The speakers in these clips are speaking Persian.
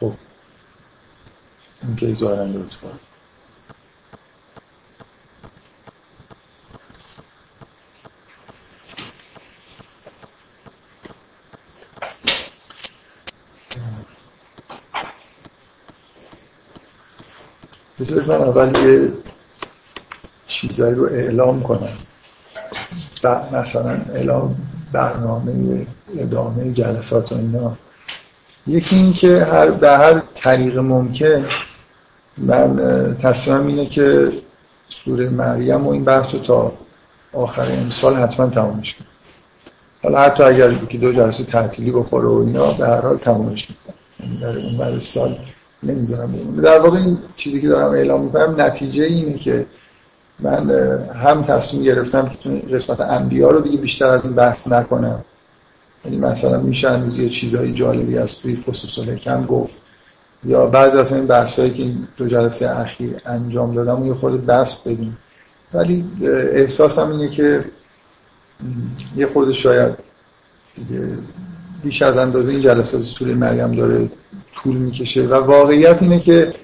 خب. این که ظاهرا درست کنم. بذارید من اول یه چیزایی رو اعلام کنم. مثلا اعلام برنامه ادامه جلسات و اینا. یکی این که هر به هر طریق ممکن من تصمیمم اینه که سوره مریم و این بحث رو تا آخر امسال حتما تمامش کنم. حالا حتی اگر که دو جلسه تعطیلی بخوره و اینا به هر حال تمامش می‌کنم. یعنی در اون بعد سال نمی‌ذارم بمونه در واقع این چیزی که دارم اعلام می‌کنم نتیجه اینه که من هم تصمیم گرفتم که قسمت انبیا رو دیگه بیشتر از این بحث نکنم. یعنی مثلا میشه هنوز یه چیزهای جالبی از توی فصوص کم گفت. یا بعض از این بحثایی که این دو جلسه اخیر انجام دادم و یه خورده بست بدیم. ولی احساسم اینه که یه خورده شاید بیش از اندازه این جلسات سوره مریم داره طول می‌کشه. و واقعیت اینه که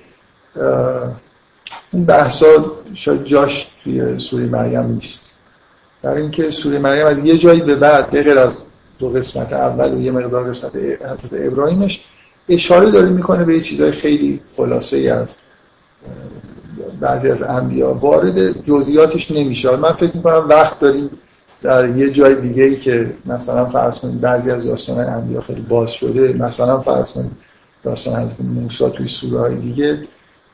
اون بحثا شاید جاش توی سوره مریم نیست. برای اینکه سوره مریم از یه جایی به بعد به غیر از دو قسمت اول و یه مقدار قسمت حضرت ابراهیمش اشاره داره می‌کنه به چیزای خیلی خلاصه ای از بعضی از انبیا. وارد جزئیاتش نمیشه. من فکر می‌کنم وقت داریم در یه جای دیگه ای که مثلا فرض کنید بعضی از داستان انبیا خیلی باز شده مثلا فرض کنید داستان حضرت موسی توی سوره های دیگه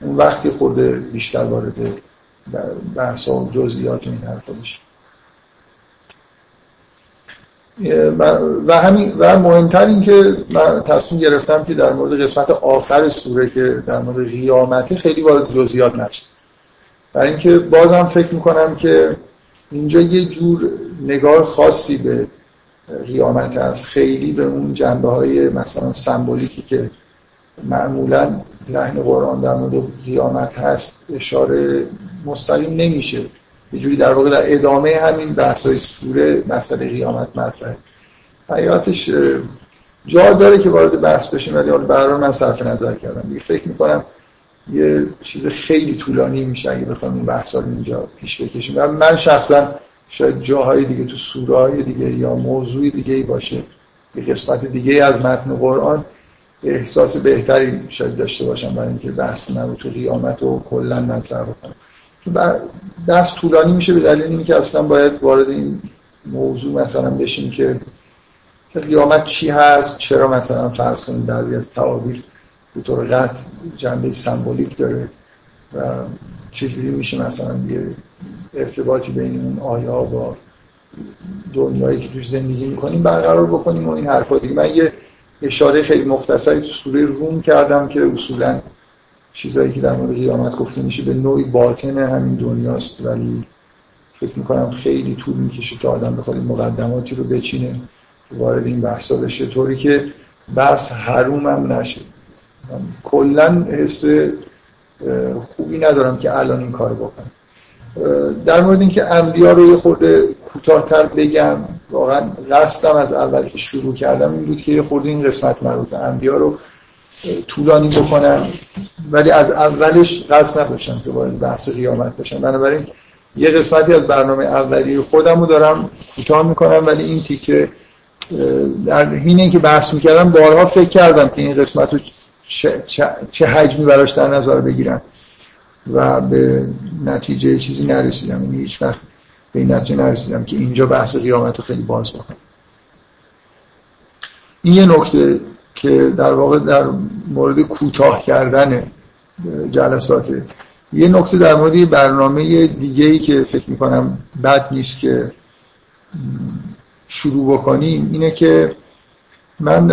اون وقتی خورده بیشتر وارد بحث و جزئیات این حرفا بشه و همین و مهمتر این که من تصمیم گرفتم که در مورد قسمت آخر سوره که در مورد قیامته خیلی وارد جزئیات نشه برای اینکه بازم فکر می‌کنم که اینجا یه جور نگاه خاصی به قیامت هست. خیلی به اون جنبه های مثلا سمبولیکی که معمولا لحن قرآن در مورد قیامت هست اشاره مستقیم نمیشه. یه جوری در واقع در ادامه همین بحث های سوره مسئله قیامت مطرحه. حیاتش جا داره که وارد بحث بشیم ولی حالا برای من صرف نظر کردم. دیگه فکر می‌کنم یه چیز خیلی طولانی میشه اگه بخوام این بحث رو اینجا پیش بکشیم. و من شخصا شاید جاهای دیگه تو سوره های دیگه یا موضوع دیگه باشه یه قسمت دیگه از متن قرآن احساس بهتری شاید داشته باشم برای اینکه بحث من رو تو قیامت رو کلا مطرح بکنم. بحث طولانی میشه به دلیل اینکه اصلا باید وارد این موضوع مثلا بشیم که قیامت چی هست؟ چرا مثلا فرض کنیم بعضی از تعابیر به طور قطع جنبه سمبولیک داره و چجوری میشه مثلا یه ارتباطی بین اون آیا با دنیایی که توش زندگی می‌کنیم برقرار بکنیم و این حرفا دیگه. من یه اشاره خیلی مختصری تو سوره روم کردم که اصولا چیزایی که در مورد قیامت گفته میشه به نوعی باطن همین دنیاست. ولی فکر می‌کنم خیلی طول می‌کشه تا آدم بخواد مقدماتی رو بچینه وارد این بحثا بشه. طوری که بحث حروم هم نشه کلا حس خوبی ندارم که الان این کار بکنم. در مورد اینکه انبیا رو یه خورده کوتاهتر بگم واقعا قصدم از اول که شروع کردم این بود که یه خورده این قسمت مربوط انبیا رو طولانی بکنم ولی از اولش قصد نداشتم که وارد بحث قیامت بشم. بنابراین یه قسمتی از برنامه اولی خودم رو دارم کوتاه می‌کنم ولی این تیکه در حین که بحث می‌کردم بارها فکر کردم که این قسمت رو چه, چه حجمی براش در نظر بگیرم. و به نتیجه چیزی نرسیدم. یعنی هیچ وقت به این نتیجه نرسیدم که اینجا بحث قیامت رو خیلی باز بکنم. این یه نکته. که در واقع در مورد کوتاه کردن جلسات. یه نکته در مورد برنامه دیگه ای که فکر می‌کنم بد نیست که شروع بکنیم اینه که من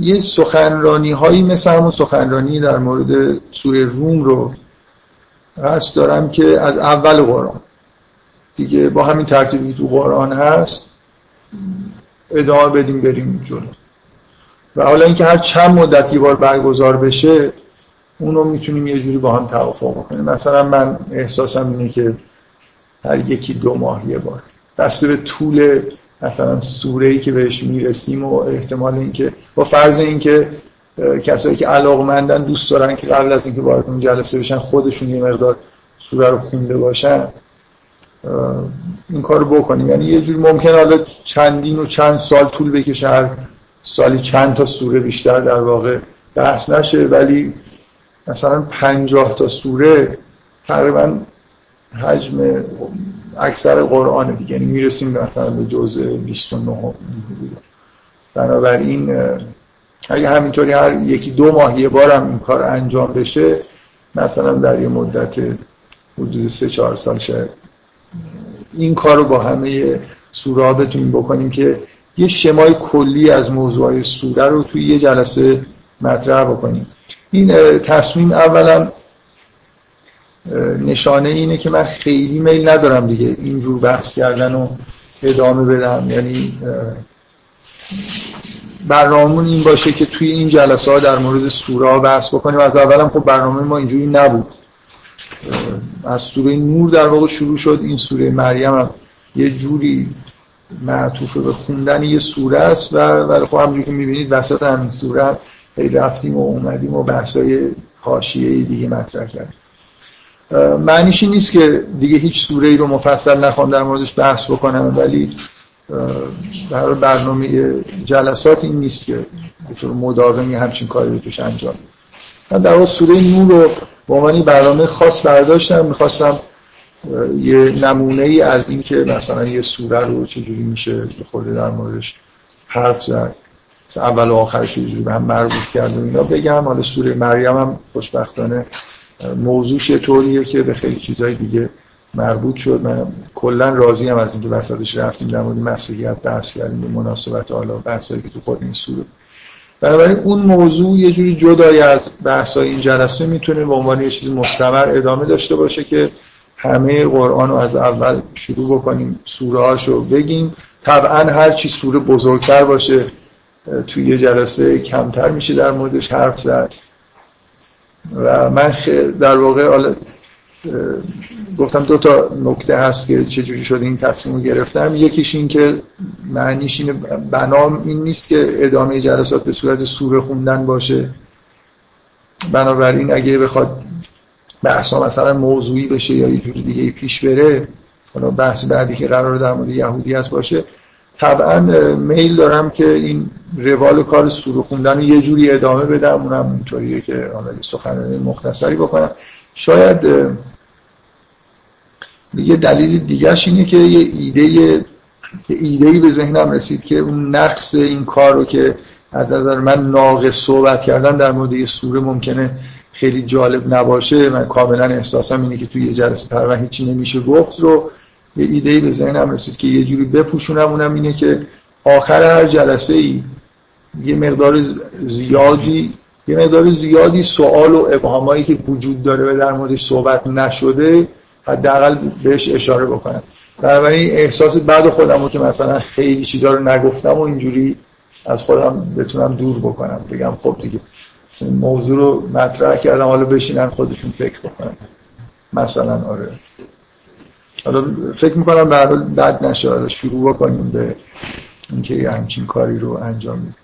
یه سخنرانی هایی مثل همون سخنرانی در مورد سوره روم رو قصد دارم که از اول قرآن دیگه با همین ترتیبی تو قرآن هست ادامه بدیم بریم جلو. و حالا اینکه هر چند مدت یه بار برگزار بشه اونو می‌تونیم یه جوری با هم توافق بکنیم. مثلا من احساسم اینه که هر یکی دو ماه یه بار. بسته به طول مثلا سوره ای که بهش می‌رسیم و احتمال اینکه با فرض اینکه کسایی که علاقمندن دوست دارن که قبل از اینکه وارد اون جلسه بشن خودشون یه مقدار سوره رو خونده باشن این کارو بکنیم. یعنی یه جوری ممکن حالا چندین و چند سال طول بکشه هر سالی چند تا سوره بیشتر در واقع بحث نشه ولی مثلا پنجاه تا سوره تقریبا حجم اکثر قرآن دیگه. یعنی می‌رسیم مثلا به جزء 29 بنابراین اگه همینطوری هر یکی دو ماه یه بارم این کار انجام بشه مثلا در یه مدت حدود سه چهار سال شاید. این کار رو با همه سوره بتونیم بکنیم که یه شمای کلی از موضوعهای سوره رو توی یه جلسه مطرح بکنیم. این تصمیم اولا نشانه اینه که من خیلی میل ندارم دیگه اینجور بحث کردن و ادامه بدم. یعنی برنامون این باشه که توی این جلسه ها در مورد سوره بحث بکنیم. از اولم خب برنامه ما اینجوری نبود. از سوره نور در واقع شروع شد. این سوره مریم هم یه جوری معطوف به خوندن یه سوره است و ولی خب همونجوری که می‌بینید وسط همین سوره خیلی رفتیم و اومدیم و بحثای حاشیه دیگه مطرح کردیم. معنیش نیست که دیگه هیچ سوره ای رو مفصل نخوام در موردش بحث بکنم ولی در برنامه جلسات این نیست که به طور مداومی همچین کاری رو توش انجام من در واقع سوره نور رو به عنوان برنامه خاص برداشتم می‌خواستم یه نمونه ای از این که مثلا یه سوره رو چجوری میشه خورده در موردش حرف زد. اول و آخرش چجوری به هم مربوط کرد و اینا. بگم حالا سوره مریم هم خوشبختانه موضوعش طوریه که به خیلی چیزهای دیگه مربوط شد. من کلا راضی هم از اینکه وسطش رفتیم در مورد مسیحیت بحث کردیم به مناسبت حالا بحثایی که تو خود این سوره. بنابراین اون موضوع یه جوری جدای از بحثای این جلسه می‌تونه به عنوان یه چیز مستمر ادامه داشته باشه که همه قرآن رو از اول شروع بکنیم سوره رو بگیم. طبعا هر چی سوره بزرگتر باشه توی یه جلسه کمتر میشه در موردش حرف زد. و من در واقع گفتم دو تا نکته هست که چجوری شده این تصمیم رو گرفتم. یکیش این که معنیش اینه بنام این نیست که ادامه جلسات به صورت سوره خوندن باشه. بنابراین اگه بخواد بحثا مثلا موضوعی بشه یا یه جوری دیگه پیش بره حالا بحث بعدی که قرار در مورد یهودی هست باشه. طبعا میل دارم که این روال کار سوره خوندن یه جوری ادامه بدم. اونم اینطوریه که حالا سخنرانی مختصری بکنم. شاید یه دلیل دیگرش اینه که یه ایده یه ایده به ذهنم رسید که اون نقص این کار رو که از نظر من ناقص صحبت کردن در مورد یه سوره ممکنه خیلی جالب نباشه. من کاملا احساسم اینه که توی یه جلسه تقریبا هیچی نمیشه گفت. رو یه ایده به ذهنم رسید که یه جوری بپوشونم. اونم اینه که آخر هر جلسه ای یه مقدار زیادی یه مقدار زیادی سوال و ابهامایی که وجود داره و در موردش صحبت نشده حداقل بهش اشاره بکنم. بنابراین احساس بعد خودم رو که مثلا خیلی چیزا رو نگفتم و اینجوری از خودم بتونم دور بکنم. بگم خب دیگه. موضوع رو مطرح کردم حالا بشینن خودشون فکر بکنم مثلا آره. حالا فکر می‌کنم به حال بد نشه. شروع بکنیم به اینکه یه همچین کاری رو انجام میدیم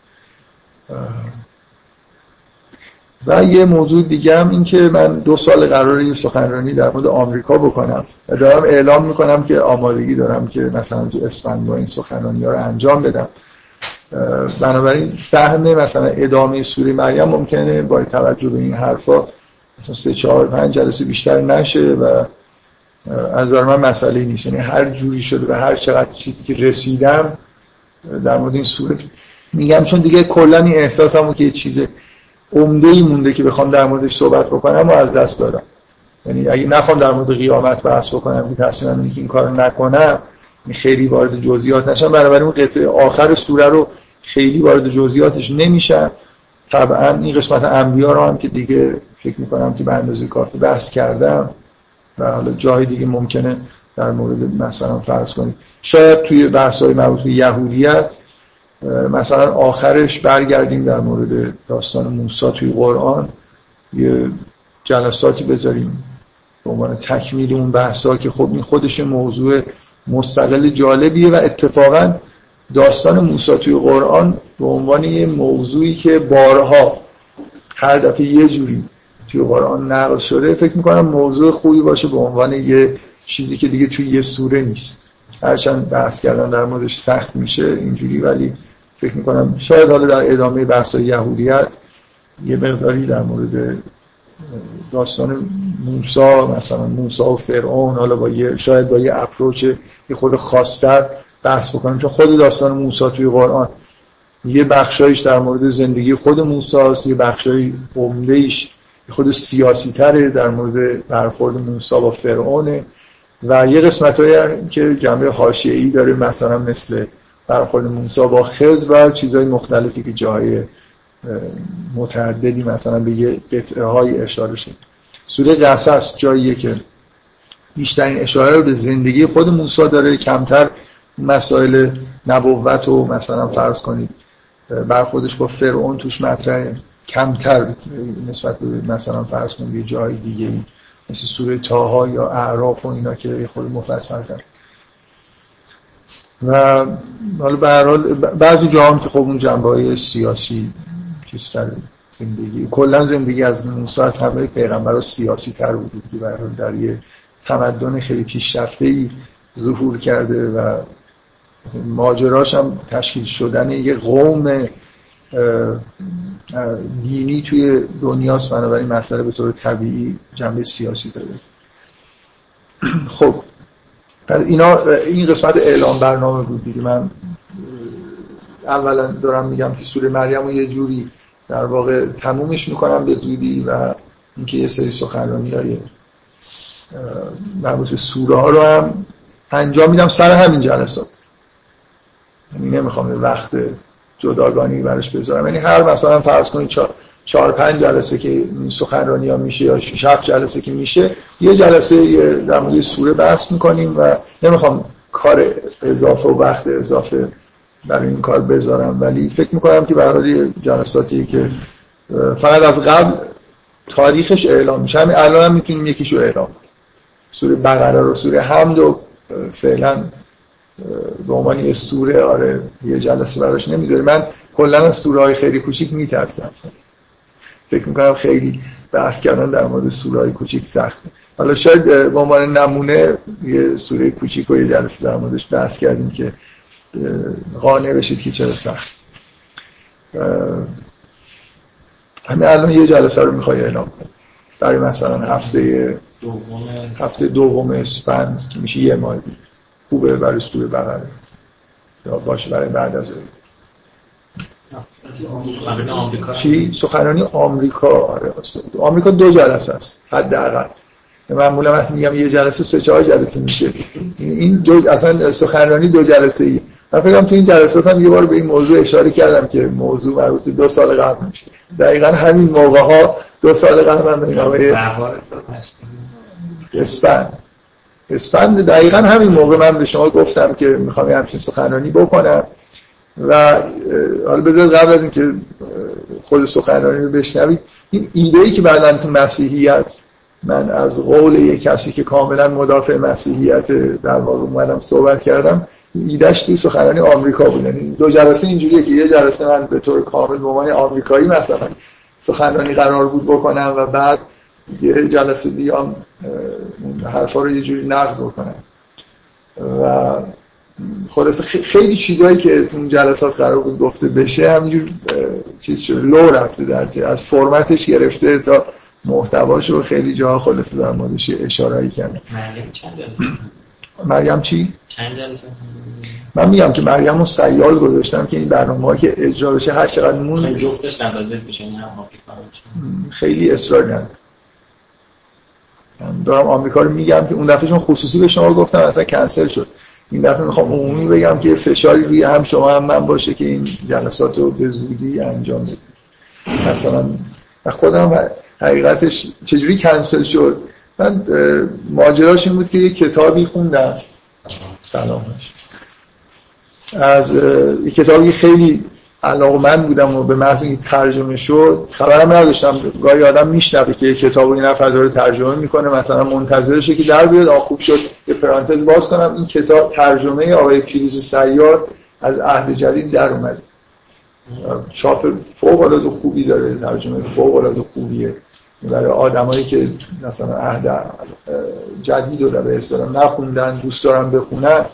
و یه موضوع دیگه هم این که من دو سال قرار یه سخنرانی در مورد آمریکا بکنم. و دارم اعلام می‌کنم که آمادگی دارم که مثلا تو اسفند این سخنرانی ها رو انجام بدم. بنابراین سهم مثلا ادامه سوره مریم ممکنه با توجه به این حرفا مثلا سه چهار پنج جلسه بیشتر نشه و از من مسئله نیست. یعنی هر جوری شده و هر چقدر چیزی که رسیدم در مورد این سوره میگم چون دیگه کلا این احساسمو که یه چیز عمده ای مونده که بخوام در موردش صحبت بکنم و از دست دادم. یعنی اگه نخوام در مورد قیامت بحث بکنم که تصمیمم اینه که این کارو نکنم خیلی وارد جزئیات نشم بنابراین اون قطعه آخر سوره رو خیلی وارد جزئیاتش نمیشم طبعا این قسمت انبیا رو هم که دیگه فکر می‌کنم که به اندازه کافی بحث کردم و حالا جای دیگه ممکنه در مورد مثلا فرض کنید شاید توی بحث های مربوط به یهودیت مثلا آخرش برگردیم در مورد داستان موسی توی قرآن. یه جلساتی بذاریم به عنوان تکمیل اون بحثا که خب این خودش موضوع مستقل جالبیه و اتفاقا داستان موسی توی قرآن به عنوان یه موضوعی که بارها هر دفعه یه جوری توی قرآن نقل شده فکر می‌کنم موضوع خوبی باشه به عنوان یه چیزی که دیگه توی یه سوره نیست. هرچند بحث کردن در موردش سخت میشه اینجوری ولی فکر می‌کنم شاید حالا در ادامه بحث یهودیت یه مقداری در مورد داستان موسا مثلا موسا و فرعون حالا با یه شاید با یه اپروچ یه خود خاصتر بحث بکنیم. چون خود داستان موسا توی قرآن یه بخشایش در مورد زندگی خود موسی است یه بخشای عمده ایش خود سیاسی تره در مورد برخورد موسی با فرعون و یه قسمت که جنبه حاشیه‌ای داره مثلا مثل برخورد موسی با خز و چیزهای مختلفی که جای متعددی مثلا به یه قطعه های اشاره شد سوره قصص جاییه که بیشترین اشاره رو به زندگی خود موسی داره. کمتر مسائل نبوت و مثلا فرض کنید. برخوردش با فرعون توش مطرحه. کمتر نسبت به مثلا فرض کنید یه جای دیگه مثل سوره تاها یا اعراف و اینا که خود مفصل کرد و حالا به هر حال بعضی جاها هم که خب اون جنبه های سیاسی چیز زندگی. کلا زندگی از موسی از همه پیغمبر سیاسی تر بود که در یه تمدن خیلی پیشرفته ای ظهور کرده و ماجراش هم تشکیل شدن یه قوم دینی توی دنیاست بنابراین مسئله به طور طبیعی جنبه سیاسی داره. خب اینا این قسمت اعلام برنامه بود دیگه. من اولا دارم میگم که سوره مریم رو یه جوری در واقع تمومش می‌کنم به زودی و اینکه یه سری سخنرانی های مربوط سوره ها رو هم انجام میدم سر همین جلسات. یعنی نمی‌خوام وقت جداگانی برش بذارم. یعنی هر مثلا فرض کنید چهار, چهار پنج جلسه که سخنرانی ها میشه یا شش جلسه که میشه یه جلسه در مورد سوره بحث می‌کنیم و نمی‌خوام کار اضافه و وقت اضافه برای این کار بذارم. ولی فکر می‌کنم که برای جلساتی که فقط از قبل تاریخش اعلام میشه. همین الان هم می‌تونیم یکیشو اعلام سوره بقره رو سوره حمد و فعلا به عنوان سوره آره یه جلسه براش نمی‌ذاره من کلا از سوره های خیلی کوچیک میترسم. فکر می‌کنم خیلی بحث کردن در مورد سوره های کوچیک سخته حالا شاید به عنوان نمونه یه سوره کوچیک و یه جلسه در موردش بحث کردیم که قانع بشید که چرا سخت. همین الان یه جلسه رو می‌خوای اعلام کنم برای مثلا هفته هفته دوم اسفند که میشه یه ماه خوبه برای سوره بقره یا باشه برای بعد از چی؟ سخنرانی آمریکا. آره آمریکا دو جلسه است. حداقل. معمولا وقتی میگم یه جلسه سه چهار جلسه میشه. این دو اصلا سخنرانی دو جلسه ای من فکرم تو این جلسات هم یه بار به این موضوع اشاره کردم که موضوع مربوط دو سال قبل میشه. دقیقا همین موقع ها دو سال قبل هم این آقای اسفند. اسفند دقیقا همین موقع من به شما گفتم که می‌خوام همچین سخنرانی بکنم و حالا بذارید قبل از اینکه خود سخنرانی رو بشنوید این ایده ای که بعدا تو مسیحیت من از قول یک کسی که کاملا مدافع مسیحیت در واقع اومدم صحبت کردم ایدهش توی سخنرانی آمریکا بود. یعنی دو جلسه اینجوریه که یه جلسه من به طور کامل به عنوان آمریکایی مثلا سخنرانی قرار بود بکنم و بعد یه جلسه بیام حرفا رو یه جوری نقد بکنم. و خلاصه خیلی چیزهایی که اون جلسات قرار بود گفته بشه همینجور چیز شده لو رفته در از فرمتش گرفته تا محتواش رو خیلی جاها خلاصه در موردش اشارهایی کرد. مریم چی؟ چند جلسه؟ من میگم که مریم رو سیال گذاشتم که این برنامه که اجرا بشه هر چقدر مون جفتش بشه خیلی اصرار ندارم دارم آمریکا رو میگم که اون دفعه چون خصوصی به شما گفتم اصلا کنسل شد. این دفعه می‌خوام عمومی بگم که فشاری روی هم شما هم من باشه که این جلسات رو به زودی انجام بدید مثلا خودم حقیقتش چجوری کنسل شد؟ من ماجراش این بود که یه کتابی خوندم. سلام از یه کتابی خیلی علاقمند بودم و به محض اینکه ترجمه شد خبرم نداشتم. گاهی آدم میشنوه که یه کتاب این نفر داره ترجمه می‌کنه مثلا منتظرشه که در بیاد. خوب شد. یه پرانتز باز کنم. این کتاب ترجمه آقای پیروز سیار از عهد جدید در اومد چاپ فوق العاده خوبی داره. ترجمه فوق العاده خوبیه. برای آدمایی که مثلا عهد جدید رو به اصطلاح نخوندن دوست دارن بخونن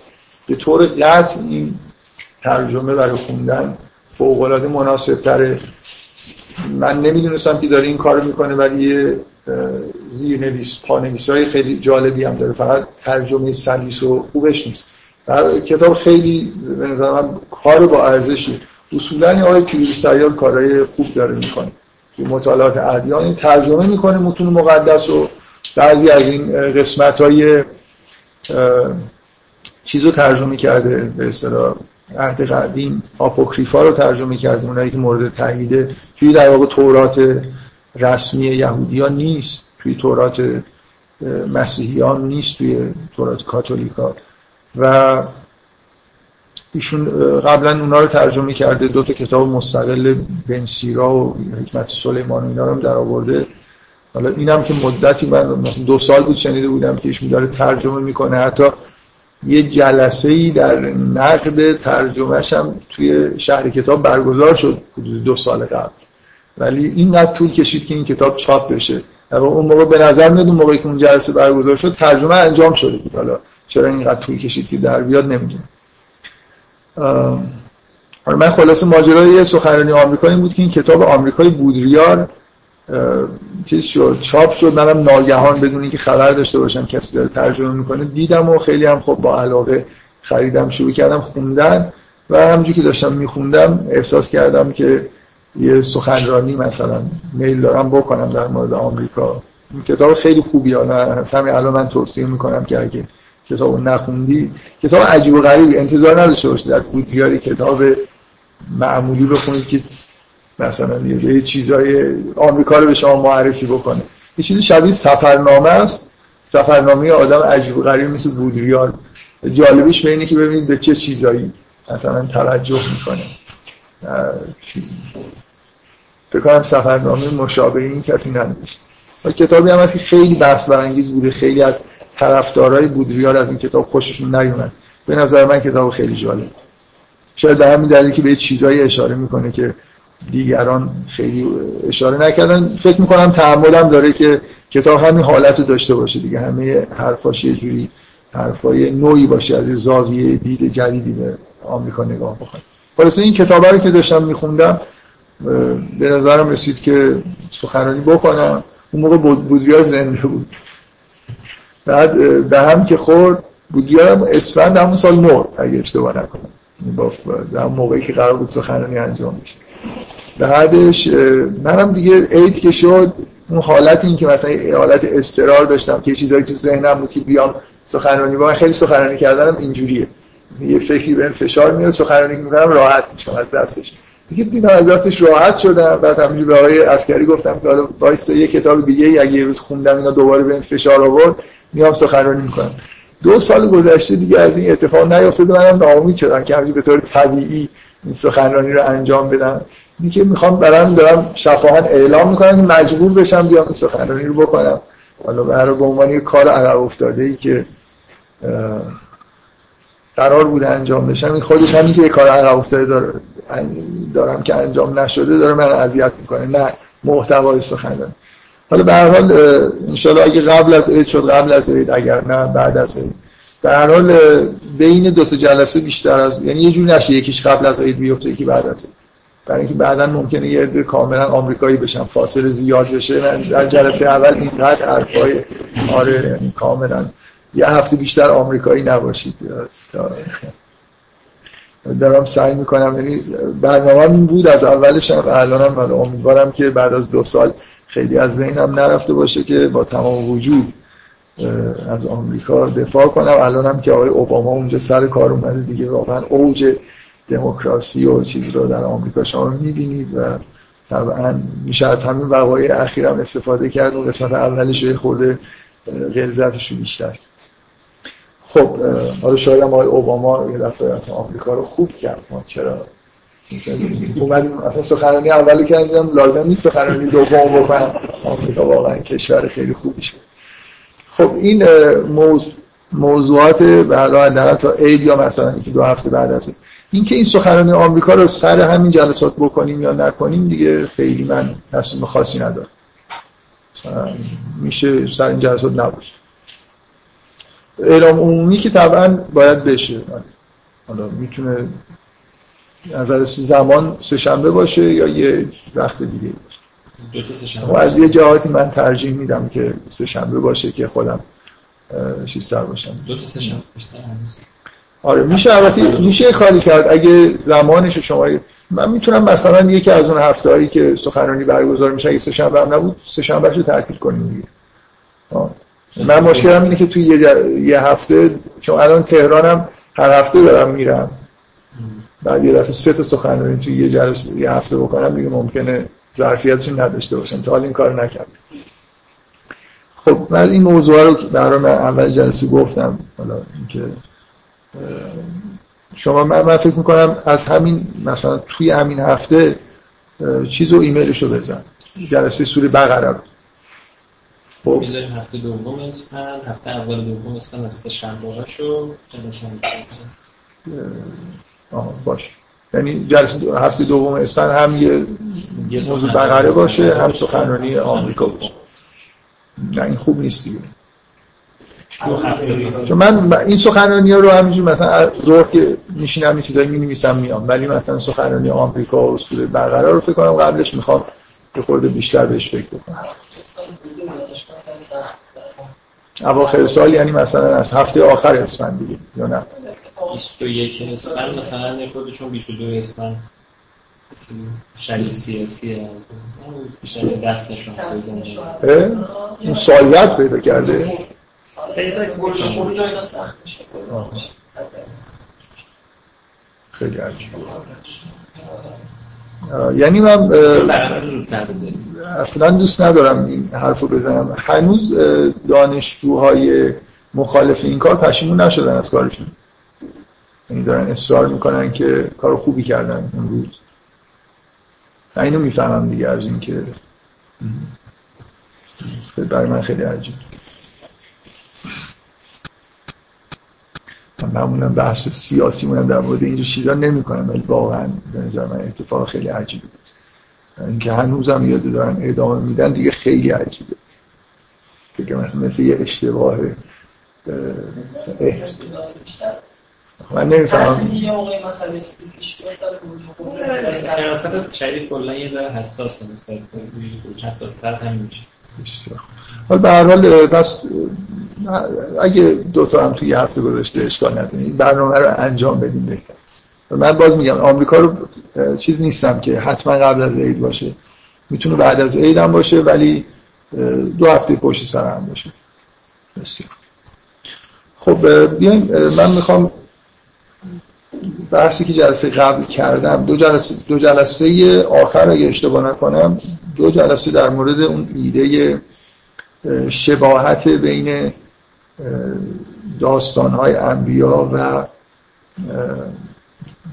به طور قطع این ترجمه برای خوندن فوق العاده مناسب تره من نمی‌دونستم که داره این کارو می‌کنه ولی یه زیرنویس پانویس های خیلی جالبی هم داره. فقط ترجمه سلیس و خوبش نیست. کتاب خیلی به نظر من کار با ارزشی. اصولا آقای سیار کارهای خوب داره می‌کنه. مطالعات ادیان ترجمه می‌کنه متون مقدس و بعضی از این قسمت های چیز رو ترجمه کرده به اصطلاح عهد قدیم آپوکریفا رو ترجمه کرده اونایی که مورد تاییده توی در واقع تورات رسمی یهودیان نیست توی تورات مسیحیان نیست توی تورات کاتولیکا. و ایشون قبلا اونا رو ترجمه کرده دو تا کتاب مستقل بن سیرا و حکمت سلیمان و اینا رو در آورده. حالا اینم که مدتی من دو سال بود شنیده بودم که ایشون داره ترجمه می‌کنه. حتی یه جلسه ای در نقد ترجمهش هم توی شهر کتاب برگزار شد حدود دو سال قبل. ولی این نه طول کشید که این کتاب چاپ بشه. اون موقع به نظر میاد اون موقعی که اون جلسه برگزار شد ترجمه انجام شده بود. حالا چرا اینقدر طول کشید که در بیاد نمی‌دونم. حالا من خلاص ماجرای سخنرانی آمریکا این بود که این کتاب آمریکای بودریار چیز شد چاپ شد. منم ناگهان بدون اینکه خبر داشته باشم کسی داره ترجمه می‌کنه دیدم و خیلی هم خب با علاقه خریدم شروع کردم خوندن و همونجوری که داشتم میخوندم احساس کردم که یه سخنرانی مثلا میل دارم بکنم در مورد آمریکا. کتاب خیلی خوبی نه همین الان من توصیه می‌کنم که اگه کتاب نخوندی کتاب عجیب و غریبی انتظار نداشته باشید در بودیاری کتاب معمولی بخونید که مثلا یه چیزای آمریکا رو به شما معرفی بکنه. یه چیزی شبیه سفرنامه است. سفرنامه آدم عجیب و غریب مثل بودریار جالبش به اینه که ببینید به چه چیزایی مثلا توجه می‌کنه. فکر سفرنامه مشابه این کسی ننوشت کتابی هم هست که خیلی بحث برانگیز بوده خیلی از طرفدارای بودریار از این کتاب خوششون نیومد. به نظر من کتاب خیلی جالب. شاید به همین دلیل که به چیزایی اشاره می‌کنه که دیگران خیلی اشاره نکردن. فکر می‌کنم تعمدم داره که کتاب همین حالت رو داشته باشه دیگه. همه حرفاش یه جوری حرفای نوعی باشه از زاویه دید جدیدی به آمریکا نگاه بکنه. خلاصه این کتاب رو که داشتم میخوندم به نظرم رسید که سخنرانی بکنم. اون موقع بودریار زنده بود. بعد به هم که خورد بودریار هم اسفند همون سال مرد اگه اشتباه نکنم. در موقعی که قرار بود سخنرانی انجام میشه بعدش منم دیگه عید که شد اون حالت این که مثلا حالت استرار داشتم که چیزایی تو ذهنم بود که بیام سخنرانی با من خیلی سخنرانی کردنم اینجوریه. یه فکری به فشار میاد سخنرانی می‌کنم راحت میشم از دستش. دیگه بینا از دستش راحت شدم. بعد همینجوری به آقای عسکری گفتم که حالا وایس یه کتاب دیگه اگه یه روز خوندم اینا دوباره به فشار آورد. میام سخنرانی می‌کنم. دو سال گذشته دیگه از این اتفاق نیافتاده منم ناامید شدم که همینجوری به طور طبیعی این سخنرانی رو انجام بدم. اینکه می‌خوام برام دارم شفاهن اعلام می‌کنم مجبور بشم بیام سخنرانی رو بکنم. حالا برای به عنوان کار عقب افتاده ای که قرار بوده انجام بشم این خودش همین که یه کار عقب افتاده داره. دارم که انجام نشده داره من اذیت می‌کنه. نه محتوای سخنرانی. حالا به هر حال ان اگه قبل از عید شد قبل از عید اگر نه بعد از عید. به هر حال بین دو تا جلسه بیشتر از یعنی یه جور نشه یکیش قبل از عید بیفته یکی بعد از عید. برای اینکه بعدا ممکنه یه عده کاملا آمریکایی بشن فاصله زیاد بشه. من در جلسه اول اینقدر حرفای آره یعنی کاملا. یه هفته بیشتر آمریکایی نباشید. دارم سعی می‌کنم یعنی برنامه این بود از اولش هم الانم امیدوارم که بعد از دو سال خیلی از ذهنم نرفته باشه که با تمام وجود از آمریکا دفاع کنم. الانم که آقای اوباما اونجا سر کار اومده دیگه. واقعا اوج دموکراسی و چیزی رو در آمریکا شما می‌بینید و طبعا میشه از همین وقایع اخیرم استفاده کرد. و قسمت اولش یه خورده غلظتش بیشتر. خب حالا شاید هم آقای اوباما یه دفعه آمریکا رو خوب کرد. ما چرا اومدیم اصلا سخنرانی اولی کردم لازم نیست سخنرانی دوم بکنم آمریکا واقعا کشور خیلی خوبی شد. خب این موضوع موضوعات بعدا تا عید یا مثلا یکی دو هفته بعد از اینکه این سخنرانی آمریکا رو سر همین جلسات بکنیم یا نکنیم دیگه خیلی من تصمیم خاصی ندارم. میشه سر این جلسات نباشه. اعلام عمومی که طبعا باید بشه. حالا می‌تونه نظر زمان سهشنبه باشه یا یه وقت دیگه باشه؟ و از یه جهاتی من ترجیح میدم که سهشنبه باشه که خودم چیزتر باشم. دو تا سهشنبه آره میشه البته میشه خالی کرد. اگه زمانش شما من می‌تونم مثلا یکی از اون هفته هایی که سخنرانی برگزار میشه اگه سهشنبه هم نبود سهشنبه رو تعطیل کنیم دیگه. من مشکلم اینه که توی یه, یه هفته چون الان تهرانم هر هفته دارم میرم. بعد یه دفعه سه تا سخنرانی توی یه جلسه یه هفته بکنم دیگه ممکنه ظرفیتش نداشته باشم. تا حال این کار نکردم. خب من این موضوع رو من اول جلسه گفتم حالا اینکه شما من, من فکر می‌کنم از همین مثلا توی همین هفته چیز و ایمیلش رو بزن. جلسه سوری بقره رو. خب. می‌ذاریم هفته دوم اسفند هفته اول دوم اسفند هفته شنبه. جلسه باش یعنی جلسه هفته دوم اسفند هم یه موضوع بقره باشه. هم سخنرانی آمریکا باشه. نه این خوب نیست دیگه. چون من این سخنرانی ها رو همینجور مثلا ظهر که میشینم این چیزایی می نویسم میام ولی مثلا سخنرانی آمریکا و اصول بقره رو فکر کنم قبلش می‌خوام به خورده بیشتر بهش فکر بکنم. اواخر سال یعنی مثلا از هفته آخر اسفند دیگه یا نه؟ 21 اسفند مثلا خودشون 22 اسفند. شریف سیاسی اون سالیت پیدا کرده؟ خیلی یعنی من اصلا دوست ندارم این حرف رو بزنم. هنوز دانشجوهای مخالف این کار پشیمون نشدن از کارشون. یعنی دارن اصرار می‌کنن که کار خوبی کردن اون روز اینو می‌فهمم دیگه از این که برای من خیلی عجیب. من معمولا بحث سیاسی مونم در مورد اینجور چیزا نمی کنم ولی واقعا به نظر من اتفاق خیلی عجیبی بود. اینکه هنوزم یاد دارن ادامه میدن دیگه خیلی عجیبه. که مثلا مثل یه اشتباه من نمی‌فهمم. یه موقع چیزی پیش بیاد سر شریف کلا یه ذره حساسه نسبت به حساس‌تر هم میشه حالا به هر حال پس اگه دو تا هم توی یه هفته گذاشته اشکال نداره برنامه رو انجام بدیم بهتر. من باز میگم آمریکا رو چیز نیستم که حتما قبل از عید باشه. می‌تونه بعد از عید هم باشه ولی دو هفته پشت سر هم باشه. بسیار. خب بیایم من می‌خوام بحثی که جلسه قبل کردم دو جلسه, دو جلسه آخر اگه اشتباه نکنم دو جلسه در مورد اون ایده شباهت بین داستانهای انبیا و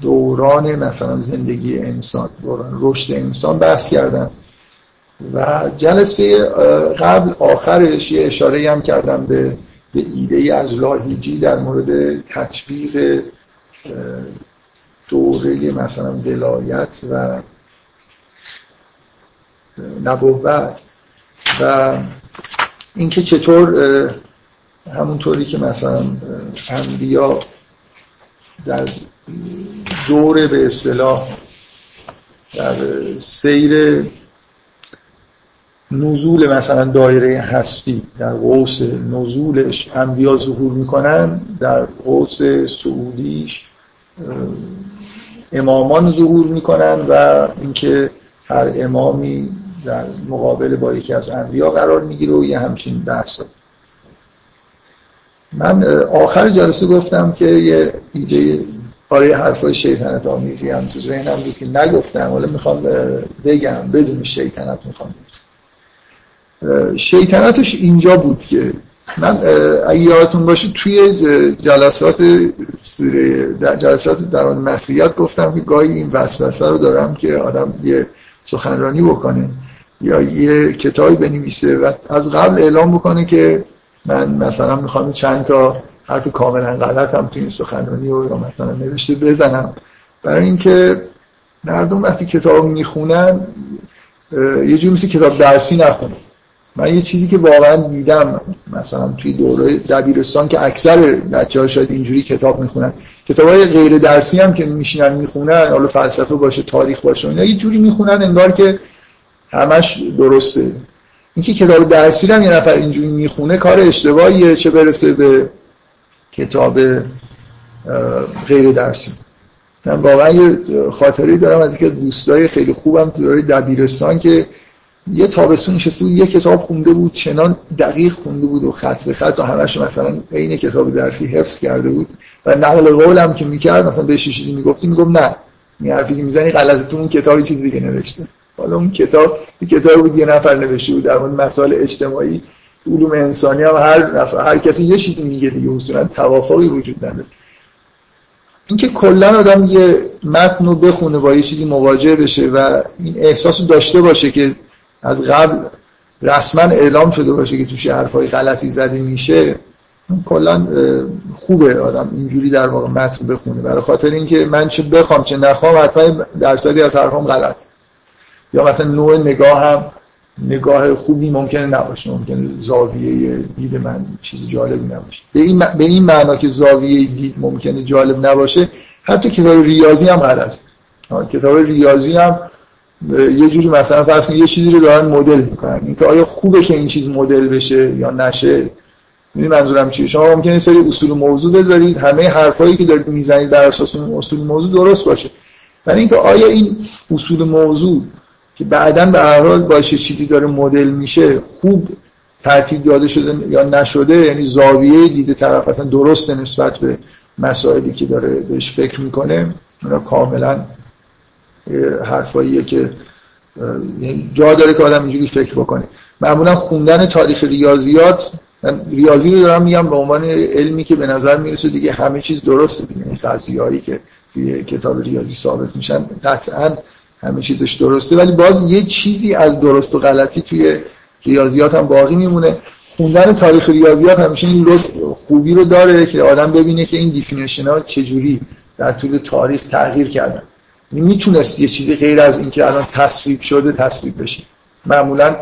دوران مثلا زندگی انسان دوران رشد انسان بحث کردم. و جلسه قبل آخرش یه اشاره هم کردم به به ایده از لاهیجی در مورد تطبیق دوره مثلا ولایت و نبوت و اینکه چطور همونطوری که مثلا انبیا در دور به اصطلاح در سیر نزول مثلا دایره هستی در قوس نزولش انبیا ظهور می‌کنن در قوس سعودیش امامان ظهور می‌کنن و اینکه هر امامی در مقابل با یکی از انبیا قرار می‌گیره و یه همچین بحث. من آخر جلسه گفتم که یه ایده برای حرفای شیطنت آمیزی هم تو ذهنم بود که نگفتم ولی می‌خوام بگم بدون شیطنت می‌خوام. شیطنتش اینجا بود که من اگه یادتون باشه توی جلسات سوره جلسات درون مسیحیت گفتم که گاهی این وسوسه رو دارم که آدم یه سخنرانی بکنه یا یه کتابی بنویسه و از قبل اعلام بکنه که من مثلا می‌خوام چند تا حرف کاملا غلط هم توی این سخنرانی رو یا مثلا نوشته بزنم. برای اینکه مردم وقتی کتاب می‌خونن یه جور مثل کتاب درسی نخونه من یه چیزی که واقعا دیدم مثلا توی دوره دبیرستان که اکثر بچه ها شاید اینجوری کتاب می‌خونن کتاب های غیر درسی هم که میشینن می‌خونن حالا فلسفه باشه تاریخ باشه اینا یه جوری می‌خونن انگار که همش درسته. اینکه کتاب درسی هم یه نفر اینجوری می‌خونه کار اشتباهیه چه برسه به کتاب غیر درسی من واقعا یه خاطری دارم از اینکه دوستای خیلی خوبم تو دوره دبیرستان که یه تابستون نشسته بود یه کتاب خونده بود چنان دقیق خونده بود و خط به خط و همش مثلا عین کتاب درسی حفظ کرده بود. و نقل قولم که می‌کرد مثلا بهش چیزی می‌گفتی می‌گفت نه. این حرفی که می‌زنی غلطه تو اون کتابی چیز دیگه نوشته. حالا اون کتاب یه کتاب بود یه نفر نوشته بود در مورد مسائل اجتماعی علوم انسانی هم هر نفر هر کسی یه چیزی میگه دیگه اصولا توافقی وجود نداره. اینکه کلا آدم یه متن رو بخونه با یه چیزی مواجه بشه و این احساس رو داشته باشه که از قبل رسما اعلام شده باشه که توش حرفای غلطی زده میشه کلا خوبه آدم اینجوری در واقع متن بخونه. برای خاطر اینکه من چه بخوام چه نخوام حتما درصدی از حرفام غلط. یا مثلا نوع نگاه هم نگاه خوبی ممکنه نباشه. ممکنه زاویه دید من چیز جالبی نباشه. به این, به این معنا که زاویه دید ممکنه جالب نباشه حتی کتاب ریاضی هم غلط کتاب ریاضی هم یه جوری مثلا فرض کنید یه چیزی رو دارن مدل می‌کنن. اینکه آیا خوبه که این چیز مدل بشه یا نشه؟ می‌دونی منظورم چیه؟ شما ممکنه سری اصول موضوع بذارید همه حرفایی که دارید می‌زنید در اساس اون اصول موضوع درست باشه. ولی اینکه آیا این اصول موضوع که بعدا به هر حال باشه چیزی داره مدل میشه خوب ترتیب داده شده یا نشده یعنی زاویه دیده طرف اصلا درسته نسبت به مسائلی که داره بهش فکر می‌کنه اونا کاملا حرفاییه که یعنی جا داره که آدم اینجوری فکر بکنه. معمولا خوندن تاریخ ریاضیات من ریاضی رو دارم میگم به عنوان علمی که به نظر می‌رسه دیگه همه چیز درسته. دیگه این هایی که توی کتاب ریاضی ثابت میشن قطعا همه چیزش درسته. ولی باز یه چیزی از درست و غلطی توی ریاضیات هم باقی میمونه. خوندن تاریخ ریاضیات همیشه این خوبی رو داره که آدم ببینه که این دیفینیشن ها چجوری در طول تاریخ تغییر کردن. می‌تونست یه چیزی غیر از اینکه الان تصویب شده تصویب بشه. معمولا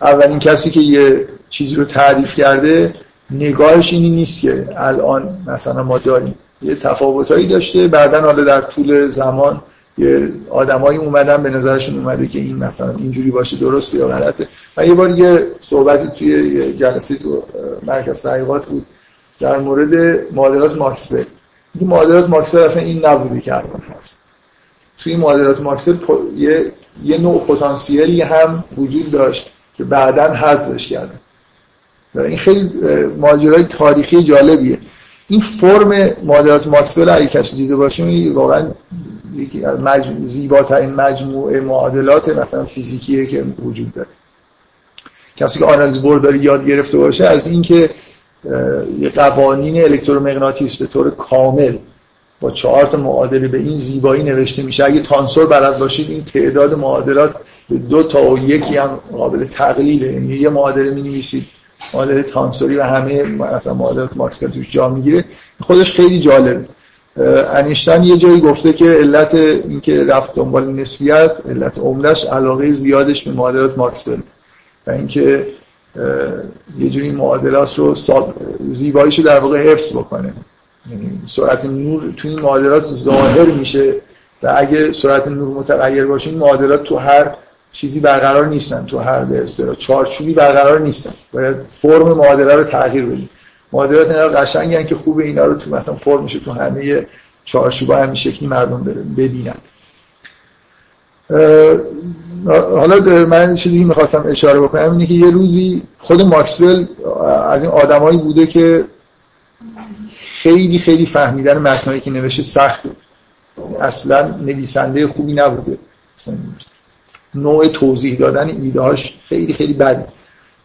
اولین کسی که یه چیزی رو تعریف کرده نگاهش اینی نیست که الان مثلا ما داریم. یه تفاوتایی داشته. بعدا حالا در طول زمان یه آدمایی اومدن به نظرشون اومده که این مثلا اینجوری باشه درسته یا غلطه. من یه بار یه صحبتی توی یه جلسه تو مرکز تحقیقات بود در مورد معادلات ماکسول این معادلات ماکسول اصلا این نبوده که الان هست. توی معادلات ماکسول یه, یه نوع پتانسیلی هم وجود داشت که بعدا حذفش کردن. و این خیلی ماجرای تاریخی جالبیه. این فرم معادلات ماکسول اگه کسی دیده باشه واقعا یکی از مجموع زیباترین مجموعه معادلات مثلا فیزیکیه که وجود داره. کسی که آنالیز برداری یاد گرفته باشه از اینکه یه قوانین الکترومغناطیس به طور کامل با چهار تا معادله به این زیبایی نوشته میشه. اگه تانسور بلد باشید این تعداد معادلات به دو تا و یکی هم قابل تقلیله یعنی یه معادله می نویسید معادله تانسوری و همه مثلا معادلات ماکسول توش جا می‌گیره. خودش خیلی جالب. انیشتن یه جایی گفته که علت اینکه رفت دنبال نسبیت علت عمدش علاقه زیادش به معادلات ماکسول. و اینکه یه جوری معادلات رو زیباییشو در واقع حفظ بکنه. سرعت نور تو این معادلات ظاهر میشه و اگه سرعت نور متغیر باشه این معادلات تو هر چیزی برقرار نیستن. تو هر به اصطلاح چارچوبی برقرار نیستن. باید فرم معادله رو تغییر بدیم. معادلات اینا قشنگن که خوب اینا رو تو مثلا فرم میشه تو همه چارچوبا همین شکلی مردم ببینن. حالا من چیزی می‌خواستم اشاره بکنم اینه که یه روزی خود ماکسول از این آدمایی بوده که خیلی خیلی فهمیدن متنایی که نوشته سخته اصلا نویسنده خوبی نبوده. نوع توضیح دادن ایدهاش خیلی خیلی بده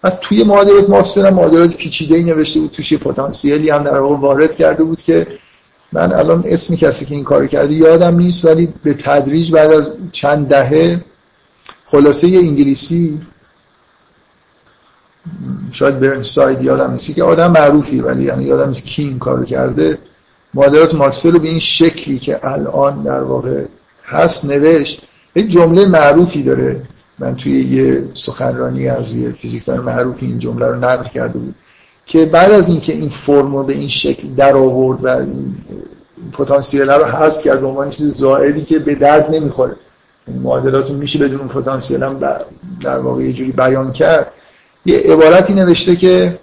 و توی معادلات ماکسول هم معادلات پیچیده ای نوشته بود توش پتانسیلی هم در واقع وارد کرده بود که من الان اسمی کسی که این کار کرده یادم نیست ولی به تدریج بعد از چند دهه خلاصه انگلیسی شاید برنساید یادم نیست. که آدم معروفی ولی یعنی یادم نیست کی این کارو کرده. معادلات ماکسول رو به این شکلی که الان در واقع هست نوشت یه جمله معروفی داره. من توی یه سخنرانی از یه فیزیکدان معروفی این جمله رو نقل کرده بود که بعد از اینکه این فرم رو به این شکل در آورد و این پتانسیل رو حذف کرد به عنوان چیز زائدی که به درد نمی‌خوره. معادلات میشه بدون پتانسیل هم در واقع یه جوری بیان کرد. یه عبارتی نوشته که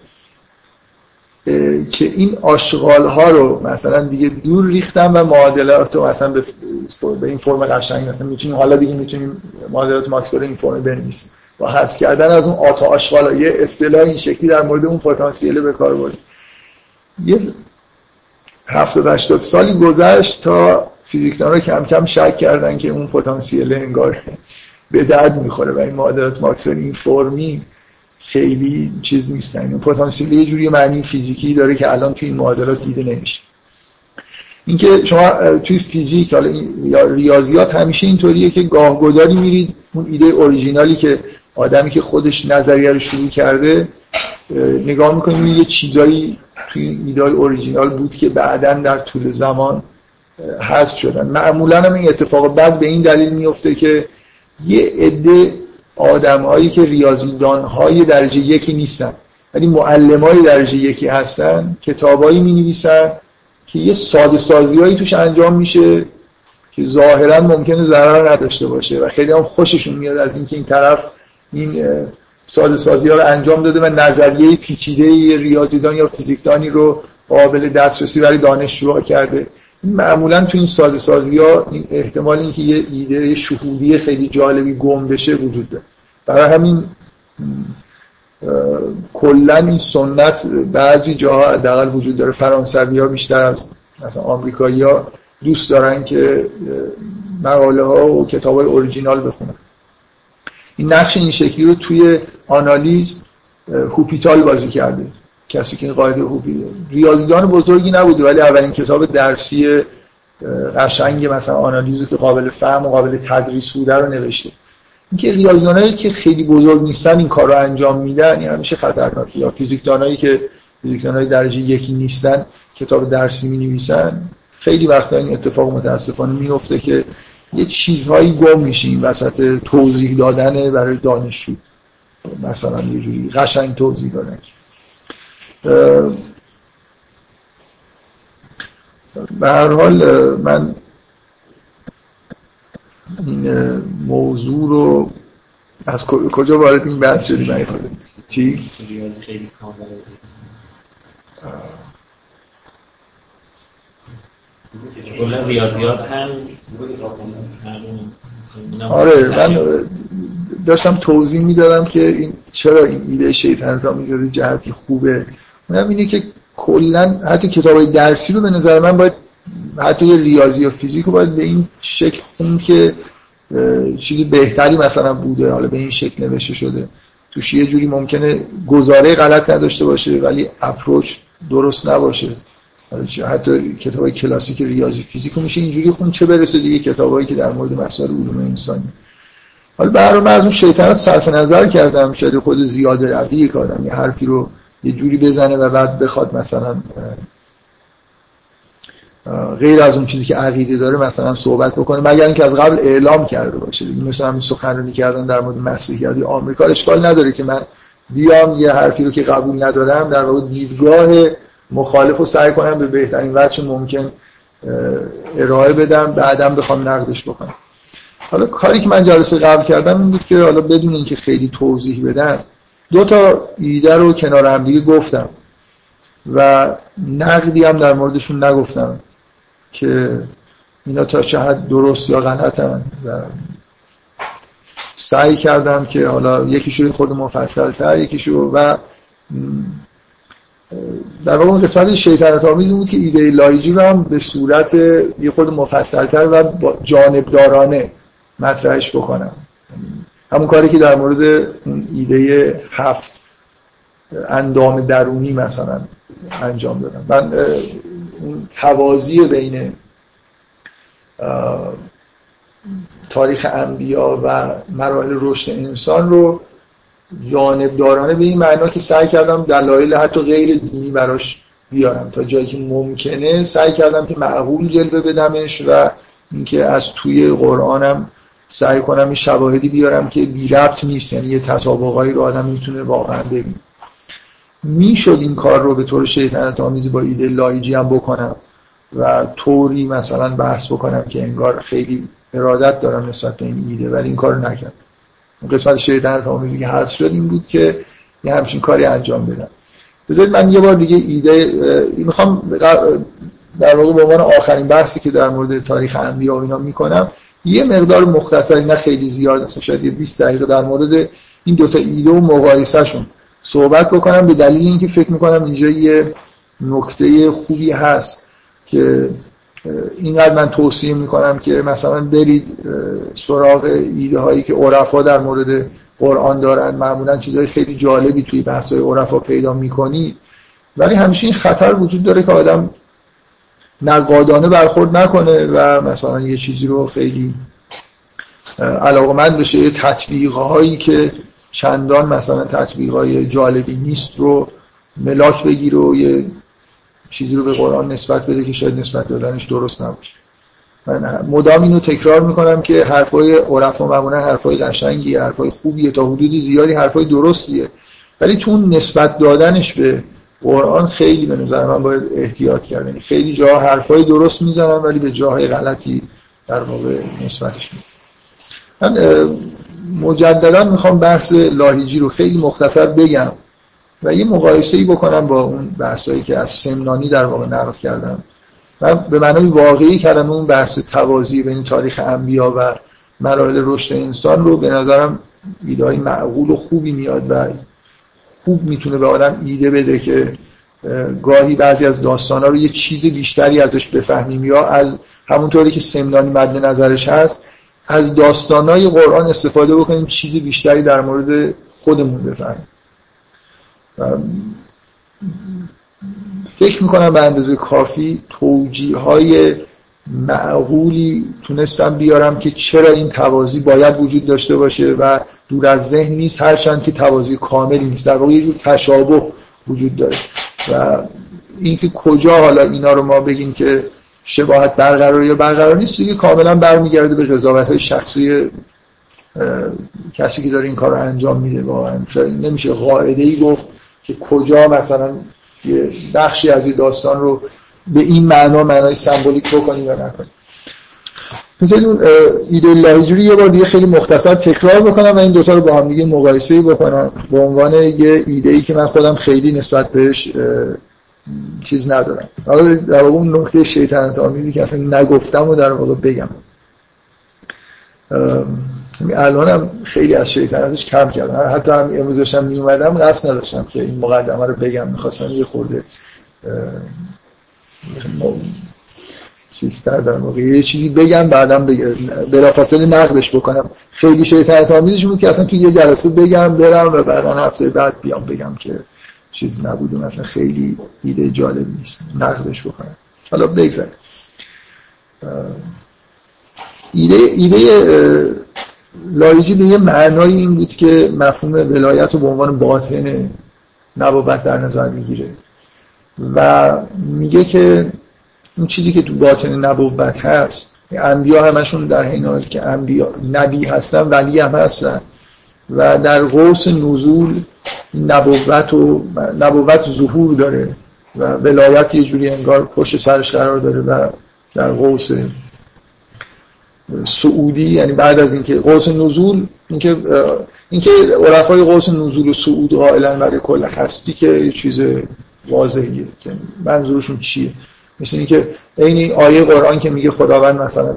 که این آشغال ها رو مثلا دیگه دور ریختم و معادلات رو مثلا به, به این فرم قشنگ مثلا می‌تونیم حالا دیگه می‌تونیم معادلات ماکسول این فرم بنویسیم. با حذف کردن از اون آتا آشغال یه اصطلاح این شکلی در مورد اون پتانسیل به کار برد یه 70 80 سالی گذشت تا فیزیکدان رو کم کم شک کردن که اون پتانسیل انگار به درد می‌خوره و این معادلات ماکسول این فرمی خیلی چیز نیستن. این پتانسیل یه جوری معنی فیزیکی داره که الان توی این معادلات دیده نمیشه. اینکه شما توی فیزیک یا ریاضیات همیشه اینطوریه که گاهگداری میرید اون ایده اوریجینالی که آدمی که خودش نظریه رو شروع کرده نگاه می‌کنید یه چیزایی توی ایده اوریجینال بود که بعدا در طول زمان حذف شدن. معمولا هم این اتفاق بعد به این دلیل میفته که یه عده آدم هایی که ریاضیدان های درجه یکی نیستن ولی معلم های درجه یکی هستن کتابایی می نویسن که یه ساده سازی هایی توش انجام میشه که ظاهرا ممکنه ضرر نداشته باشه و خیلی هم خوششون میاد از اینکه این طرف این ساده سازی ها رو انجام داده و نظریه پیچیده ریاضیدان یا فیزیکدانی رو قابل دسترسی برای دانشجوها کرده. معمولا تو این ساده سازی ها این احتمال اینکه یه ایده شهودی خیلی جالبی گم بشه وجود داره. برای همین کلا این سنت بعضی جاها حداقل وجود داره. فرانسوی ها بیشتر از مثلا آمریکایی ها دوست دارن که مقاله ها و کتاب های اوریجینال بخونن. این نقش این شکلی رو توی آنالیز هوپیتال بازی کرده. کسی که این قاعده خوبی ریاضیدان بزرگی نبوده ولی اولین کتاب درسی قشنگ مثلا آنالیزو که قابل فهم و قابل تدریس بوده رو نوشته. اینکه ریاضیدانایی که خیلی بزرگ نیستن این کار رو انجام میدن این همیشه خطرناکه یا فیزیکدانایی که فیزیکدانای درجه یکی نیستن کتاب درسی می نویسن خیلی وقتا این اتفاق متاسفانه میفته که یه چیزهایی گم میشیم. وسط توضیح دادن برای دانشجو. مثلا یه جوری قشنگ توضیح دادن. به هر حال من این موضوع رو از کجا وارد این بحث شدی؟ من خود چی؟ ریاضیات هم آره من داشتم توضیح می‌دادم که این چرا این ایده شیطنت را می‌زده جهتی خوبه. اونم اینه که کلا حتی کتاب درسی رو به نظر من باید حتی ریاضی یا فیزیک رو باید به این شکل خون که چیزی بهتری مثلا بوده حالا به این شکل نوشته شده. توش یه جوری ممکنه گزاره غلط نداشته باشه ولی اپروچ درست نباشه. حتی کتاب کلاسیک ریاضی فیزیک میشه اینجوری خون چه برسه دیگه کتابایی که در مورد مسائل علوم انسانی حالا برای من از اون شیطنت صرف نظر کردم شاید خود زیاده روی آدم یه حرفی رو یه جوری بزنه و بعد بخواد مثلا غیر از اون چیزی که عقیده داره مثلا صحبت بکنه مگر اینکه از قبل اعلام کرده باشه. مثلا همین سخنرانی کردن در مورد مسیحیت آمریکا. اشکال نداره که من بیام یه حرفی رو که قبول ندارم در واقع دیدگاه مخالف رو سعی کنم به بهترین وجه ممکن ارائه بدم بعدم بخوام نقدش بکنم. حالا کاری که من جلسه قبل کردم این بود که حالا بدون اینکه خیلی توضیح بدم دو تا ایده رو کنار هم دیگه گفتم و نقدی هم در موردشون نگفتم که اینا تا چه حد درست یا غلطن و سعی کردم که حالا یکیشو خود مفصل تر یکیشو و در واقع قسمت شیطنت آمیز بود که ایده لایجی رو هم به صورت یه خود مفصلتر و جانبدارانه مطرحش بکنم. همون کاری که در مورد اون ایده هفت اندام درونی مثلا انجام دادم من اون توازی بین تاریخ انبیا و مراحل رشد انسان رو جانبدارانه به این معنا که سعی کردم دلایل حتی غیر دینی براش بیارم. تا جایی که ممکنه سعی کردم که معقول جلوه بدمش و اینکه از توی قرآنم سعی کنم این شواهدی بیارم که بی ربط نیست یعنی یه تطابقایی رو آدم می‌تونه واقعا ببینه. می‌شد این کار رو به طور شیطنت آمیزی با ایده لایجی هم بکنم و طوری مثلا بحث بکنم که انگار خیلی ارادت دارم نسبت به این ایده ولی این کار نکرد قسمت شیطنت آمیزی که حذف شد این بود که یه همچین کاری انجام بدم. بذارید من یه بار دیگه ایده می‌خوام در واقع به عنوان آخرین بحثی که در مورد تاریخ انبیا و اینا می‌کنم یه مقدار مختصری نه خیلی زیاد است شاید یه 20 دقیقه در مورد این دوتا ایده و مقایسهشون صحبت بکنم. به دلیل اینکه فکر می‌کنم اینجا یه نکته خوبی هست که اینقدر من توصیه می‌کنم که مثلا برید سراغ ایده هایی که عرفا در مورد قرآن دارن. معمولا چیزهای خیلی جالبی توی بحث های عرفا پیدا می‌کنی ولی همیشه این خطر وجود داره که آدم نقادانه برخورد نکنه و مثلا یه چیزی رو خیلی علاقه من بشه. یه تطبیق هایی که چندان مثلا تطبیق های جالبی نیست رو ملاک بگیر و یه چیزی رو به قرآن نسبت بده که شاید نسبت دادنش درست نباشه. من مدام اینو تکرار می‌کنم که حرفای عرفا معمولا حرفای قشنگی حرفای خوبیه تا حدودی زیادی حرفای درستیه. ولی تو نسبت دادنش به قرآن خیلی به نظر من باید احتیاط کردن یعنی خیلی جا حرفای درست می‌زنم ولی به جاهای غلطی در واقع نسبتش می‌کنم. من مجددا می‌خوام بحث لاهیجی رو خیلی مختصر بگم و یه مقایسه ای بکنم با اون بحثایی که از سمنانی در واقع نقل کردم و به معنای واقعی کردم اون بحث توازی بین تاریخ انبیا و مراحل رشد انسان رو به نظرم ایده معقول و خوبی میاد و خوب می‌تونه به آدم ایده بده که گاهی بعضی از داستان ها رو یه چیز بیشتری ازش بفهمیم یا از همونطوری که سمنانی مد نظرش هست از داستانهای قرآن استفاده بکنیم چیز بیشتری در مورد خودمون بفهمیم. فکر می‌کنم به اندازه کافی توجیه های معقولی تونستم بیارم که چرا این توازی باید وجود داشته باشه و دور از ذهن نیست هرچند که توازی کاملی نیست. در واقع یه جور تشابه وجود داره. و اینکه کجا حالا اینا رو ما بگیم که شباهت برقرار یا برقرار نیست دیگه کاملا برمیگرده به قضاوت های شخصی کسی که داره این کار رو انجام میده واقعا. نمیشه قاعده ای گفت که کجا مثلا یه بخشی از این داستان رو به این معنا معنای سمبولیک بکنی یا نکنی. مثل اون ایده لاهیجوری یه بار دیگه خیلی مختصر تکرار بکنم و این دوتا رو با هم دیگه مقایسه بکنم. به عنوان یه ایده ای که من خودم خیلی نسبت بهش چیز ندارم. در واقع اون نکته شیطنت آمیزی که اصلا نگفتم و در واقع بگم. الان هم خیلی از شیطنتش کم کردم. حتی هم امروز داشتم می اومدم نداشتم که این مقدمه رو بگم. می‌خواستم یه خورده چیز در موقع یه چیزی بگم بعدم بلافاصله نقدش بکنم. خیلی شیطنت آمیزش بود که اصلا تو یه جلسه بگم برم و بعدا هفته بعد بیام بگم که چیز نبود و مثلا خیلی ایده جالب نیست. نقدش بکنم. حالا بگذاریم. ایده ایده لایجی به یه معنای این بود که مفهوم ولایت رو به عنوان باطن نبوت در نظر می‌گیره. و میگه که اون چیزی که تو باطن نبوت هست انبیا همشون در حین حالی که انبیا نبی هستن ولی هم هستن. و در قوس نزول نبوت و نبوت ظهور داره و ولایت یه جوری انگار پشت سرش قرار داره و در قوس سعودی یعنی بعد از اینکه قوس نزول اینکه اینکه عرفای قوس نزول و سعود قائلا برای کل هستی که یه چیز واضحیه که منظورشون چیه؟ مثل اینکه عین این آیه قرآن که میگه خداوند مثلا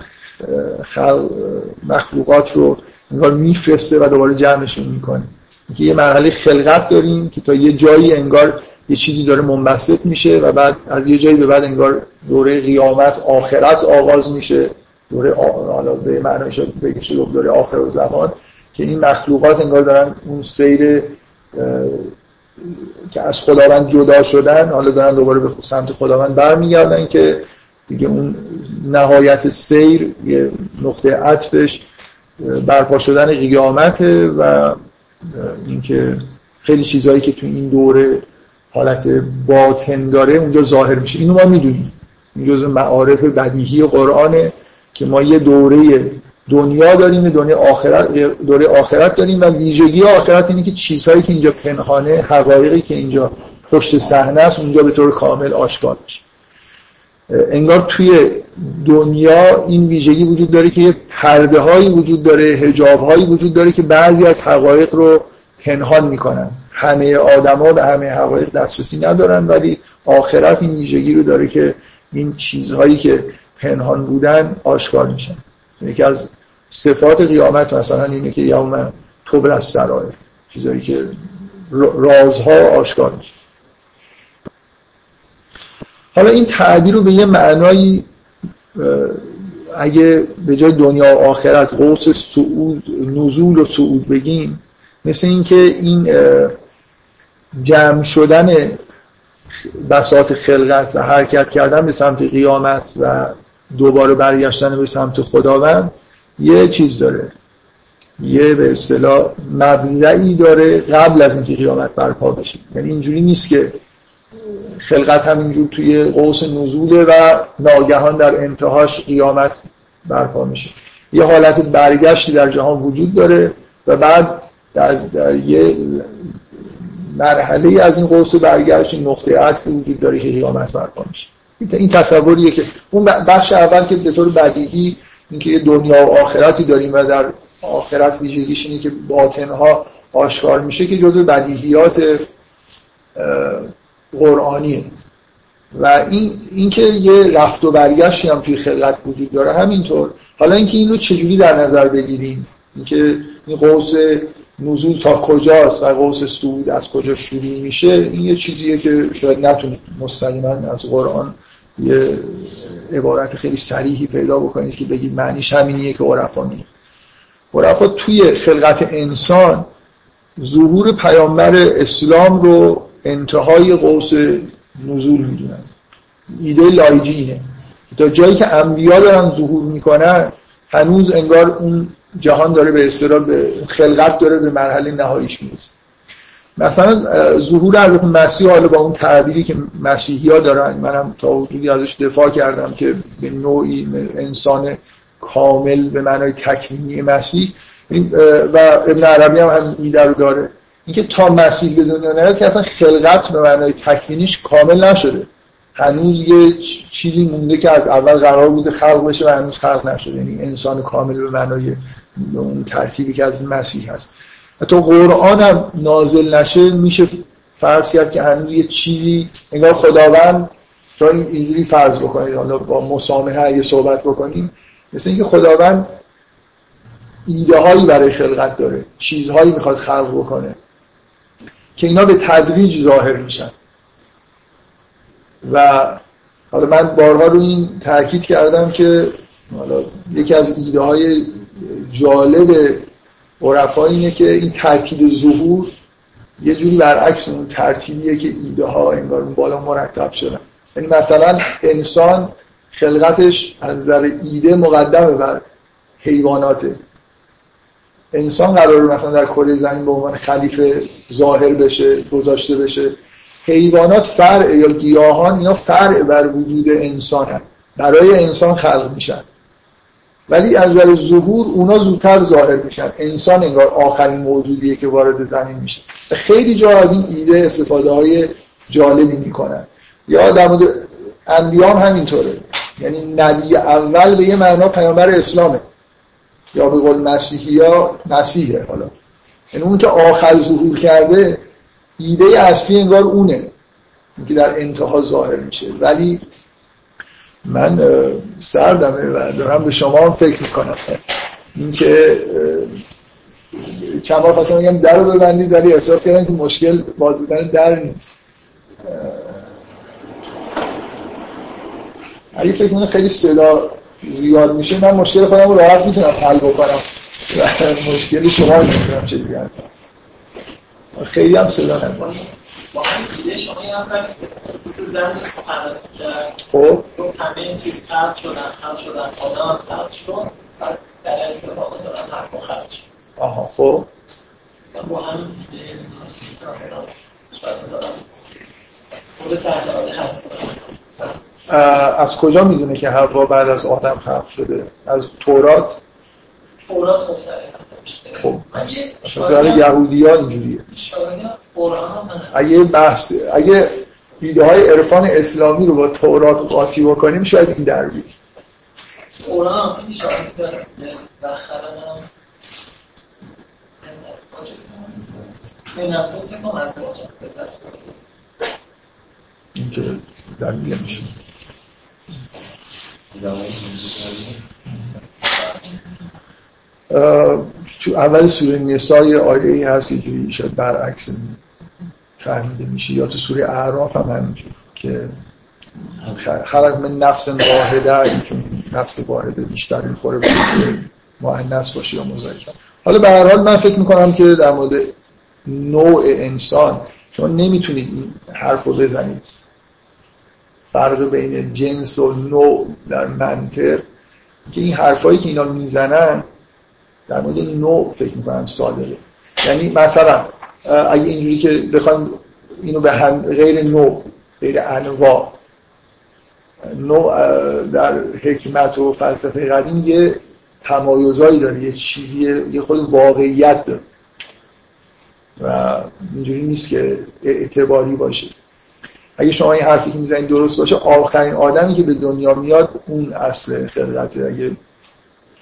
مخلوقات رو انگار میفرسته و دوباره جمعشون می‌کنه. اینکه یه مرحله خلقت داریم که تا یه جایی انگار یه چیزی داره منبسط میشه و بعد از یه جایی به بعد انگار دوره قیامت آخرت آغاز میشه. دوره حالا به معنیش بگیشه دوره آخر و زمان که این مخلوقات انگار دارن اون سیر که از خداوند جدا شدن حالا دارن دوباره به سمت خداوند برمیگردن که دیگه اون نهایت سیر یه نقطه عطفش برپا شدن قیامته و اینکه خیلی چیزهایی که تو این دوره حالت باطن داره اونجا ظاهر میشه. اینو ما می‌دونیم. این جزء معارف بدیهی قرآنه که ما یه دوره دنیا داریم دنیا آخرت دوره آخرت داریم و ویژگی آخرت اینه که چیزهایی که اینجا پنهانه حقایقی که اینجا پشت صحنه است اونجا به طور کامل آشکار میشه. انگار توی دنیا این ویژگی وجود داره که یه پرده هایی وجود داره هجاب هایی وجود داره که بعضی از حقایق رو پنهان می‌کنن. همه آدما به همه حقایق دسترسی ندارن ولی آخرت این ویژگی رو داره که این چیزهایی که پنهان بودن آشکار میشن. یکی از صفات قیامت مثلا اینه که یوم توبر از سرایر چیزهایی که رازها آشکار میشه. حالا این تعبیر رو به یه معنایی اگه به جای دنیا و آخرت قوس سعود نزول و صعود بگیم مثل اینکه این جمع شدن بساط خلقت و حرکت کردن به سمت قیامت و دوباره برگشتن به سمت خداوند یه چیز داره. یه به اصطلاح مبدعی داره قبل از اینکه قیامت برپا بشه. یعنی اینجوری نیست که خلقت همینجور توی قوس نزوله و ناگهان در انتهاش قیامت برپا میشه. یه حالت برگشتی در جهان وجود داره و بعد در, در یه مرحله از این قوس برگشت نقطه عطف وجود داره که قیامت برپا میشه. این تصوریه که اون بخش اول که به طور بدیهی اینکه یه دنیا و آخرتی داریم و در آخرت ویژگیش اینه که باطنها آشکار میشه که جزء بدیهیات قرآنیه. و این اینکه یه رفت و برگشتی هم توی خلقت وجود داره همینطور. حالا اینکه این رو چجوری در نظر بگیریم؟ اینکه این قوس نزول تا کجاست و قوس سعود از کجا شروع میشه؟ این یه چیزیه که شاید نتونید مستقیما از قرآن یه عبارت خیلی سریحی پیدا بکنید که بگید معنیش همینیه که عرفا میگه. عرفا توی خلقت انسان ظهور پیامبر اسلام رو انتهای قوس نزول می‌دونن. ایده لایجی اینه تا جایی که انبیا دارن ظهور می‌کنن هنوز انگار اون جهان داره به اصطلاح به خلقت داره به مرحله نهاییش می‌رسه. مثلا ظهور حضرت مسیح حالا با اون تعبیری که مسیحی ها دارن منم تا حدودی ازش دفاع کردم که به نوعی انسان کامل به معنای تکوینی مسیح. و ابن عربی هم هم ایده رو داره. اینکه تا مسیح به دنیا نیاد که اصلا خلقت به معنای تکوینیش کامل نشده. هنوز یه چیزی مونده که از اول قرار بوده خلق بشه و هنوز خلق نشده. یعنی انسان کامل به معنای اون ترتیبی که از مسیح هست. حتی قرآن هم نازل نشه میشه فرض کرد که هنوز یه چیزی انگار خداوند تا اینجوری فرض بکنید حالا با مسامحه اگه صحبت بکنیم مثل اینکه خداوند ایده هایی برای خلقت داره چیزهایی می‌خواد خلق بکنه که اینا به تدریج ظاهر میشن. و حالا من بارها رو این تاکید کردم که حالا یکی از ایده های جالب عرفا اینه که این ترتیب ظهور یه جوری برعکس اون ترتیبیه که ایده ها انگار اون بالا مرتب شدن. یعنی مثلا انسان خلقتش از نظر ایده مقدمه بر حیواناته. انسان قرار مثلا در کره زمین به عنوان خلیفه ظاهر بشه گذاشته بشه. حیوانات فرع یا گیاهان اینا فرع بر وجود انسان هست. برای انسان خلق میشن. ولی از نظر ظهور اونا زودتر ظاهر میشن. انسان انگار آخرین موجودیه که وارد زمین میشه. خیلی جا از این ایده استفاده های جالبی می‌کنن. یا در مورد انبیام همینطوره. یعنی نبی اول به یه معنا پیامبر اسلامه. یا به قول مسیحی ها مسیحه حالا. یعنی اون که آخر ظهور کرده ایده اصلی انگار اونه. که در انتها ظاهر میشه. ولی من سردمه و دارم به شما هم فکر می‌کنم. اینکه چند بار خواستم بگم در رو ببندید ولی احساس کردم که مشکل باز بودن در نیست. اگه فکر کنم خیلی صدا زیاد میشه من مشکل خودم رو راحت می‌تونم حل بکنم. مشکل شما رو می‌تونم چه خیلی هم صدا نمیشه با ایده شما یه نفر مثل زن سخنرانی کرد خب. همه این چیز خلق شدن خلق شدن آدم خلق شد. در ارتباط مثلا حرف خلق شد. آها خب. با ایده مثلا شاید مثلا از کجا می‌دونه که حوا بعد از آدم خلق شده؟ از تورات؟ تورات خب خب. مثلا یهودی ها اینجوریه. اگه بحث اگه ایده های عرفان اسلامی رو با تورات قاطی بکنیم شاید این در بید قرآن هم شاید این که دلیل میشه. تو اول سوره نسا یه آیه ای هست یه جوری شاید برعکس فهمیده میشه یا تو سوره اعراف هم همینجور که خلق من نفس واحده که نفس واحده بیشتر این خوره باشه مؤنث باشه یا مذکر حالا به هر حال من فکر می‌کنم که در مورد نوع انسان شما نمی‌تونید این حرف رو بزنید. فرق بین جنس و نوع در منطق که این حرفایی که اینا می‌زنن در مورد نوع فکر می‌کنم صادقه یعنی مثلا اگه اینجوری که بخوایم اینو به هم غیر نوع غیر انواع نوع در حکمت و فلسفه قدیم یه تمایزایی داره یه چیزی یه خود واقعیت داره. و اینجوری نیست که اعتباری باشه. اگه شما این حرفی که می‌زنید درست باشه آخرین آدمی که به دنیا میاد اون اصل خلقته. اگه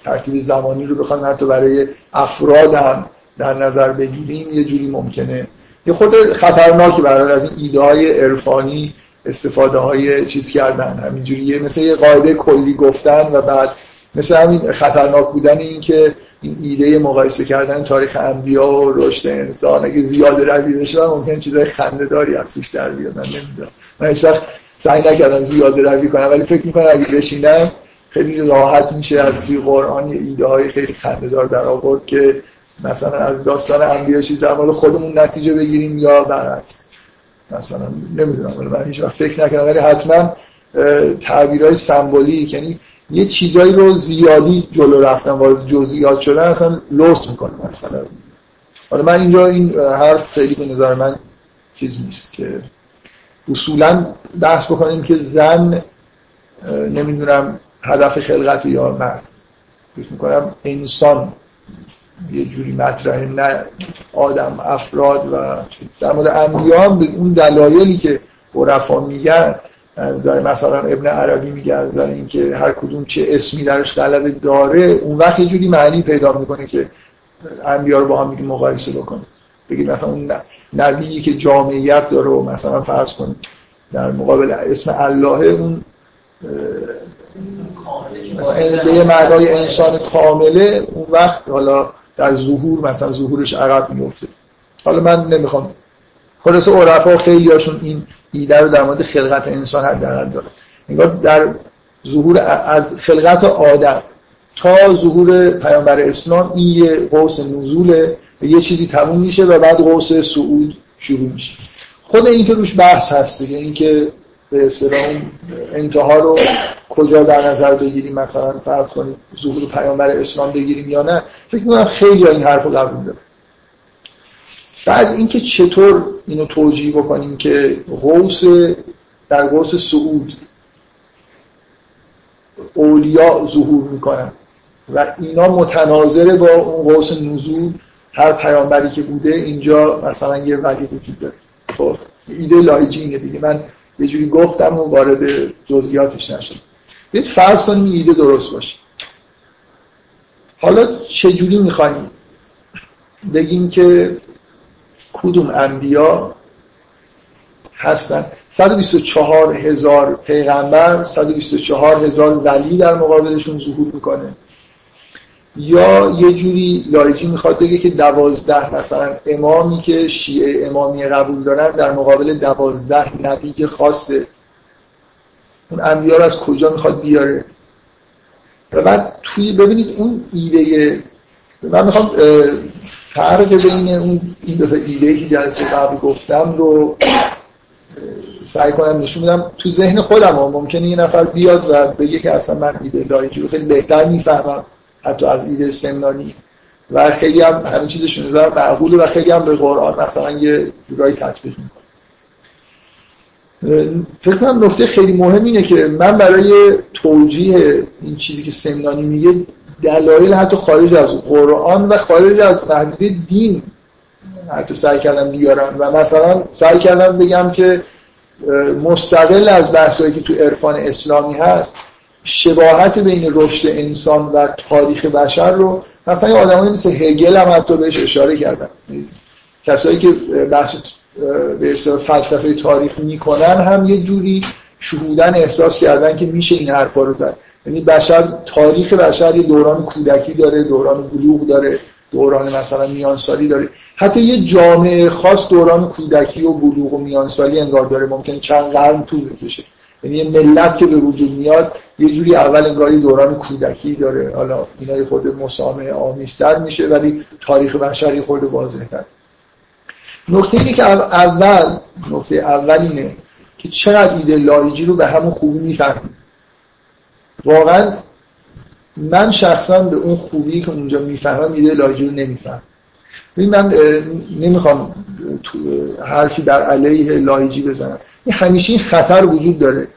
ترتیب زمانی رو بخوایم حتی برای افراد در نظر بگیریم یه جوری ممکنه. یه خود خطرناکی برای از این ایده های عرفانی استفاده های چیز کردن. همینجوریه مثل یه قاعده کلی گفتن و بعد مثل همین خطرناک بودن این که این ایده مقایسه کردن تاریخ انبیا و رشد انسان. اگه زیاده روی بشه ممکن چیزای خنده‌داری از توش در بیاد. من نمی‌دونم. من هیچ وقت سعی نکردم زیاده روی کنم ولی فکر می‌کنم اگه بشینم خیلی راحت میشه از توی قرآن ایده های خیلی خنده‌دار در آورد که مثلا از داستان انبیا چیز در مورد خودمون نتیجه بگیریم یا برعکس. مثلا نمی‌دونم ولی من هیچ وقت فکر نکردم ولی حتما تعبیرهای سمبولیک یعنی یه چیزایی رو زیادی جلو رفتن وارد جزئیات شدن اصلا لوس می‌کنه مثلا حالا من اینجا این حرف خیلی به نظر من چیز نیست که اصولا بحث بکنیم که زن نمی‌دونم هدف خلقت یا مرد فکر می‌کنم انسان یه جوری مطرحه نه آدم افراد و در مورد به اون دلایلی که عرفا میگن نظر مثلا ابن عربی میگه از نظر اینکه هر کدوم چه اسمی درش غلبه داره اون وقت یه جوری معنی پیدا می‌کنه که انبیا رو با هم مقایسه بکنه. بگید مثلا اون نبیی که جامعیت داره و مثلا فرض کنید در مقابل اسم الله اون به یه معنای انسان کامله اون وقت حالا در ظهور مثلا ظهورش عقب میفته حالا من نمی‌خوام. خلاص عرفا خیلی هاشون این ایده رو در مورد خلقت انسان حداقل داره. انگار در ظهور از خلقت آدم تا ظهور پیامبر اسلام این یه قوس نزوله. یه چیزی تموم میشه و بعد قوس صعود شروع میشه. خود این که روش بحث هست دیگه این که به اصطلاح انتها رو کجا در نظر بگیریم مثلا فرض کنید ظهور پیامبر اسلام بگیریم یا نه فکر می‌کنم خیلی این حرف رو قبول داره بعد اینکه چطور اینو توجیه بکنیم که غوث در غوث سعود اولیا ظهور می‌کنن و اینا متناظره با اون غوث نزول هر پیامبری که بوده اینجا مثلا یه ولی وجود داره. خب ایده لایجینه دیگه. من یه جوری گفتم و وارد جزئیاتش نشد. یه فرض کنیم ایده درست باشه. حالا چجوری می‌خوایم بگیم که کدوم انبیا هستن؟ 124 هزار پیغمبر 124 هزار ولی در مقابلشون ظهور می‌کنه. یا یه جوری لایجی می‌خواد بگه که دوازده مثلا امامی که شیعه امامی قبول دارن در مقابل دوازده نبی خاصه. اون انبیا از کجا می‌خواد بیاره؟ و بعد توی ببینید اون ایده من می‌خوام فرق بین اون این دفعه ایده که جلسه قبل گفتم رو سعی کنم نشون بدم. تو ذهن خودم هم ممکنه یه نفر بیاد و بگه که اصلا من ایده لایجی رو خیلی بهتر می‌فهمم. حتی از ایده سمنانی. و خیلی هم همین چیزش نظر معقوله و خیلی هم به قرآن مثلا یه جورایی تطبیق می‌کنه. فکر کنم نکته خیلی مهم اینه که من برای توجیه این چیزی که سمنانی میگه دلایل حتی خارج از قرآن و خارج از محدوده دین حتی سعی کردم بیارم. و مثلا سعی کردم بگم که مستقل از بحثایی که تو عرفان اسلامی هست شباهت بین رشد انسان و تاریخ بشر رو مثلا آدمایی مثل هگل هم حتی بهش اشاره کردن. کسایی که بحث به فلسفه تاریخ می‌کنن هم یه جوری شهودن احساس کردن که میشه این حرفا رو زد. یعنی بشر تاریخ بشر یه دوران کودکی داره دوران بلوغ داره دوران مثلا میانسالی داره. حتی یه جامعه خاص دوران کودکی و بلوغ و میانسالی انگار داره. ممکن چند قرن طول بکشه. یعنی یه ملت که به وجود میاد یه جوری اول انگار دوران کودکی داره. حالا اینا خود مسامه آمیزتر میشه ولی تاریخ بشری خود واضحتر. نکته اینه که اول نکته اول اینه که چقدر ایده لایجی رو به همون خوبی می‌فهمیم. واقعا من شخصا به اون خوبی که اونجا می‌فهمم ایده لایجی رو نمیفهم من نمی‌خوام حرفی در علیه لایجی بزنم. همیشه این خطر وجود داره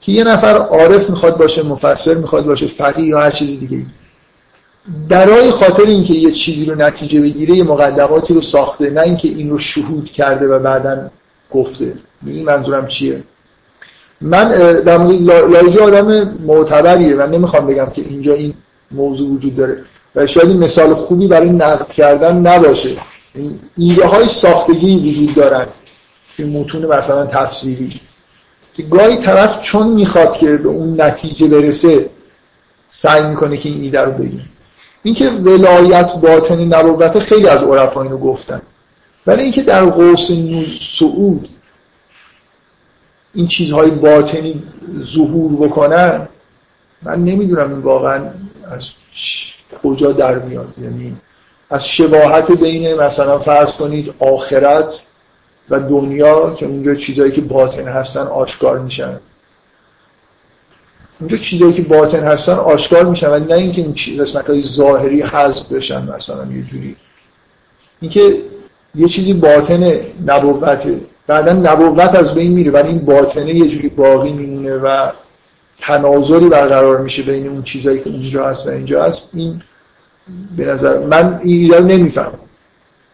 که یه نفر عارف می‌خواد باشه مفسر می‌خواد باشه فقیه یا هر چیز دیگه. برای خاطر اینکه یه چیزی رو نتیجه بگیره یه مقدماتی رو ساخته نه اینکه این رو شهود کرده و بعدا گفته. این منظورم چیه؟ من در مورد لایجی آدم معتبریه و نمی‌خوام بگم که اینجا این موضوع وجود داره. و شاید این مثال خوبی برای نقد کردن نباشه. ایده های ساختگی وجود دارن. که متون مثلا تفسیری. که گاهی طرف چون می‌خواد که به اون نتیجه برسه سعی می‌کنه که این ایده رو بگیره اینکه ولایت باطنی نبوت خیلی از عرفا اینو گفتن. ولی اینکه در قوس سعود این چیزهای باطنی ظهور بکنن من نمی‌دونم این واقعا از کجا در میاد. یعنی از شباهت بین مثلا فرض کنید آخرت و دنیا که اونجا چیزهایی که باطن هستن آشکار میشن. اونجا چیزایی که باطن هستن آشکار میشن ولی نه اینکه این قسمت های ظاهری حذف بشن مثلا یه جوری. اینکه یه چیزی باطن نبوته. بعدا نبوت از بین میره ولی این باطنه یه جوری باقی میمونه و تناظری برقرار میشه بین اون چیزایی که اونجا هست و اینجا هست. این به نظر من این رو نمی‌فهمم.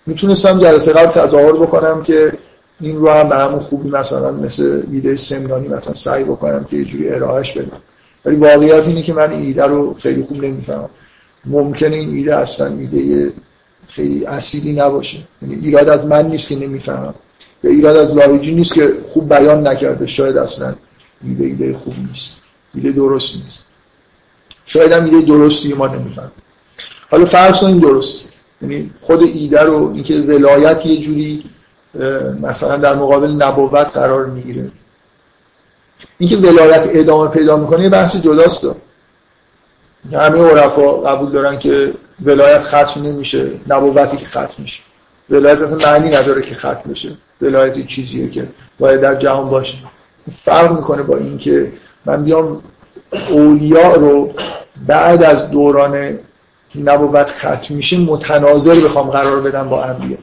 می‌تونستم جلسه قبل تظاهر بکنم که این رو هم به همون خوبی مثلا مثل ایده سمنانی مثلا سعی بکنم که یه جوری ارائهش بدم. ولی واقعیت اینه که من ایده رو خیلی خوب نمی‌فهمم. ممکنه این ایده اصلا ایده خیلی اصیلی نباشه. یعنی ایراد از من نیست که نمی‌فهمم. یا ایراد از لایجی نیست که خوب بیان نکرده. شاید اصلا ایده ایده خوب نیست. ایده درست نیست. شاید هم ایده درستی ما نمیفهم حالا فرض کنیم درست یعنی خود ایده رو اینکه ولایت یه جوری مثلا در مقابل نبوت قرار می‌گیره. اینکه ولایت ادامه پیدا می‌کنه یه بحث جداست. همه عرفا قبول دارن که ولایت ختم نمیشه نبوتی که ختم میشه. ولایت اصلا معنی نداره که ختم بشه. ولایت چیزیه که باید در جهان باشه. فرق می‌کنه با اینکه من بیام اولیاء رو بعد از دوران نبوت ختم میشه متناظر بخوام قرار بدم با انبیا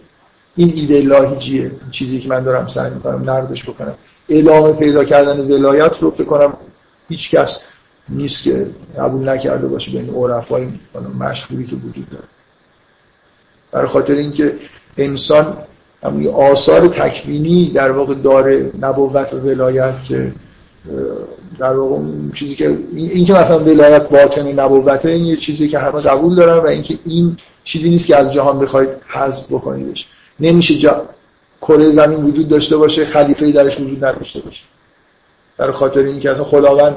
این ایده لاهیجیه چیزی که من دارم سعی می‌کنم نقدش بکنم. ادامه پیدا کردن ولایت رو فکر کنم هیچ کس نیست که قبول نکرده باشه بین عرفای مشهوری که وجود داره. برای خاطر اینکه انسان همون آثار تکوینی در واقع داره نبوت و ولایت که در واقع چیزی که این که مثلا ولایت باطن نبوته این یه چیزی که همه قبول دارن و اینکه این چیزی نیست که از جهان بخواید حذف بکنیدش. نمیشه جا... کره زمین وجود داشته باشه خلیفه درش وجود نداشته باشه. در خاطر اینکه اصلا خداوند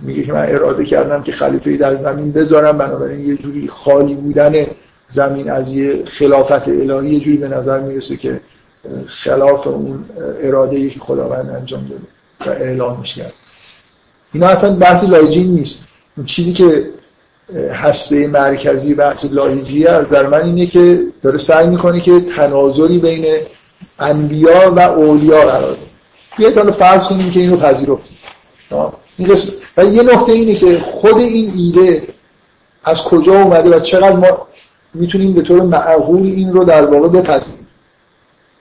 میگه که من اراده کردم که خلیفه در زمین بذارم بنابراین یه جوری خالی بودن زمین از یه خلافت الهی یه جوری به نظر می‌رسه که خلاف اون اراده که خداوند انجام داده. و اعلامش کرد اینا اصلا بحث لایجی نیست. اون چیزی که هسته مرکزی بحث لایجیه از در من اینه که داره سعی می‌کنه که تناظری بین انبیا و اولیا قرار ده بیایید حالا فرض کنیم که اینو پذیرفتیم. و یه نکته اینه که خود این ایده از کجا اومده و چقدر ما می‌تونیم به طور معقول این رو در واقع بپذیریم.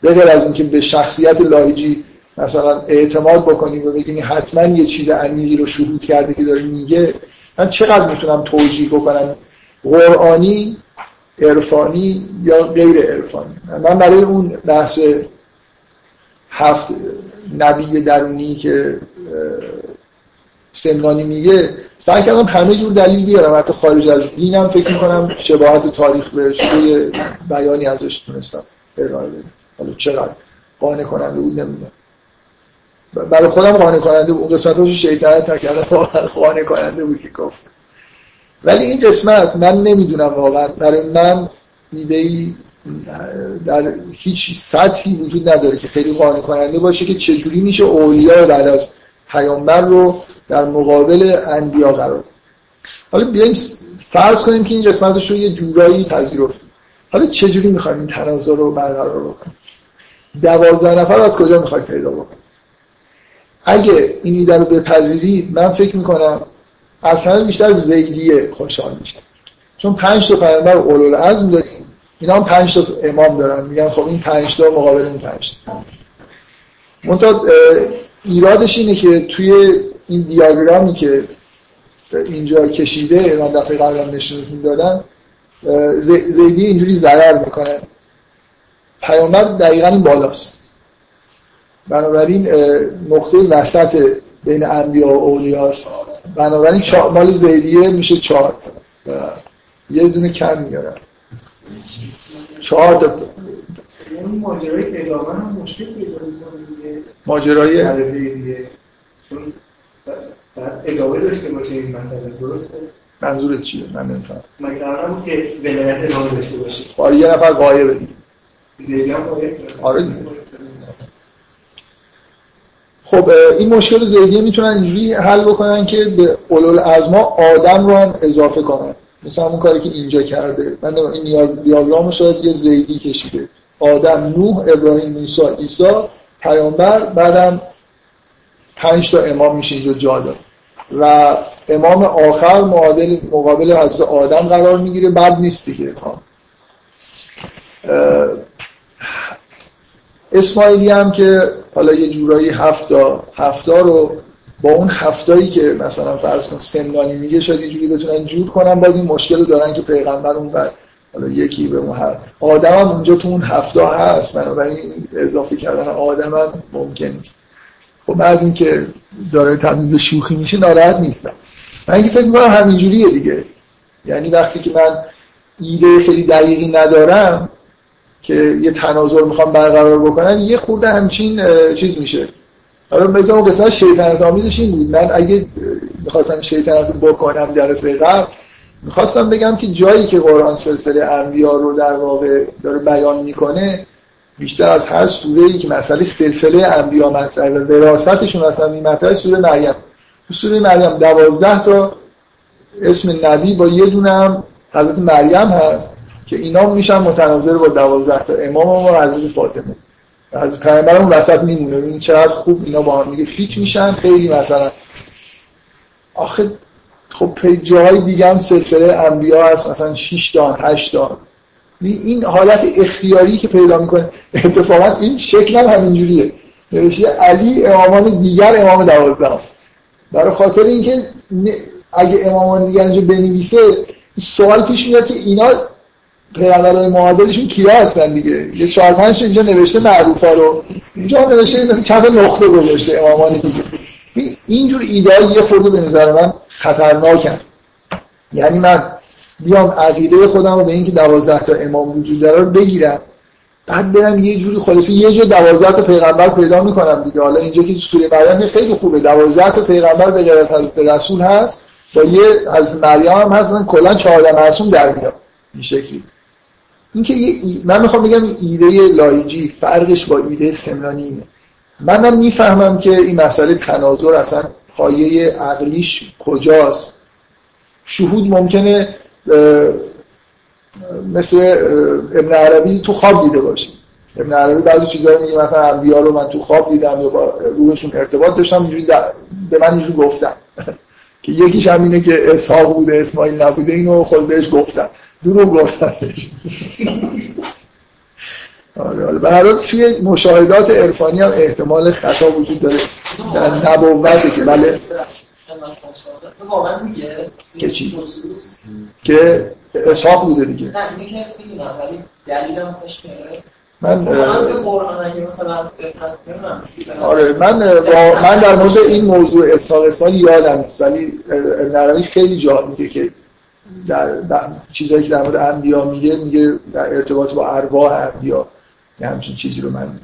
به غیر از اینکه به شخصیت لاهیجی مثلا اعتماد بکنیم و بگیم حتما یه چیز عمیقی رو شهود کرده که داره میگه من چقدر می‌تونم توجیه بکنم؟ قرآنی عرفانی یا غیر عرفانی؟ من برای اون بحث هفت نبی درونی که سمنانی میگه سعی کردم همه جور دلیل بیارم. حتی خارج از دینم فکر می‌کنم شباهت تاریخ به روی بیانی ازش تونستم ارائه بدم. حالا چقدر قانع کننده بود نمی‌دونم. برای خودم قانع کننده اون قسمت هاش شیطنت نکردم قانع کننده بود که گفت. ولی این قسمت من نمی‌دونم واقعا. برای من ایده در هیچ سطحی وجود نداره که خیلی قانع کننده باشه که چجوری میشه اولیا بعد از پیامبر رو در مقابل انبیا قرار حالا بیایم فرض کنیم که این قسمتش رو یه جورایی پذیرفتیم حالا چجوری می‌خوایم این تناظر رو برقرار بکنیم؟ دوازده نفر از کجا می‌خواید پیدا بکنیم؟ اگه این ایده رو بپذیرید من فکر می‌کنم همه بیشتر زیدیه خوشحال میشه چون پنج تا پیامبر اولول عزم داریم. اینا هم پنج تا امام دارن. میگن خب این پنج تا مقابل این پنج تا. منتها ایرادش اینه که توی این دیاگرامی که اینجا کشیده من دفعه قبلا نشونتون دادم زیدی اینجوری ضرر می‌کنه. پیامبر دقیقا این بالاست. بنابراین نقطه وسط بین انبیا و اولیاست بنابراین مال زیدیه میشه چهار یه دونه کم میارن. چهار تا. ماجرای ادامه هم مشکل پیدا ماجرای؟ چون ادامه داشته باشه این مسئله درسته؟ منظورت چیه؟ من نمیفهم. مگه قرار که ولایت ادامه داشته باشه؟ آره یه نفر قایه دیگه. آره خب این مشکل زیدیه می‌تونن اینجوری حل بکنن که به اولول ازما آدم رو هم اضافه کنن. مثل همون کاری که اینجا کرده. من این دیاگرام شاید یه زیدی کشیده. آدم نوح ابراهیم موسی عیسی پیامبر بعدم پنج تا امام میشه اینجا جا داد. و امام آخر معادل مقابل حضرت آدم قرار می‌گیره. بد نیست دیگه. اسماعیلی هم که حالا یه جورایی هفتا هفتا رو با اون هفتایی که مثلا فرض کن سمنانی میگه شاید یه جوری بتونن جور کنن باز این مشکل رو دارن که پیغمبر اون بر حالا یکی به اون هست آدم هم اونجا تو اون هفتا هست بنابراین اضافه کردن آدم هم ممکن نیست. خب بعد این که داره تبدیل به شوخی میشه ناراحت نیستم من اینکه فکر می‌کنم همینجوریه دیگه. یعنی وقتی که من ایده خیلی دقیقی ندارم که یه تناظر می‌خوام برقرار بکنم یه خورده همچین چیز میشه. حالا مثلا اون قسمت شیطنت آمیزش این بود. من اگه می‌خواستم شیطنت بکنم جلسه قبل می‌خواستم بگم که جایی که قرآن سلسله انبیا رو در واقع داره بیان می‌کنه بیشتر از هر سوره ای که مسئله سلسله انبیا مطرحه و وراثتشون مثلا این مطرح سوره مریم. تو سوره مریم دوازده تا اسم نبی با یه دونه هم حضرت مریم هست. که اینا میشن متناظر با دوازده تا امام و حضرت فاطمه. از پیامبر اون وسط میمونه. این چقدر خوب اینا با هم دیگه فیت میشن. خیلی مثلا آخه خب جاهای دیگه هم سلسله انبیا هست. مثلا 6 تا 8 تا. این حالت اختیاری که پیدا می‌کنه اتفاقا این شکل هم همینجوریه. نوشته علی امامان دیگر امام دوازده برای خاطر اینکه اگه امامان دیگر اینجا بنویسه سوال پیش میاد که اینا پیغمبران معادلشون کیا هستن دیگه؟ یه چهار پنج اینجا نوشته معروفا رو. اینجا نوشته چند نقطه گذاشته امامان دیگه. اینجور ایده یه خورده به نظر من خطرناکن. یعنی من بیام عقیده خودم رو به اینکه دوازده تا امام وجود داره رو بگیرم. بعد برم یه جوری خلاصه یه جور دوازده تا پیغمبر پیدا می‌کنم دیگه. حالا اینجا که سوره مریم خیلی خوبه. دوازده تا پیغمبر به غیر حضرت رسول هست. با یه از مریم هم هستن. کلا چهار معصوم در میاد. این شکلی. اینکه من می‌خوام بگم ایده لایجی فرقش با ایده سمنانی اینه. منم می‌فهمم که این مسئله تناظر اصلا پایه عقلیش کجاست. شهود ممکنه مثل ابن عربی تو خواب دیده باشه. ابن عربی بعضی چیزا رو میگه مثلا انبیا رو من تو خواب دیدم یا با روحشون ارتباط داشتم اینجوری به من اینجوری گفتم که یکیش هم اینه که اسحاق بوده اسماعیل نبوده اینو خود بهش گفتم دروغ گفتنش. آره حالا به هر حال توی مشاهدات عرفانی هم احتمال خطا وجود داره. در نبوته که بله. که چی؟ که اسحاق بوده دیگه. من مثلا آره من با من در مورد این موضوع اسحاق اسماعیل یادم نیست ولی ابن عربی خیلی جا میگه که در, در چیزایی که در مورد انبیا میگه میگه در ارتباط با ارواح انبیا یه همچین چیزی رو من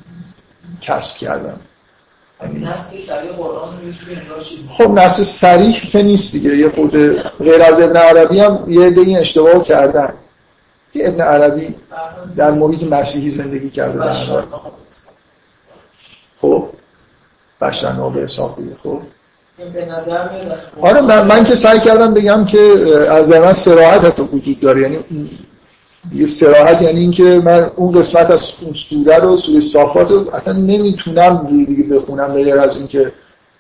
کسب کردم. خب نص سریح که نیست دیگه. یه خود غیر از ابن عربی هم یه عده این اشتباه کردن. که ابن عربی در محیط مسیحی زندگی کرده در خب بشرنا به حساب خب آره من, من که سعی کردم بگم که از من سراحت حتی وجود داره. یعنی یه سراحت یعنی اینکه من اون قسمت از اون سوره رو سوره صافات رو اصلا نمی‌تونم دیگه بخونم غیر از اینکه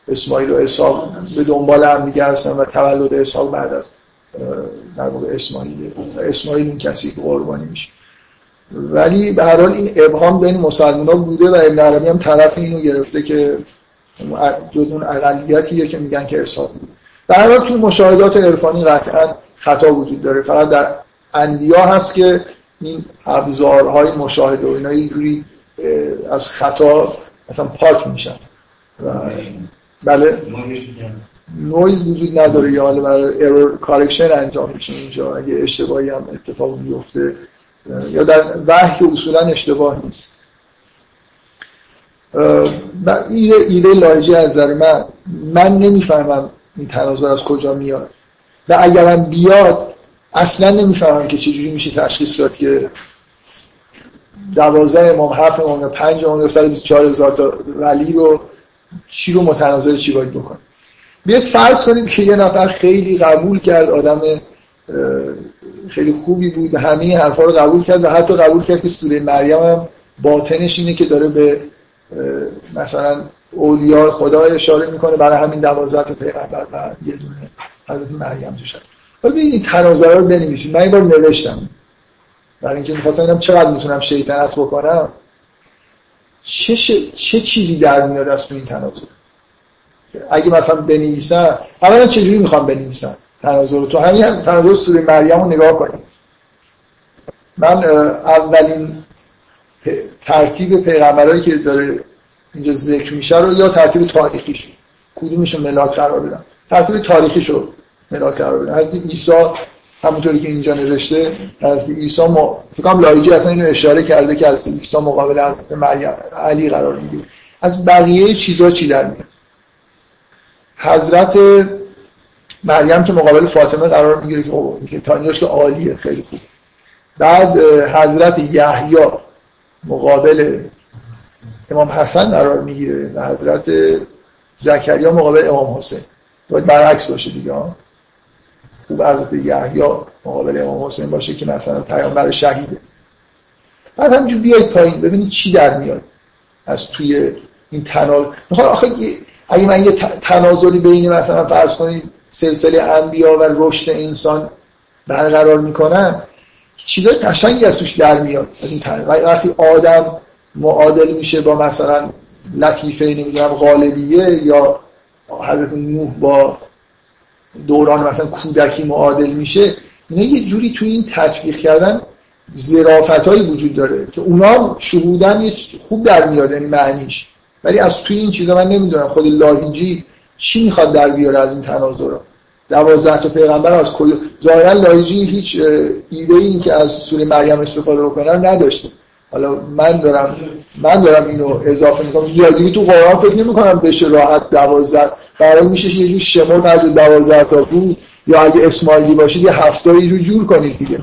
اسماعیل و اسحاق به دنبال هم دیگه هستن و تولد اسحاق بعد از در واقع اسماعیل. اسماعیل این کسی که قربانی میشه. ولی به هر حال این ابهام بین مسلمان ها بوده و ابن عربی هم طرف اینو گرفته که جز اون اقلیتیه که میگن که به هر حال توی مشاهدات عرفانی قطعا خطا وجود داره. فقط در انبیا هست که این ابزارهای مشاهده و اینا اینجوری از خطا مثلا پاک میشن. و بله نویز وجود نداره یا حالا برای error correction انجام میشه اینجا. اگه اشتباهی هم اتفاق میفته یا در وحی اصولا اشتباه نیست. ایده, ایده لایجی از نظر من من نمی‌فهمم این تناظر از کجا میاد. و اگرم بیاد اصلا نمی‌فهمم که چجوری میشه تشخیص داد که دوازده امام هفت امام پنج امام چهار هزار تا ولی رو چی رو متناظر چی باید بکنه. بیاید فرض کنید که یه نفر خیلی قبول کرد آدم خیلی خوبی بود همه حرفا رو قبول کرد و حتی قبول کرد که سوره مریم هم باطنش اینه که داره به مثلا اولیاء خدا اشاره می‌کنه برای همین دوازده تا پیغمبر و یه دونه حضرت مریم توش هست. ولی این تناظر رو بنویسید. من این بار نوشتم. برای اینکه می‌خواستم اینم چقدر می‌تونم شیطنت بکنم. چه, چه چیزی در میاد از تو این تناظر اگه مثلا بنویسم اولا چجوری می‌خوام بنویسم تناظر تو همین تناظر سوره مریم رو نگاه کنیم من اولین ترتیب پیغمبرایی که داره اینجا ذکر میشه رو یا ترتیب تاریخیش. کدومش رو ملاک قرار بدم ترتیب تاریخیش رو ملاک قرار بدم از عیسی همونطوری که اینجا نوشته از عیسی ما فکرم لایجی اصلا اینو اشاره کرده که از عیسی مقابل از مریم علی قرار می‌گیره. از بقیه چیزا چی در میاد؟ حضرت مریم که مقابل فاطمه قرار می‌گیره که تا اینجاش که عالیه خیلی خوب. بعد حضرت یحیی مقابل امام حسن قرار می‌گیره و حضرت زکریا مقابل امام حسین. باید برعکس باشه دیگه خوب حضرت یحیی مقابل امام حسین باشه که مثلا پیامبر شهیده. بعد همینجور بیاید پایین ببینید چی در میاد از توی این تنال می‌خواد آخه اگه من یه تنازلی بین مثلا فرض کنید سلسله انبیا و رشد انسان برقرار می‌کنن چیزای قشنگی از توش در میاد از این وقتی آدم معادل میشه با مثلا لطیفه نمی‌دونم غالبیه یا حضرت نوح با دوران مثلا کودکی معادل میشه اینا یه جوری توی این تطبیق کردن زرافت وجود داره که اونا شهودن خوب در میاد یعنی معنیش. ولی از توی این چیزا من نمی‌دونم خود لاهیجی چی می‌خواد در بیاره از این تناظر رو دوازده تا پیغمبر از کل ظاهرا لاهیجی هیچ ایده این که از سوره مریم استفاده بکنه نداشته. حالا من دارم من دارم اینو اضافه می‌کنم. یادگیری تو قرآن فکر نمی‌کنم بشه راحت دوازده برای میشه یه جور شمار نجور دوازده تا بود. یا اگه اسماعیلی باشید یه هفتایی رو جور کنید دیگه.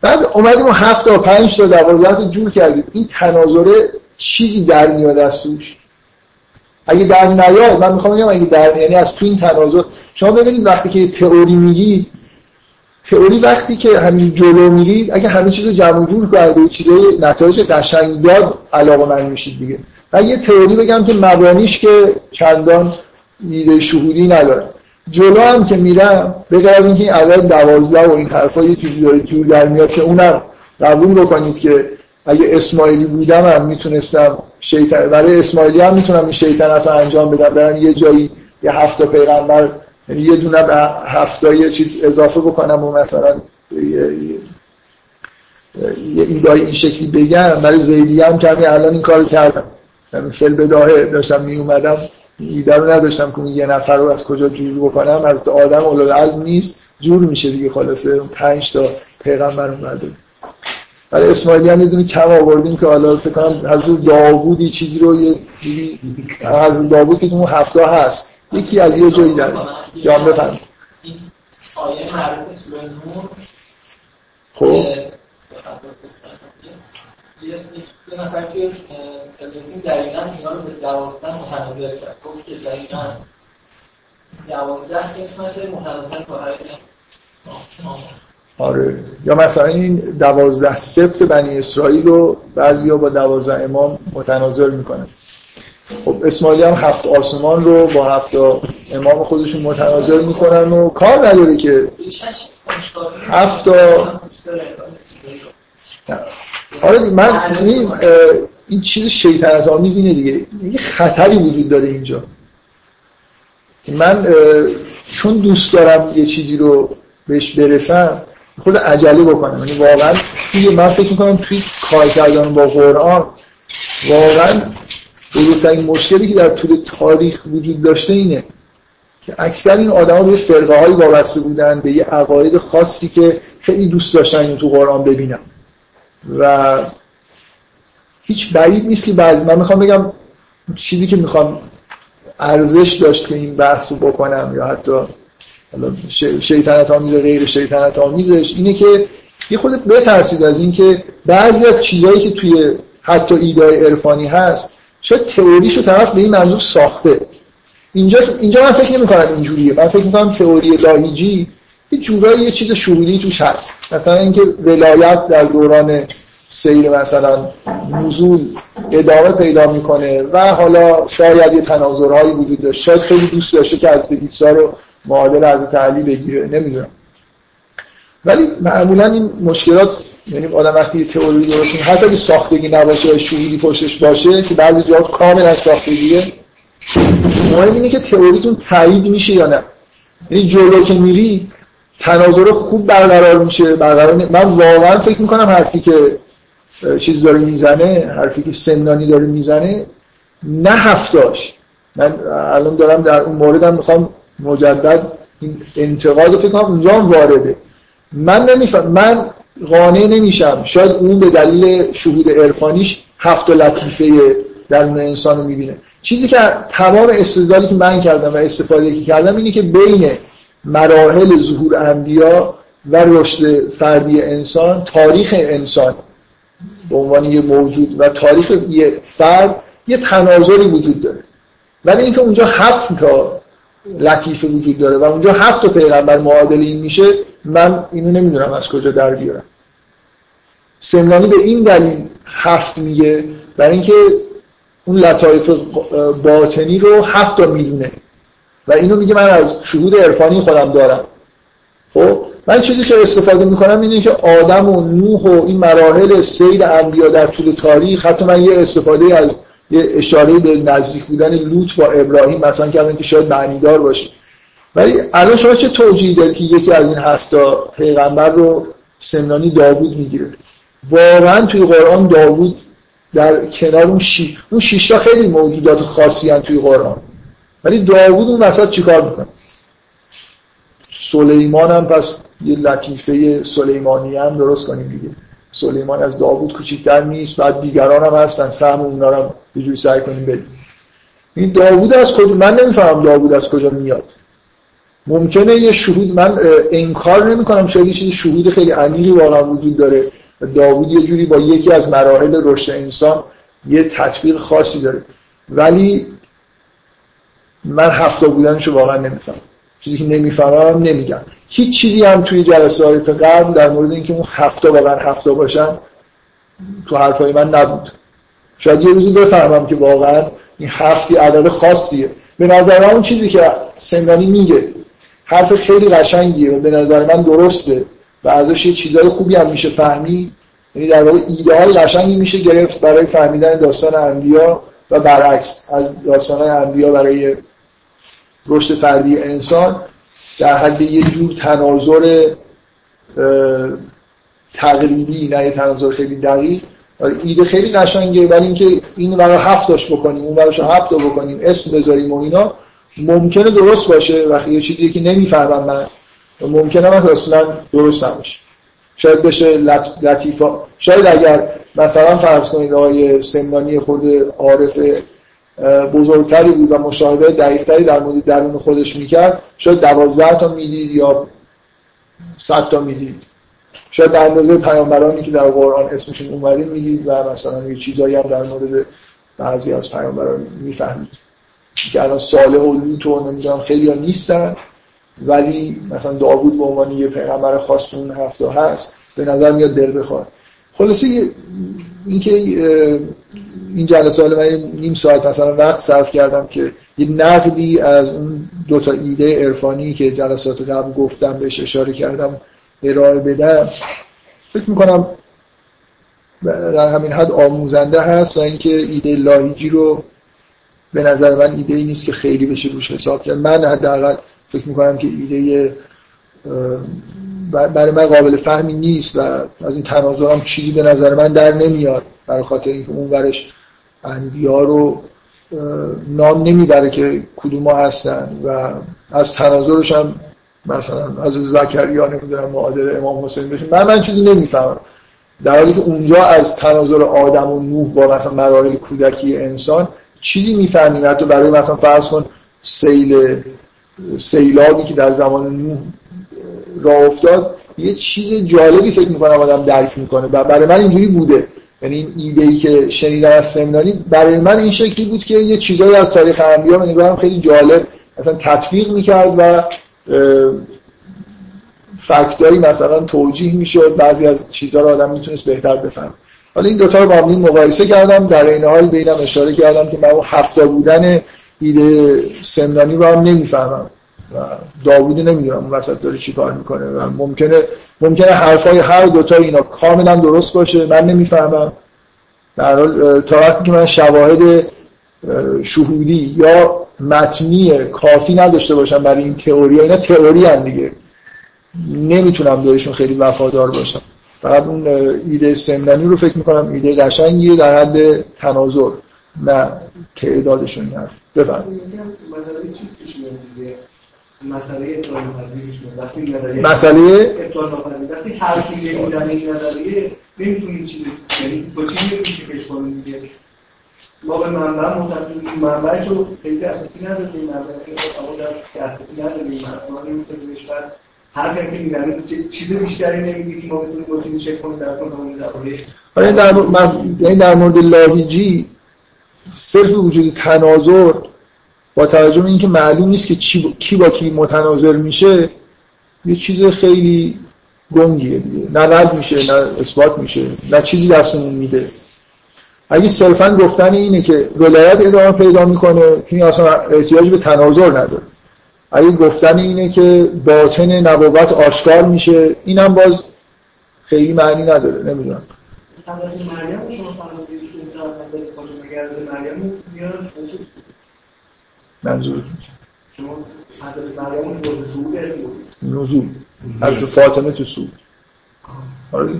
بعد اومدیم هفت تا پنج تا دوازده تا جور کردید این تناظره چیزی در میاد از توش؟ اگه در نیاد من می‌خوام بگم اگه در یعنی از تو این تناظر شما ببینید وقتی که تئوری میگید تئوری وقتی که همین جلو میرید اگه همه چیز رو جمع جور کرده چیزای نتایج قشنگ داد علاقه من میشید دیگه. و یه تئوری بگم که مبانیش که چندان ایده شهودی نداره. جلو هم که میرم به از اینکه این عدد دوازده و این حرفا یه چیزی داره جور در میاد که اونم قبول بکنید که اگه اسماعیلی بودم هم می‌تونستم شیطن برای اسماعیلی هم می‌تونم این شیطنت رو انجام بدم. برم یه جایی یه هفته پیغمبر یعنی یه دونه به هفته یه چیز اضافه بکنم و مثلا یه, ایدای این شکلی بگم. برای زیدی هم که الان این کار کردم. یعنی فل بداهه داشتم می اومدم ایده رو نداشتم که یه نفر رو از کجا جور بکنم. از آدم اولاد نیست. جور میشه دیگه خلاصه. پنج تا پیغمبر اومده. برای اسماعیلی هم یه کم آوردیم که حالا فکر کنم حضرت داوودی چیزی رو یه حضرت داوود که اون هفته هست. یکی از یه جایی داره جان بفرم این آیه معروف سوره نور. خب. یه نفر که تلویزیون دقیقا اینا رو به دوازده متنظر کرد. گفت که دقیقا دوازده قسمت متنظر تا هر آره. یا مثلا این دوازده سبت بنی اسرائیل رو بعضیا با دوازده امام متناظر می‌کنن. خب اسماعیلی هم هفت آسمان رو با هفت امام خودشون متناظر می‌کنن و کار نداره که هفت آره من این, این چیز شیطنت آمیز اینه دیگه. یه خطری وجود داره اینجا. من چون دوست دارم یه چیزی رو بهش برسم خود عجله بکنم. یعنی واقعا توی من فکر می‌کنم توی کار کردن با قرآن واقعا بزرگترین مشکلی که در طول تاریخ وجود داشته اینه که اکثر این آدما به فرقه هایی وابسته بودن به یه عقاید خاصی که خیلی دوست داشتن تو قرآن ببینم و هیچ بعید نیست که بعد من می‌خوام بگم چیزی که می‌خوام ارزش داشت که این بحث رو بکنم یا حتی شیطنت آمیز غیر شیطنت آمیزش اینه که یه خودت بترسید از اینکه بعضی از چیزهایی که توی حتی ایدای عرفانی هست شاید تئوریشو طرف به این منظور ساخته. اینجا اینجا من فکر نمی کنم اینجوریه. من فکر می‌کنم تئوری لاهیجی یه جورایی یه چیز شهودی توش هست. مثلا اینکه ولایت در دوران سیر مثلا نزول ادامه پیدا می‌کنه و حالا شاید یه تناظرهایی وجود داشت. شاید خیلی دوست داشته که از عیسی رو معادل از تعلی بگیره نمی‌دونم. ولی معمولا این مشکلات یعنی آدم وقتی تئوری درست حتی اگه ساختگی نباشه یا شهودی پشتش باشه که بعضی جاها کاملا ساختگیه مهم اینه که تئوریتون تایید میشه یا نه. یعنی جلو که میری تناظر خوب برقرار میشه برقرار من واقعا فکر می‌کنم حرفی که چیز داره می‌زنه حرفی که سنانی داره می‌زنه نه هفتاش من الان دارم در اون موردم می‌خوام مجدد این انتقاد فکر کنم اونجا هم وارده. من نمیفهم من قانع نمیشم. شاید اون به دلیل شهود عرفانیش هفت و لطیفه در انسان رو می‌بینه. چیزی که تمام استدلالی که من کردم و استفاده که کردم اینه که بین مراحل ظهور انبیا و رشد فردی انسان تاریخ انسان به عنوان یه موجود و تاریخ یه فرد یه تناظری وجود داره. ولی اینکه اونجا هفت تا لطیفه وجود داره. و اونجا هفت تا پیغمبر معادل این میشه. من اینو نمی‌دونم از کجا در بیارم. سمنانی به این دلیل هفت میگه برای اینکه اون لطایف باطنی رو هفت تا می‌دونه. و اینو میگه من از شهود عرفانی خودم دارم. خب من چیزی که استفاده می‌کنم اینه که آدم و نوح و این مراحل سید انبیا در طول تاریخ حتی من یه استفاده از یه اشاره به نزدیک بودن لوط با ابراهیم مثلا کردن که شاید معنیدار باشه. ولی الان شما چه توجیهی دارید که یکی از این هفتا پیغمبر رو سمنانی داوود می‌گیره؟ واقعا توی قرآن داوود در کنار اون شی اون شیشتا خیلی موجودات خاصی هن توی قرآن. ولی داوود اون وسط چیکار می‌کنه؟ سلیمان هم پس یه لطیفه سلیمانی هم درست کنیم دیگه. سلیمان از داوود کوچیکتر نیست بعد دیگران هم هستن سهم اونا رو یه جوری سعی کنیم بدیم. این داوود از کجا؟ من نمی‌فهمم داوود از کجا میاد. ممکنه یه شهود من انکار نمی کنم شاید یه چیز شهود خیلی عمیقی واقعا وجود داره. داوود یه جوری با یکی از مراحل رشد انسان یه تطبیق خاصی داره. ولی من هفته بودنشو واقعا نمی‌فهمم. چیزی که نمی‌فهمم نمیگم. هیچ چیزی هم توی جلسات قبل در مورد اینکه اون هفته واقعا هفته باشن تو حرفای من نبود. شاید یه روزی بفهمم که واقعا این هفتی عدد خاصیه. به نظر اون چیزی که سمنانی میگه حرف خیلی قشنگیه و به نظر من درسته و ازش یه چیزای خوبی هم میشه فهمی. یعنی در واقع ایده های قشنگی میشه گرفت برای فهمیدن داستان انبیا و برعکس از داستان انبیا برای رشد فردی انسان در حد یه جور تناظر تقریبی نه یه تناظر خیلی دقیق. آره، ایده خیلی قشنگه ولی اینکه این برای هفت داشت بکنیم اون براش هفت بکنیم اسم بذاریم و اینا ممکنه درست باشه. وقتی یه چیزی که نمی‌فهمم من ممکنه من اصلا درست نباشه. شاید بشه لطیفا. شاید اگر مثلا فرض کنید آقای سمنانی خود عارف بزرگتری بود و مشاهده دقیقتری در مورد درون خودش می‌کرد شاید دوازده تا می‌دید یا صد تا می‌دید. شاید در اندازه پیامبرانی که در قرآن اسمشون اومده می‌دید و مثلا یه چیزایی هم در مورد بعضی از پیامبران می‌فهمید. که الان صالح و لوط و نمی‌دونم خیلی ها نیستن ولی مثلا داوود به عنوان یه پیغمبر خاص اون هفته هست به نظر میاد دل بخواد. خلاصه اینکه این جلسه حالا من نیم ساعت مثلا وقت صرف کردم که یه نقدی از اون دو تا ایده عرفانی که جلسات قبل گفتم بهش اشاره کردم ارائه بدم. فکر می‌کنم در همین حد آموزنده هست و اینکه ایده لاهیجی رو به نظر من ایده ای نیست که خیلی بشه روش حساب کرد. من حداقل فکر می‌کنم که ایده برای من قابل فهمی نیست و از این تناظرم چیزی به نظر من در نمیاد. برای خاطر اینکه اون ورش انبیا رو نام نمی‌بره که کدوم هستن و از تناظرش هم مثلا از زکریا نمی‌دونم معادل امام حسین بشه. من من چیزی نمی‌فهمم. در حالی که اونجا از تناظر آدم و نوح با مثلا مراحل کودکی انسان چیزی می‌فهمیم. حتی برای مثلا فرض کن سیل سیلابی که در زمان نوح راه افتاد یه چیز جالبی فکر می‌کنم آدم درک می‌کنه. و برای من اینجوری بوده. یعنی این ایده ای که شنیدم از سمنانی برای من این شکلی بود که یه چیزایی از تاریخ انبیا به نظرم خیلی جالب مثلا تطبیق می‌کرد و فکتایی مثلا توجیه می‌شد بعضی از چیزها رو آدم می‌تونست بهتر بفهم حالا این دوتا رو با هم مقایسه کردم در این حال بینم اشاره کردم که من اون هفتا بودن ایده سمنانی رو هم نمی‌فهمم. و داوود نمی‌دونم اون وسط داره چی کار می‌کنه و ممکنه ممکنه حرفای هر دوتا اینا کاملا درست باشه من نمی‌فهمم. در حال تا وقتی که من شواهد شهودی یا متنی کافی نداشته باشم برای این تئوری اینا تئوری هم دیگه. نمی‌تونم بهشون خیلی وفادار باشم. فقط اون ایده سمنانی رو فکر می‌کنم ایده قشنگیه در حد تناظر. نه تعدادشون حرف بفرمایید. مسئله وقتی نظریه مسئله؟ ابطال وقتی هر کی بودن این نظریه نمی‌تونی چی یعنی با چی نمیشه پیش کنیم دیگه؟ ما به منبع معتقدیم منبعش رو خیلی اساسی نداریم. منبعش رو در اساسی نداریم. ما نمی‌تونیم هر که میگن چیز بیشتری نمیگه که ما بتونیم چی چک کنیم در کنیم در در مورد یعنی در مورد لاهیجی صرف وجود تناظر با توجه به اینکه معلوم نیست که کی با کی متناظر میشه یه چیز خیلی گنگیه دیگه. نه رد میشه نه اثبات میشه نه چیزی دستمون میده. اگه صرفا گفتن اینه که ولایت ادامه پیدا می‌کنه این اصلا احتیاج به تناظر نداره. اگه گفتن اینه که باطن نبوت آشکار میشه اینم باز خیلی معنی نداره. نمی‌دونم. شما نزول. از فاطمه تو سود آره.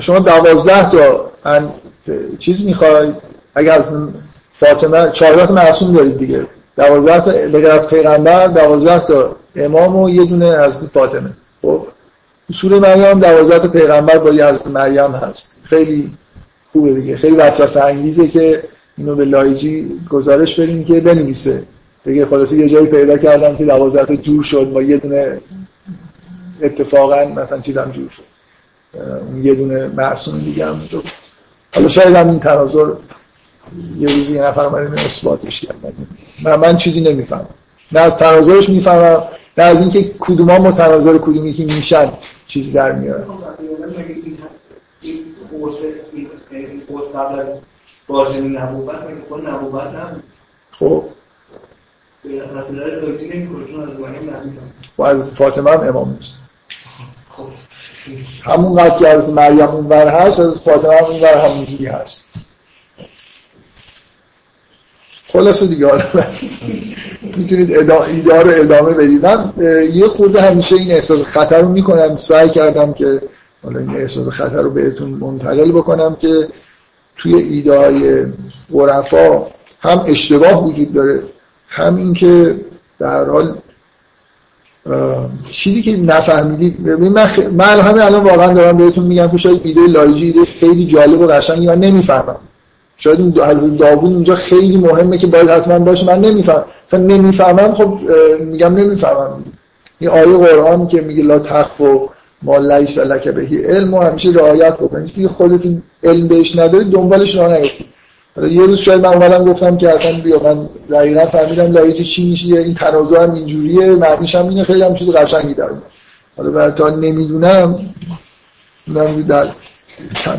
شما دوازده تا چیز می‌خواید اگر از فاطمه چهارده تا معصوم دارید دیگه. دوازده تا بگر از پیغمبر دوازده تا امام و یه دونه از فاطمه. خب سوره مریم دوازده تا پیغمبر با یه حضرت مریم هست. خیلی خوبه دیگه. خیلی وسوسه انگیزه که اینو به لایجی گزارش بدیم که بنویسه. بگه خلاصه یه جایی پیدا کردم که دوازده تا جور شد با یه دونه اتفاقا مثلا چیزم جور شد. یه دونه معصوم دیگه هم تو حالا شاید هم این تناظر یه روزی یه نفر اومده اثباتش کرد. من, من چیزی نمی‌فهمم. نه از تناظرش می‌فهمم نه از اینکه کدوما متناظر کدومی که میشن چیزی در میاره. خب. و از فاطمه هم امام نیست. همون قد که از مریم اونور هست از فاطمه هم اونور همونجوری هست. خلاصه دیگه می‌تونید ایده رو ادامه بدید. من یه خورده همیشه این احساس خطر رو می‌کنم. سعی کردم که حالا این احساس خطر رو بهتون منتقل بکنم که توی ایده های عرفا هم اشتباه وجود داره هم اینکه در حال چیزی که نفهمیدید من, خ... من الان واقعا دارم بهتون میگم که شاید ایده لایجی ایده خیلی جالب و قشنگی من نمی‌فهمم. شاید این حضرت داوود اونجا خیلی مهمه که باید حتما باشه من نمی‌فهمم. نمی‌فهمم خب میگم نمی‌فهمم. این آیه قرآن که میگه لا تخف و ما لیس لک بهی علم و همیشه رعایت بکنید که خودت علم بهش نداری دنبالش راه نیفتی یه روز شاید من اومدم گفتم که اصلا بیا من دقیقا فهمیدم لایجی چی میشه این تنازع هم اینجوریه معنیش هم اینه خیلی هم چیز قشنگی داره حالا تا نمی‌دونم در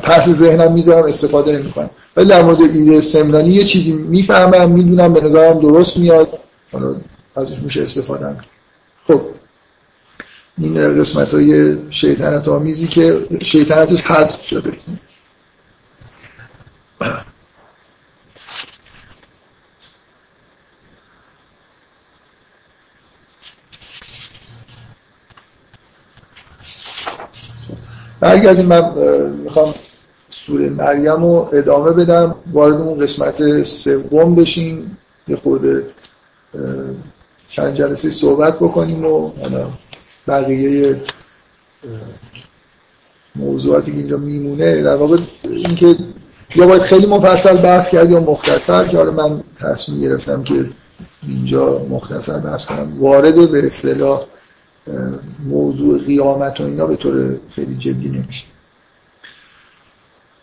پس ذهنم می‌ذارم استفاده نمی‌کنم. ولی در مورد ایده سمنانی یه چیزی می‌فهمم می‌دونم به نظرم درست میاد. حالا ازش میشه استفاده خب. این قسمت های شیطنت آمیزی که شیطنتش حذف شده. برگردیم من می‌خوام سوره مریم رو ادامه بدم. وارد اون قسمت سوم بشیم یه خورده چند جلسه صحبت بکنیم و بقیه موضوعاتی که اینجا میمونه در واقع اینکه یا باید خیلی مفصل بحث کرد یا مختصر که من تصمیم گرفتم که اینجا مختصر بحث کنم. وارد به اصطلاح موضوع قیامت و اینا به طور خیلی جدی نمیشه.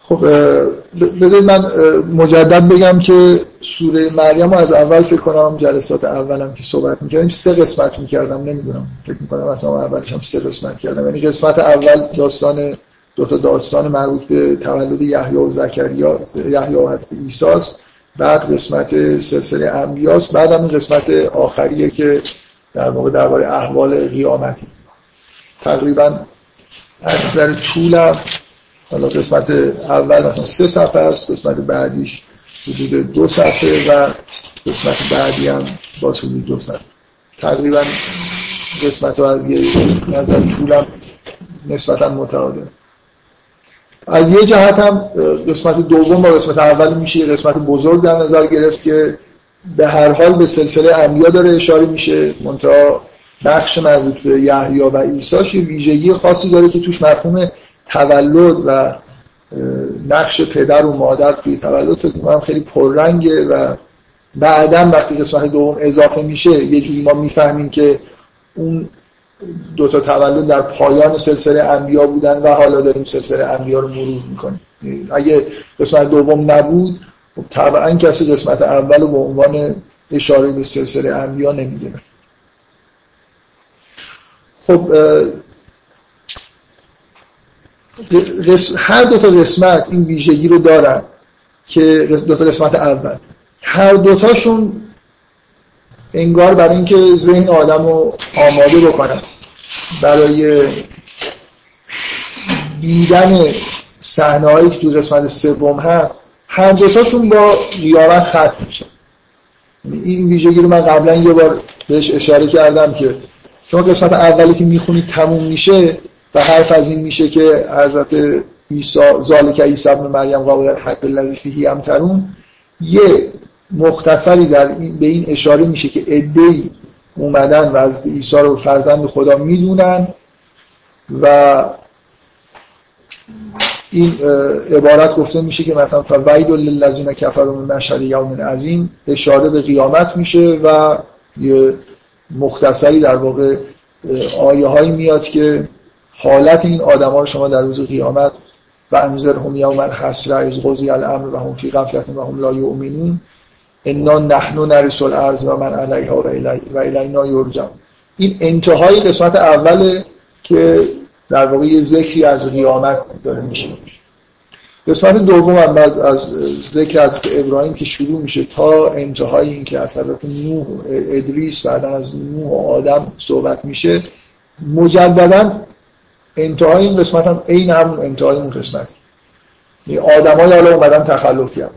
خب بذارید من مجدد بگم که سوره مریم از اول فکر کنم جلسات اولم که صحبت می‌کردیم سه قسمت می‌کردم نمی‌دونم فکر می‌کنم اصلا اولش هم سه قسمت کردم. یعنی قسمت اول داستان دو تا داستان مربوط به تولد یحیی و زکریا یحیی و عیسی بعد قسمت سلسله انبیاست. بعد هم قسمت آخریه که در واقع درباره احوال قیامتی. تقریبا از نظر حالا قسمت اول مثلا سه صفحه است قسمت بعدیش حدود دو صفحه و قسمت بعدی هم باز حدود دو صفحه. تقریبا قسمت ها از یه نظر طولم نسبتا متعادل. از یه جهت هم قسمت دوم با قسمت اول میشه یه قسمت بزرگ در نظر گرفت که به هر حال به سلسله انبیا داره اشاره میشه. منتها بخش مربوط به یحیی و عیسی یه ویژگی خاصی داره که توش مفهوم تولد و نقش پدر و مادر توی تولد فکر می‌کنم خیلی پررنگه و بعدا وقتی قسمت دوم اضافه میشه یه جوری ما می‌فهمیم که اون دوتا تولد در پایان سلسله انبیا بودن و حالا داریم سلسله انبیا رو مرور می‌کنیم. اگه قسمت دوم نبود طبعا کسی قسمت اول رو به عنوان اشاره به سلسله انبیا نمی‌گیره خب هر دو تا قسمت این ویژگی رو دارن که دو تا قسمت اول. هر دوتاشون انگار برای اینکه ذهن آدم رو آماده بکنن. برای دیدن صحنه که تو قسمت سوم هست هر دوتاشون با قیامت ختم میشه. این ویژگی رو من قبلا یه بار بهش اشاره کردم که شما قسمت اولی که می‌خونید تموم میشه و حرف از این میشه که حضرت عیسی ذالک عیسی ابن مریم قول حق الذی فیه امترون یه مختصری در این به این اشاره میشه که ادعی اومدن و از عیسی رو فرزند خدا می‌دونن و این عبارت گفته میشه که مثلا فوید للذین کفروا من مشهد یوم عظیم اشاره به قیامت میشه و یه مختصری در واقع آیه هایی میاد که حالت این آدما رو شما در روز قیامت و انذر هم یوم الحسره از قضی الامر و هم فی غفلت و هم لا یؤمنون انا نحن نرث الارض و من علیها و الینا یرجع این انتهای قسمت اوله که در واقع یه ذکری از قیامت داره میشه. قسمت دوم هم بعد از ذکر از ابراهیم که شروع میشه تا انتهای این که از حضرت نوح ادریس بعدا از نوح و آدم صحبت میشه مجددا انتهای این قسمت هم عین همون انتهای اون قسمت. آدمای حالا اومدن تخلف کردن.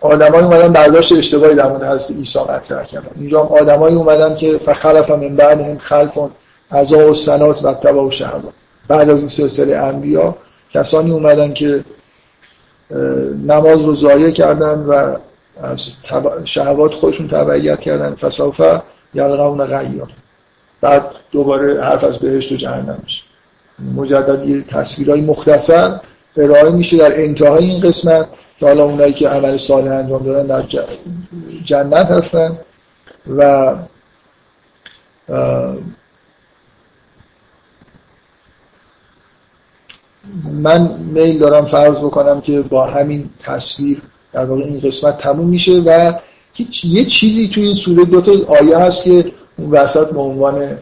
آدمای اومدن برداشت اشتباهی در مورد حضرت عیسی مطرح کردن. اینجا هم آدمایی اومدن که فخلف من بعدهم خلفون عزا و سنات و تبا و بعد از این سلسله انبیا کسانی اومدن که نماز رو ضایع کردن و از شهوات خودشون تبعیت کردن. فسافه یلقون غیار بعد دوباره حرف از بهشت و جهنم میشه. مجدد یه تصویرهای مختصر ارائه میشه در انتهای این قسمت که حالا اونایی که عمل صالح انجام دادن در جنت هستن و من میل دارم فرض بکنم که با همین تصویر در واقع این قسمت تموم میشه و یه چیزی توی این سوره دو تا آیه هست که اون وسط به عنوان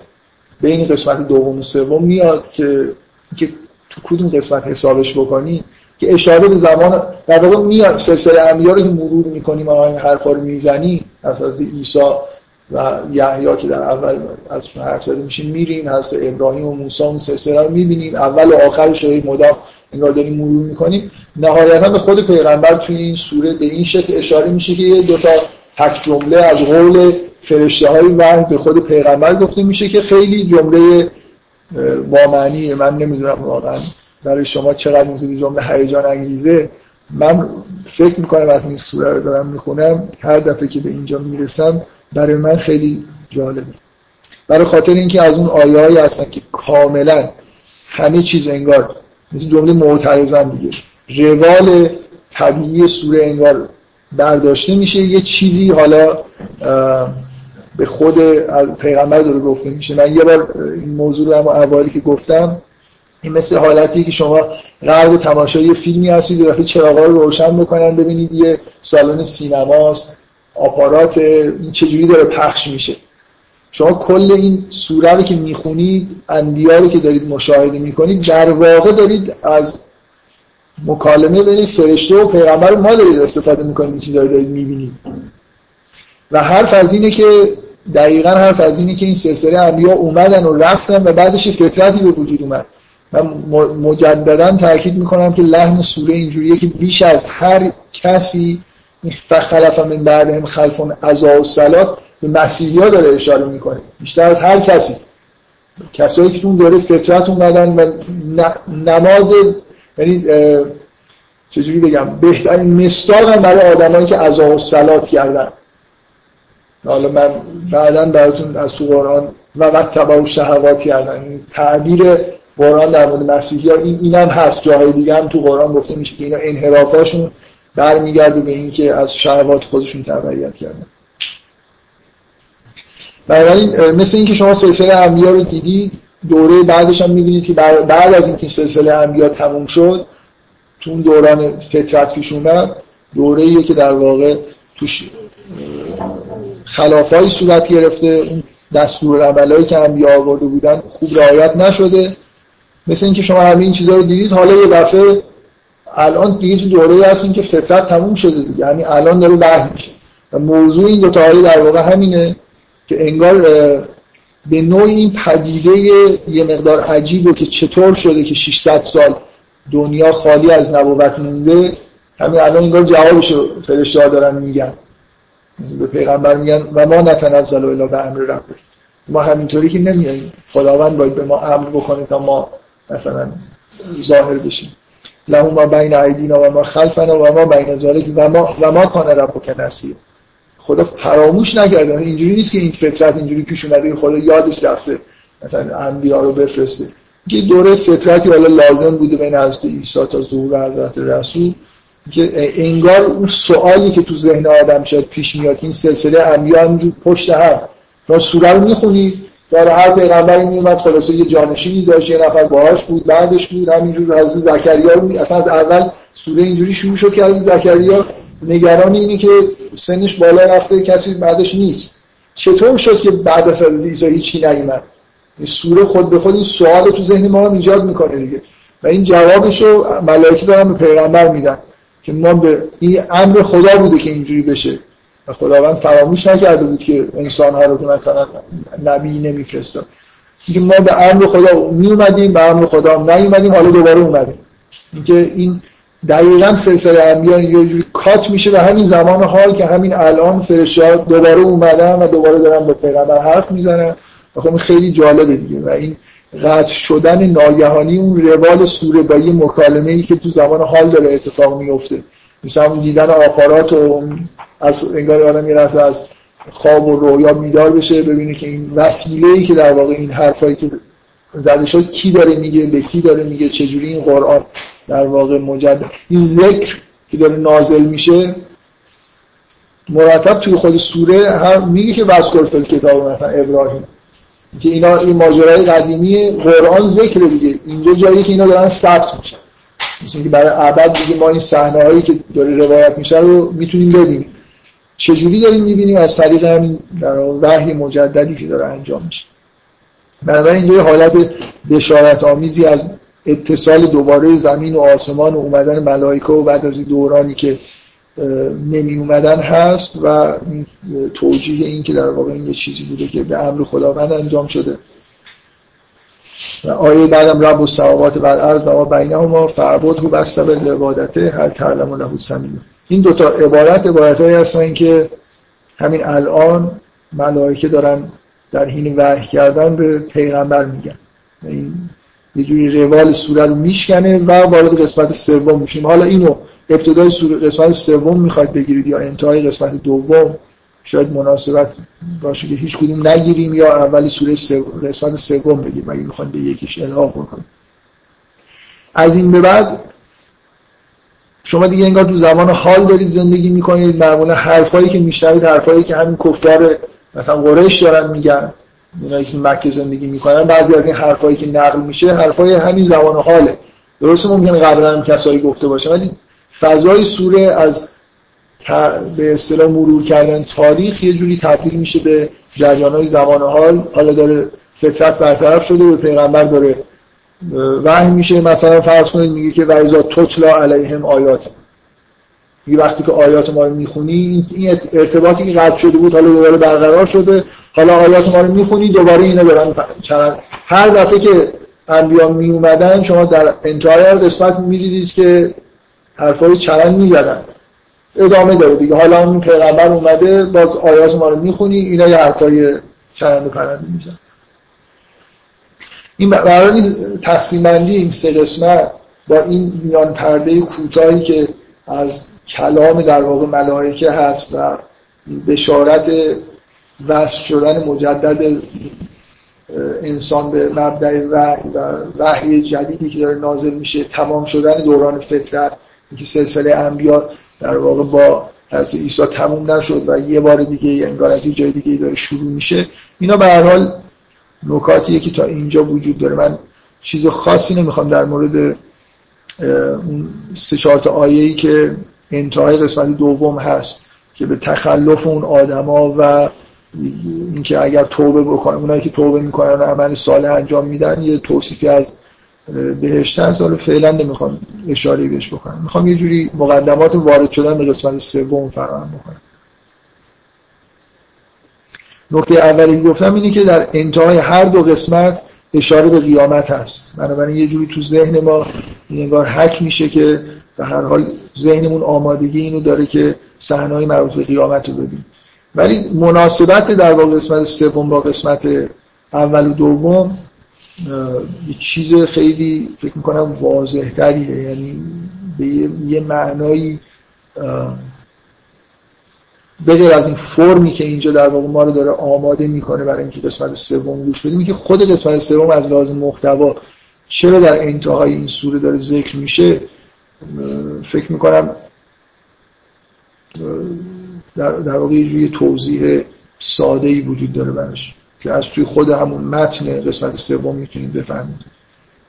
بین قسمت دوم و سوم میاد که که تو کدوم قسمت حسابش بکنی که اشاره به زمان در واقع میاد سلسله انبیا رو که مرور می‌کنیم و این حرفا رو می‌زنی از عیسی و یحیی که در اول ازشون حرف زده میشیم میریم حضرت ابراهیم و موسی و سلسله رو می‌بینیم اول و آخرش رو مدام انگار داریم مرور می‌کنیم. نهایتا به خود پیغمبر توی این سوره به این شکل اشاره میشه که یه دوتا تک جمله از قول فرشته های وحی به خود پیغمبر گفته میشه که خیلی جمله با معنی من نمی‌دونم واقعا برای شما چقدر این جمله هیجان انگیزه. من فکر می‌کنم از این سوره رو دارم می‌خونم هر دفعه که به اینجا می‌رسم برای من خیلی جالبه. برای خاطر اینکه از اون آیه‌ای هستن که کاملا همه چیز انگار مثل جمله معترضن دیگه. روال طبیعی سوره انگار برداشته میشه. یه چیزی حالا به خود پیغمبر داره گفته میشه. من یه بار این موضوع رو اما اولی که گفتم این مثل حالتی که شما غرق تماشای فیلمی هستید و چراغا رو روشن بکنن ببینید یه سالن سینماست آپارات این چجوری داره پخش میشه. شما کل این سوره رو که می‌خونید انبیا رو که دارید مشاهده می‌کنید در واقع دارید از مکالمه بین فرشته و پیغمبر ما دارید استفاده می‌کنید این چیزا رو دارید می‌بینید. و حرف از اینه که دقیقا حرف از اینه که این سلسله انبیا اومدن و رفتن و بعدش فطرتی به وجود اومد. من مجددا تاکید می‌کنم که لحن سوره اینجوریه که بیش از هر کسی فخلف من بعدهم خلفون عزا و سلات به مسیحی ها داره اشاره می‌کنه. بیشتر از هر کسی. کسایی که اون دوره فطرت اومدن و نماز یعنی چجوری بگم بهترین مستاق هم برای آدمایی که عزا و سلات کردن. حالا من بعدا براتون از تو قرآن و وقت تبا و شهوات کردن تعبیر قرآن در مورد مسیحی ها این اینم هست. جاهای دیگه هم تو قرآن گفته میشه که اینا انحرافاشون برمیگرده به اینکه از شهوات خودشون تبعیت کردن. بنابراین مثل اینکه شما سلسله انبیا رو دیدید دوره بعدش هم می‌بینید که بعد از اینکه سلسله انبیا تموم شد تو دوران فطرت پیش اومد دوره که در واقع توش خلافایی صورت گرفته. اون دستور عملایی که انبیا آورده بودن خوب رعایت نشده. مثل اینکه شما همه این چیزا رو دیدید حالا یه دفعه الان دیگه تو دوره هستیم که فطرت تموم شده دیگه. یعنی الان داره وحی میشه. و موضوع این دو تا در واقع همینه که انگار به نوع این پدیده یه مقدار عجیب که چطور شده که 600 سال دنیا خالی از نبوت مونده. همین الان انگار جوابشو فرشته دارن میگن. به پیغمبر میگن و ما نتنزل الا به امر رب. ما همینطوری که نمیاییم خداوند باید به ما امر بکنه تا ما مثلا ظاهر بشیم. لهم ما بین عیدینا و ما خلفنا و ما بین ذالک و ما و ما کان ربک نسیر خدا فراموش نکرده. اینجوری نیست که این فطرت اینجوری پیش اومده خدا یادش رفته. مثلا انبیا رو بفرسته. که دوره فطرتی حالا لازم بوده بین حضرت عیسی تا ظهور حضرت رسول. انگار اون سوالی که تو ذهن آدم شد پیش میاد این سلسله انبیا همینجور پشت هم. شما سوره رو می‌خونید در هر پیغمبری میومد خلاصه یه جانشینی داشت یه نفر باهاش بود بعدش بود همینجور حضرت زکریا رو اصلا از اول سوره اینجوری شروع شد که حضرت زکریا نگران اینه که سنش بالا رفته کسی بعدش نیست. چطور شد که بعد از عیسی هیچی نیومد؟ این سوره خود به خود این سوال تو ذهن ما هم ایجاد می‌کنه دیگه. و این جوابش رو ملائکه دارن به پیغمبر میدن. که ما به این امر خدا بوده که اینجوری بشه. خداوند فراموش نکرده بود که انسان ها رو که مثلا نبی نمیفرستاد. اینکه ما به امر خدا می اومدیم به امر خدا نیومدیم حالا دوباره اومدیم. اینکه این دقیقا سلسله انبیا یه جوری کات میشه به همین زمان حال که همین الان فرشته دوباره اومدن و دوباره دارن با پیغمبر حرف می‌زنن. و خب خیلی جالبه دیگه و این قطع شدن ناگهانی اون روال سوره با یه مکالمه ای که تو زمان حال داره اتفاق میفته مثلا دیدن آپارات و از انگار آدم یه از خواب و رویا بیدار بشه ببینه که این وسیله ای که در واقع این حرفایی که زده شد کی داره میگه به کی داره میگه چجوری این قرآن در واقع مجدد. این ذکر که داره نازل میشه مرتب توی خود سوره هم میگه که وذکر فل کتاب مثلا ابراهیم. که اینا این ماجرای قدیمی قرآن ذکر دیگه. اینجا جایی که اینا دارن ثبت میشن. مثل که برای ابد دیگه ما این صحنه هایی که داره روایت میشه رو می‌تونیم ببینیم. چجوری داریم می‌بینیم؟ از طریق همین در وحی مجددی که داره انجام میشه. بنابراین اینجا حالت بشارت آمیزی از اتصال دوباره زمین و آسمان و اومدن ملائکه و بعد از دورانی که نمی اومدن هست و توجیه این که در واقع این یه چیزی بوده که به امر خداوند انجام شده. و آیه بعدم رب و سوابات و الارض و ما بینهما فربود و بسته به لبادته هل تعلم له سمیم این دوتا عبارت عبارت هایی هستن که همین الان ملائکه دارن در حین وحی کردن به پیغمبر میگن. این یه جوری روال سوره رو میشکنه و وارد قسمت سوم میشیم. حالا اینو ابتدای قسمت سوم می‌خواید بگیرید یا انتهای قسمت دوم شاید مناسبت باشه که هیچ کدوم نگیریم یا اولی سوره قسمت سوم بگیریم اگه می‌خوایم به یکیش الحاق بکنیم. از این به بعد شما دیگه انگار تو زمان حال دارید زندگی می‌کنید معمولا حرفایی که میشنوید حرفایی که همین کفار مثلا قریش دارن میگن اونایی که مکه زندگی می‌کنن بعضی از این حرفایی که نقل میشه حرفای همین زمان حاله. درسته ممکنه قبلا هم کسایی گفته باشه ولی فضای سوره از به اصطلاح مرور کردن تاریخ یه جوری تبدیل میشه به های زمان حال. حالا داره فطرت برطرف شده و پیغمبر داره وحی میشه. مثلا فرض کنید میگه که وایزا توتلا علیهم آیات. میگه وقتی که آیات ما رو می‌خونی این ارتباطی که قطع شده بود حالا دوباره برقرار شده. حالا آیات ما رو می‌خونی دوباره اینا دارن هر دفعه که انبیا می اومدن شما در انتهای قسمت می‌دیدید که حرفای چرند می‌زدن. ادامه داره دیگه. حالا اون پیغمبر اومده باز آیات ما رو می‌خونی اینا یه حرفای چرند و پرند میزن این برای تقسیم بندی این سه قسمت با این میان پرده کوتاهی که از کلام در واقع ملائکه هست و بشارت وصل شدن مجدد انسان به مبدع وحی و وحی جدیدی که داره نازل میشه تمام شدن دوران فطرت. که سلسله انبیا در واقع با حضرت عیسی تموم نشد و یه بار دیگه انگار از یه جای دیگه داره شروع میشه. اینا به هر حال نکاتیه که تا اینجا وجود داره. من چیز خاصی نمی‌خوام در مورد اون سه چهار تا آیه‌ای که انتهای قسمت دوم هست که به تخلف اون آدما و اینکه اگر توبه بکنن اونایی که توبه می‌کنن و عمل صالح انجام میدن یه توصیفی از بهشت هست حالا فعلا نمی‌خوام اشاره بهش بکنم. می‌خوام یه جوری مقدمات وارد شدن به قسمت سوم فراهم بکنم. نکته اولی گفتم اینه که در انتهای هر دو قسمت اشاره به قیامت هست. بنابراین یه جوری تو ذهن ما این انگار حک میشه که به هر حال ذهنمون آمادگی اینو داره که صحنه‌های مربوط به قیامت رو ببینیم. ولی مناسبت در واقع قسمت سوم با قسمت اول و دوم یه چیز خیلی فکر می‌کنم واضح تریه یعنی به یه معنایی بغیر از این فرمی که اینجا در واقع ما رو داره آماده می‌کنه برای اینکه قسمت سوم گوش بدیم که خود قسمت سوم از لازم محتوا چرا در انتهای این سوره داره ذکر میشه فکر می‌کنم در, در واقع یه توضیح ساده ای وجود داره برش که از توی خود همون متن قسمت سوم می‌تونید بفهمید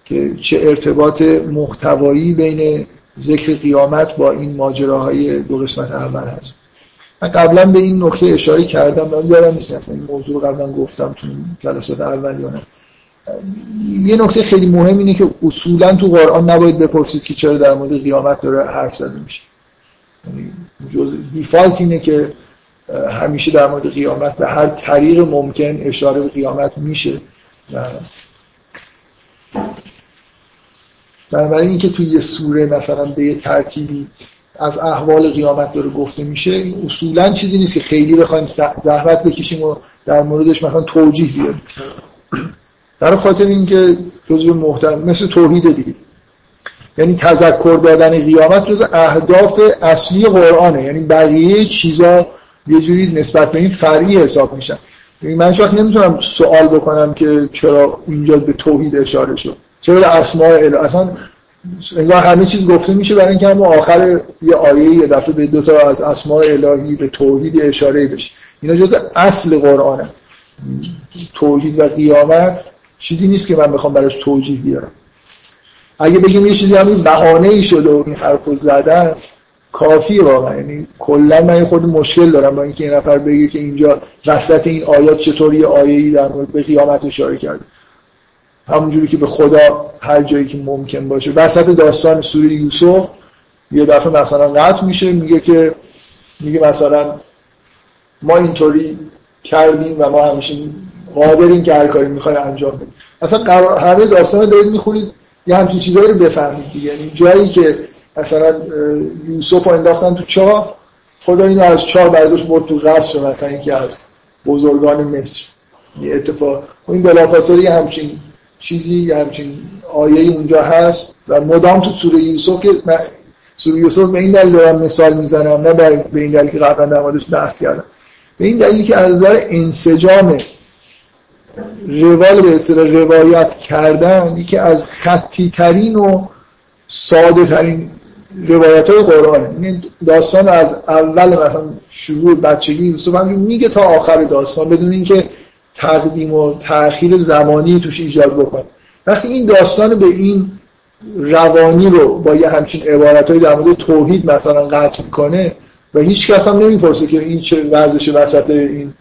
که چه ارتباط محتوایی بین ذکر قیامت با این ماجراهای دو قسمت اول هست. من قبلا به این نکته اشاره کردم من یادم نیست اصلا این موضوع رو قبلا گفتم تو جلسات اول یا نه. یه نکته خیلی مهم اینه که اصولا تو قرآن نباید بپرسید که چرا در مورد قیامت داره حرف زده میشه. یعنی جز دیفالت اینه که همیشه در مورد قیامت به هر طریق ممکن اشاره به قیامت میشه. بنابراین اینکه توی یه سوره مثلا به یه ترتیبی از احوال قیامت داره گفته میشه این اصولا چیزی نیست که خیلی بخوایم زحمت بکشیم و در موردش مثلا توجیه بیاریم. در خاطر اینکه جزء محترم مثل توحید دیگه. یعنی تذکر دادن قیامت جز اهداف اصلی قرآنه. یعنی بقیه چیزا یه جوری نسبت به این فرعی حساب میشن. یعنی من وقت نمی‌تونم سوال بکنم که چرا اینجا به توحید اشاره شد. چرا اسماء اله؟ اصلا انگار همه چیز گفته میشه برای اینکه هم آخر یه آیه یه دفعه به دو تا از اسماء الهی به توحید اشاره بشه. اینا جز اصل قرآنه. توحید و قیامت چیزی نیست که من بخوام براش توجیه بیارم. اگه بگیم یه چیزی همین بهانه ای شده و این حرفو زدن کافی واقعا. یعنی کلا من خود مشکل دارم با اینکه این نفر بگه که اینجا وسط این آیات چطوری آیه ای در مورد به قیامت اشاره کرده. همونجوری که به خدا هر جایی که ممکن باشه. وسط داستان سوره یوسف یه دفعه مثلا قطع میشه میگه که میگه مثلا ما اینطوری کردیم و ما همیشه قادرین که هر کاری می‌خوای انجام بدیم. اصلا همه داستان دارید می‌خونید یه همچین چیزایی رو بفهمید یعنی جایی که مثلا یوسف رو انداختن تو چاه. خدا اینو از چاه برداشت برد تو قصر مثلا اینکه از بزرگان مصر. یه اتفاق. خب این بلافاصله یه همچین چیزی یه همچین آیه اونجا هست و مدام تو سوره یوسف که سوره یوسف به این دلیل دارم مثال می‌زنم نه به این دلیل که قبلا در موردش بحث کردم. به این دلیل که از نظر انسجام روال به اصطلاح روایت کردن یکی از خطی ترین و ساده ترین روایت های قرآن. این داستان از اول مثلا شروع بچگی یوسف هم میگه تا آخر داستان بدون اینکه تقدیم و تأخیر زمانی توش ایجاد بکنه. وقتی این داستان به این روانی رو با یه همچین عبارت های در مورد توحید مثلا قطع می‌کنه و هیچ کس هم نمی‌پرسه که این چه ورزش وسط این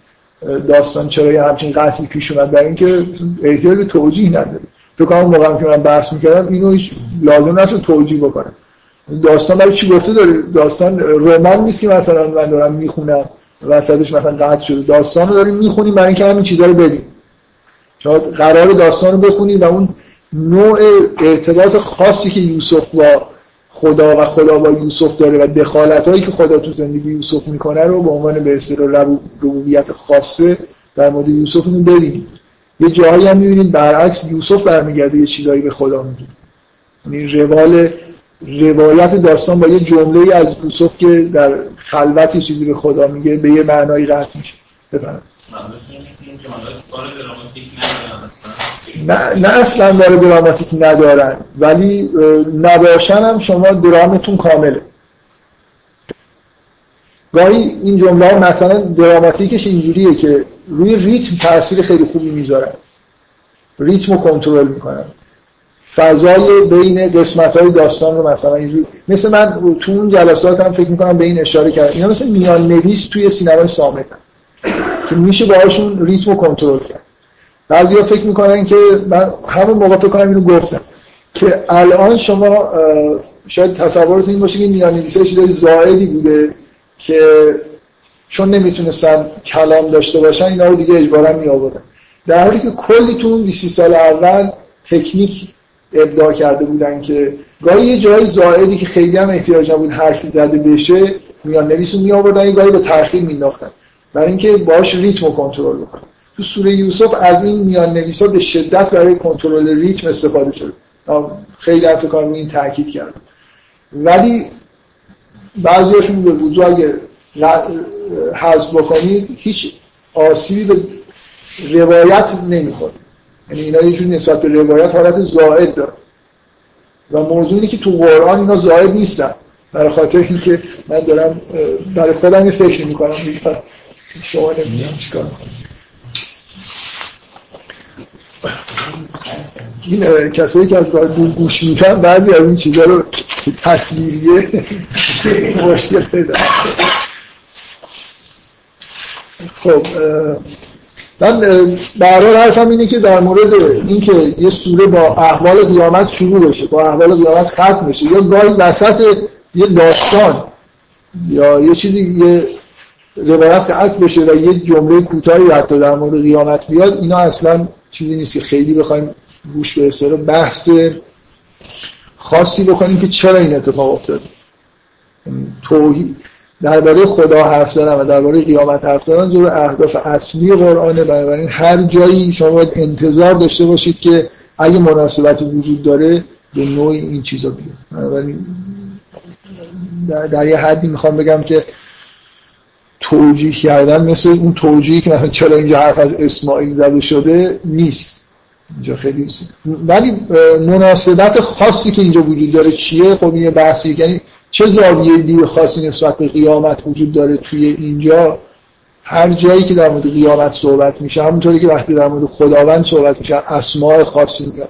داستان چرا یه همچین قصدی پیش اومد برای اینکه احتیاج به توجیه نداره. تو که موقعی که من بحث می‌کردم اینو لازم نشد توجیه بکنم. داستان برای چی گفته داره داستان رمان نیست که مثلا من دارم می‌خونم وسطش مثلا قطع شده. داستان رو داریم می‌خونیم برای اینکه همین چیزا رو ببینیم شما قرار داستان رو بخونید و اون نوع ارتباط خاصی که یوسف با خدا و خدا با یوسف داره و دخالت هایی که خدا تو زندگی یوسف می‌کنه رو به عنوان به اصطلاح ربوبیت خاصه در مورد یوسف اینو ببینید. یه جایی هم می‌بینید برعکس یوسف برمیگرده یه چیزایی به خدا میگه. یعنی روال روایت داستان با یه جمله از یوسف که در خلوت چیزی به خدا میگه به یه معنایی قطع میشه. بفرمایید. نه نه اصلا داره دراماتیک ندارن ولی نباشن هم شما درامتون کامله. گاهی این جمله مثلا دراماتیکش اینجوریه که روی ریتم تاثیر خیلی خوبی می‌ذارن. ریتم رو کنترل می‌کنن. فضای بین قسمت های داستان رو مثلا اینجوری مثل من تو اون جلسات هم فکر می‌کنم به این اشاره کردم اینا مثل میان نویس توی سینمای سامت که میشه باهاشون ریتم کنترل کرد. بعضی ها فکر می‌کنن که من همون موقع فکر کنم اینو گفتم. که الان شما شاید تصورتون این باشه که میان نویسه چیزای زائدی بوده که چون نمی‌تونستن کلام داشته باشن اینا رو دیگه اجبارا می آوردن در حالی که کلی تو اون 20 سال اول تکنیک ابداع کرده بودن که گاهی یه جای زائدی که خیلی هم احتیاج نبود حرفی زده بشه میان نویس رو می آوردن گاهی به تأخیر مینداختن. برای اینکه باش ریتم رو کنترل بکنه تو سوره یوسف از این میان نویسا به شدت برای کنترل ریتم استفاده شده. خیلی حتی کار این تاکید کرد. ولی بعضیاشون به وضوع اگه حذف بکنید هیچ آسیبی به روایت نمی‌خوره. یعنی اینا یه جور نسبت به روایت حالت زائد داره. و موضوع اینه که تو قرآن اینا زائد نیستن. برای خاطر اینکه من دارم برای خودم یه فکر می‌کنم. شما نمی‌دونم چیکار این کسایی که از راه دور گوش میدن بعضی از این چیزا رو تصویریه. مشکل پیدا خب من برای حرفم اینه که در مورد اینکه یه سوره با احوال قیامت شروع بشه با احوال قیامت ختم بشه یا گاهی وسط یه داستان یا یه چیزی یه روایت قطع بشه و یه جمله کوتاهی حتی در مورد قیامت بیاد اینا اصلا چیزی نیست که خیلی بخوایم روش به اصطلاح بحث خاصی بکنیم که چرا این اتفاق افتاد. توحید درباره خدا حرف زدن و درباره قیامت حرف زدن جزو اهداف اصلی قرآنه بنابراین هر جایی شما باید انتظار داشته باشید که اگه مناسبتی وجود داره به نوعی این چیزا بیاد بنابراین در, در یه حدی می‌خوام بگم که توجیه کردن مثل اون توجیهی که چرا اینجا حرف از اسماعیل زده شده نیست. اینجا خیلی ولی مناسبت خاصی که اینجا وجود داره چیه؟ خب این بحثی یعنی چه زاویه دید خاصی نسبت به قیامت وجود داره توی اینجا؟ هر جایی که در مورد قیامت صحبت میشه همونطوری که وقتی در مورد خداوند صحبت میشه اسماء خاصی میگه.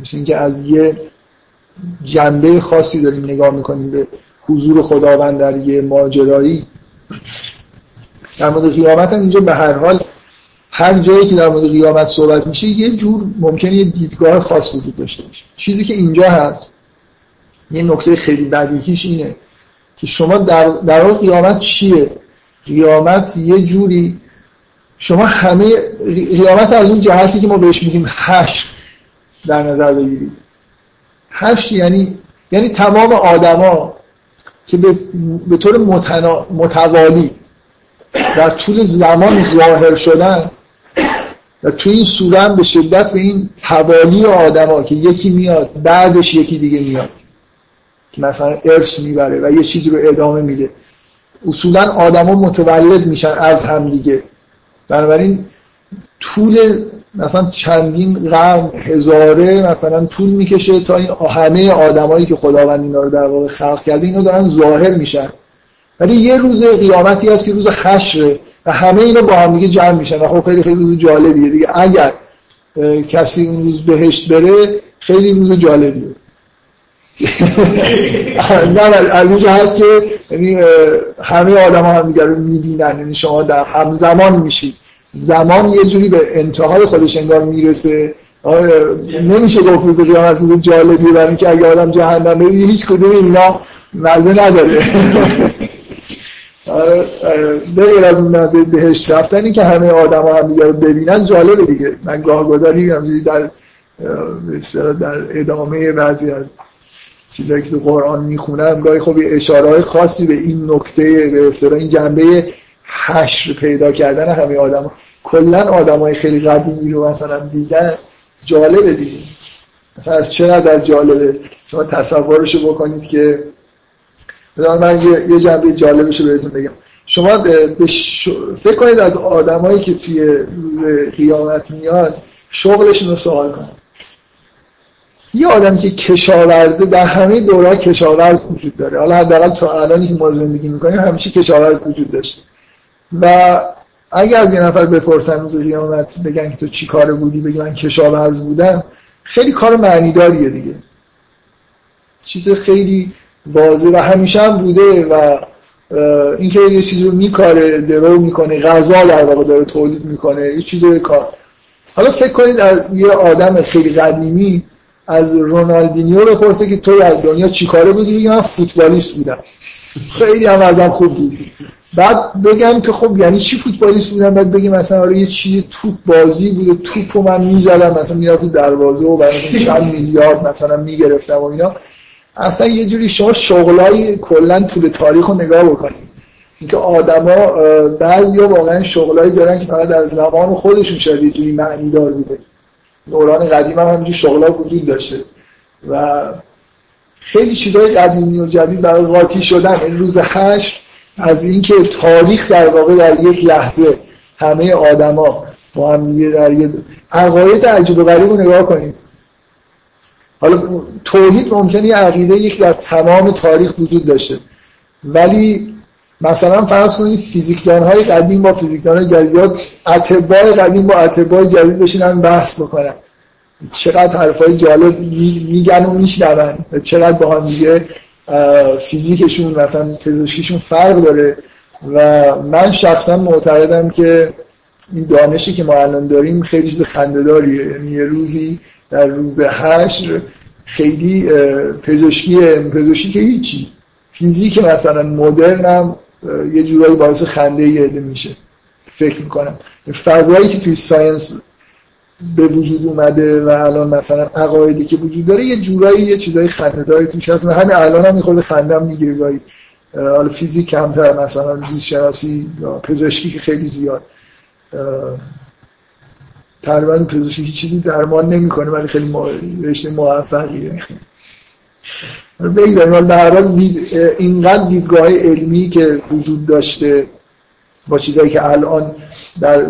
مثل اینکه از یه جنبه خاصی داریم نگاه می‌کنیم به حضور خداوند در یه ماجرایی. در مورد قیامت هم اینجا به هر حال هر جایی که در مورد قیامت صحبت میشه یه جور ممکنه یه دیدگاه خاص وجود داشته باشه. چیزی که اینجا هست یه نکته خیلی بدیهیش اینه که شما در, در قیامت چیه؟ قیامت یه جوری شما همه قیامت از اون جهتی که ما بهش میگیم حشر در نظر بگیرید. حشر یعنی یعنی تمام آدما که به, به طور متنا... متوالی در طول زمان ظاهر شدن و توی این سوره به شدت به این توالی آدما که یکی میاد بعدش یکی دیگه میاد. که مثلا ارث می‌بره و یه چیزی رو ادامه میده. اصولا آدما متولد میشن از هم دیگه. بنابراین طول مثلا چندین قرن هزاره مثلا طول می‌کشه تا این همه آدمایی که خداوند اینا رو در واقع خلق کرده اینو دارن ظاهر میشن. ولی یه روز قیامتی هست که روز حشره و همه اینا با هم دیگه جمع میشن. و خب خیلی خیلی روز جالبیه دیگه. اگر کسی اون روز بهشت بره خیلی روز جالبیه. نه از این جهت که یعنی همه آدم ها هم رو می‌بینن. یعنی شما در همزمان میشید. زمان یه جوری به انتهای خودش انگار می‌رسه. نمیشه گفت روز قیامت روز جالبیه برای اینکه اگه آدم جهنم بره هیچ کدوم اینا مزه نداره. به غیر از اون نظر بهش رفتن که همه آدم ها هم رو ببینن جالبه دیگه. من گاه گداری در در ادامه بعضی از چیزایی که تو قرآن می‌خونم گاهی خب اشاره های خاصی به این نکته به این جنبه حشر پیدا کردن همه آدم ها. کلا آدم های خیلی قدیمی رو مثلا دیدن جالبه دیگه. مثلا چقدر جالبه؟ شما تصورشو بکنید که من یه, جنبه جالبش رو بهتون بگم. شما فکر کنید از آدمایی که توی روز قیامت میاد شغلشون رو سوال کنید یه آدم که کشاورزه در همه دوره کشاورز وجود داره. حالا حداقل تا الانی که ما زندگی می‌کنیم همیشه کشاورز وجود داشته. و اگه از یه نفر بپرسن روز قیامت بگن که تو چی کاره بودی بگی من کشاورز بودم خیلی کار معنیداریه دیگه. چیز خیلی واضح و همیشه هم بوده و اینکه یه چیزی رو میکاره درو می‌کنه غذا در واقع داره تولید می‌کنه یه چیزی کار. حالا فکر کنید از یه آدم خیلی قدیمی از رونالدینیو بپرسه که تو در دنیا چیکاره بودی؟ بگی من فوتبالیست بودم. خیلی هم ازم خوب بود. بعد بگم که خب یعنی چی فوتبالیست بودم؟ بعد بگم مثلا آره یه چیز توپ بازی بود توپ رو من می‌زدم مثلا می‌رفت دروازه و برای چند میلیارد مثلا می‌گرفتم و اینا. اصلا یه جوری شما شغلای کلا طول تاریخ رو نگاه بکنید. اینکه آدما بعضیا واقعا شغلایی دارن که فقط در زمان خودشون شاید یه جوری معنی دار بوده. دوران قدیم هم همینجور شغلا وجود داشته. و خیلی چیزهای قدیمی و جدید برای قاطی شدن. این روز هشت از اینکه تاریخ در واقع در یک لحظه همه آدما با هم در یه عقاید عجیب و غریب رو نگاه کنید. حالا توحید ممکنه عقیده یک در تمام تاریخ وجود داشته. ولی مثلا فرض کنید فیزیکدان های قدیم با فیزیکدان های جدید اتباع قدیم با اتباع جدید بشینن بحث بکنن. چقدر حرفای جالب میگن و میشنون چقدر با هم دیگه فیزیکشون مثلا پزشکیشون فرق داره. و من شخصا معتقدم که این دانشی که ما الان داریم خیلی چیز خنده‌داریه. یعنی یه روزی در روز حشر خیلی پزشکی پزشکی که هیچی. فیزیک مثلا مدرن هم یه جورایی باعث خنده یه میشه. فکر می‌کنم. فضایی که توی ساینس به وجود اومده و الان مثلا عقایدی که وجود داره یه جورایی یه چیزای خنده‌داری توش هست. و همین الان هم میخورده خندم می‌گیره. گاهی حالا فیزیک کمتر مثلا زیست شناسی یا پزشکی که خیلی زیاد. تقریبا پزشکی چیزی درمان نمی‌کنه ولی خیلی رشته موفقیه. بگذاریم به هر حال اینقدر دیدگاه علمی که وجود داشته با چیزایی که الان در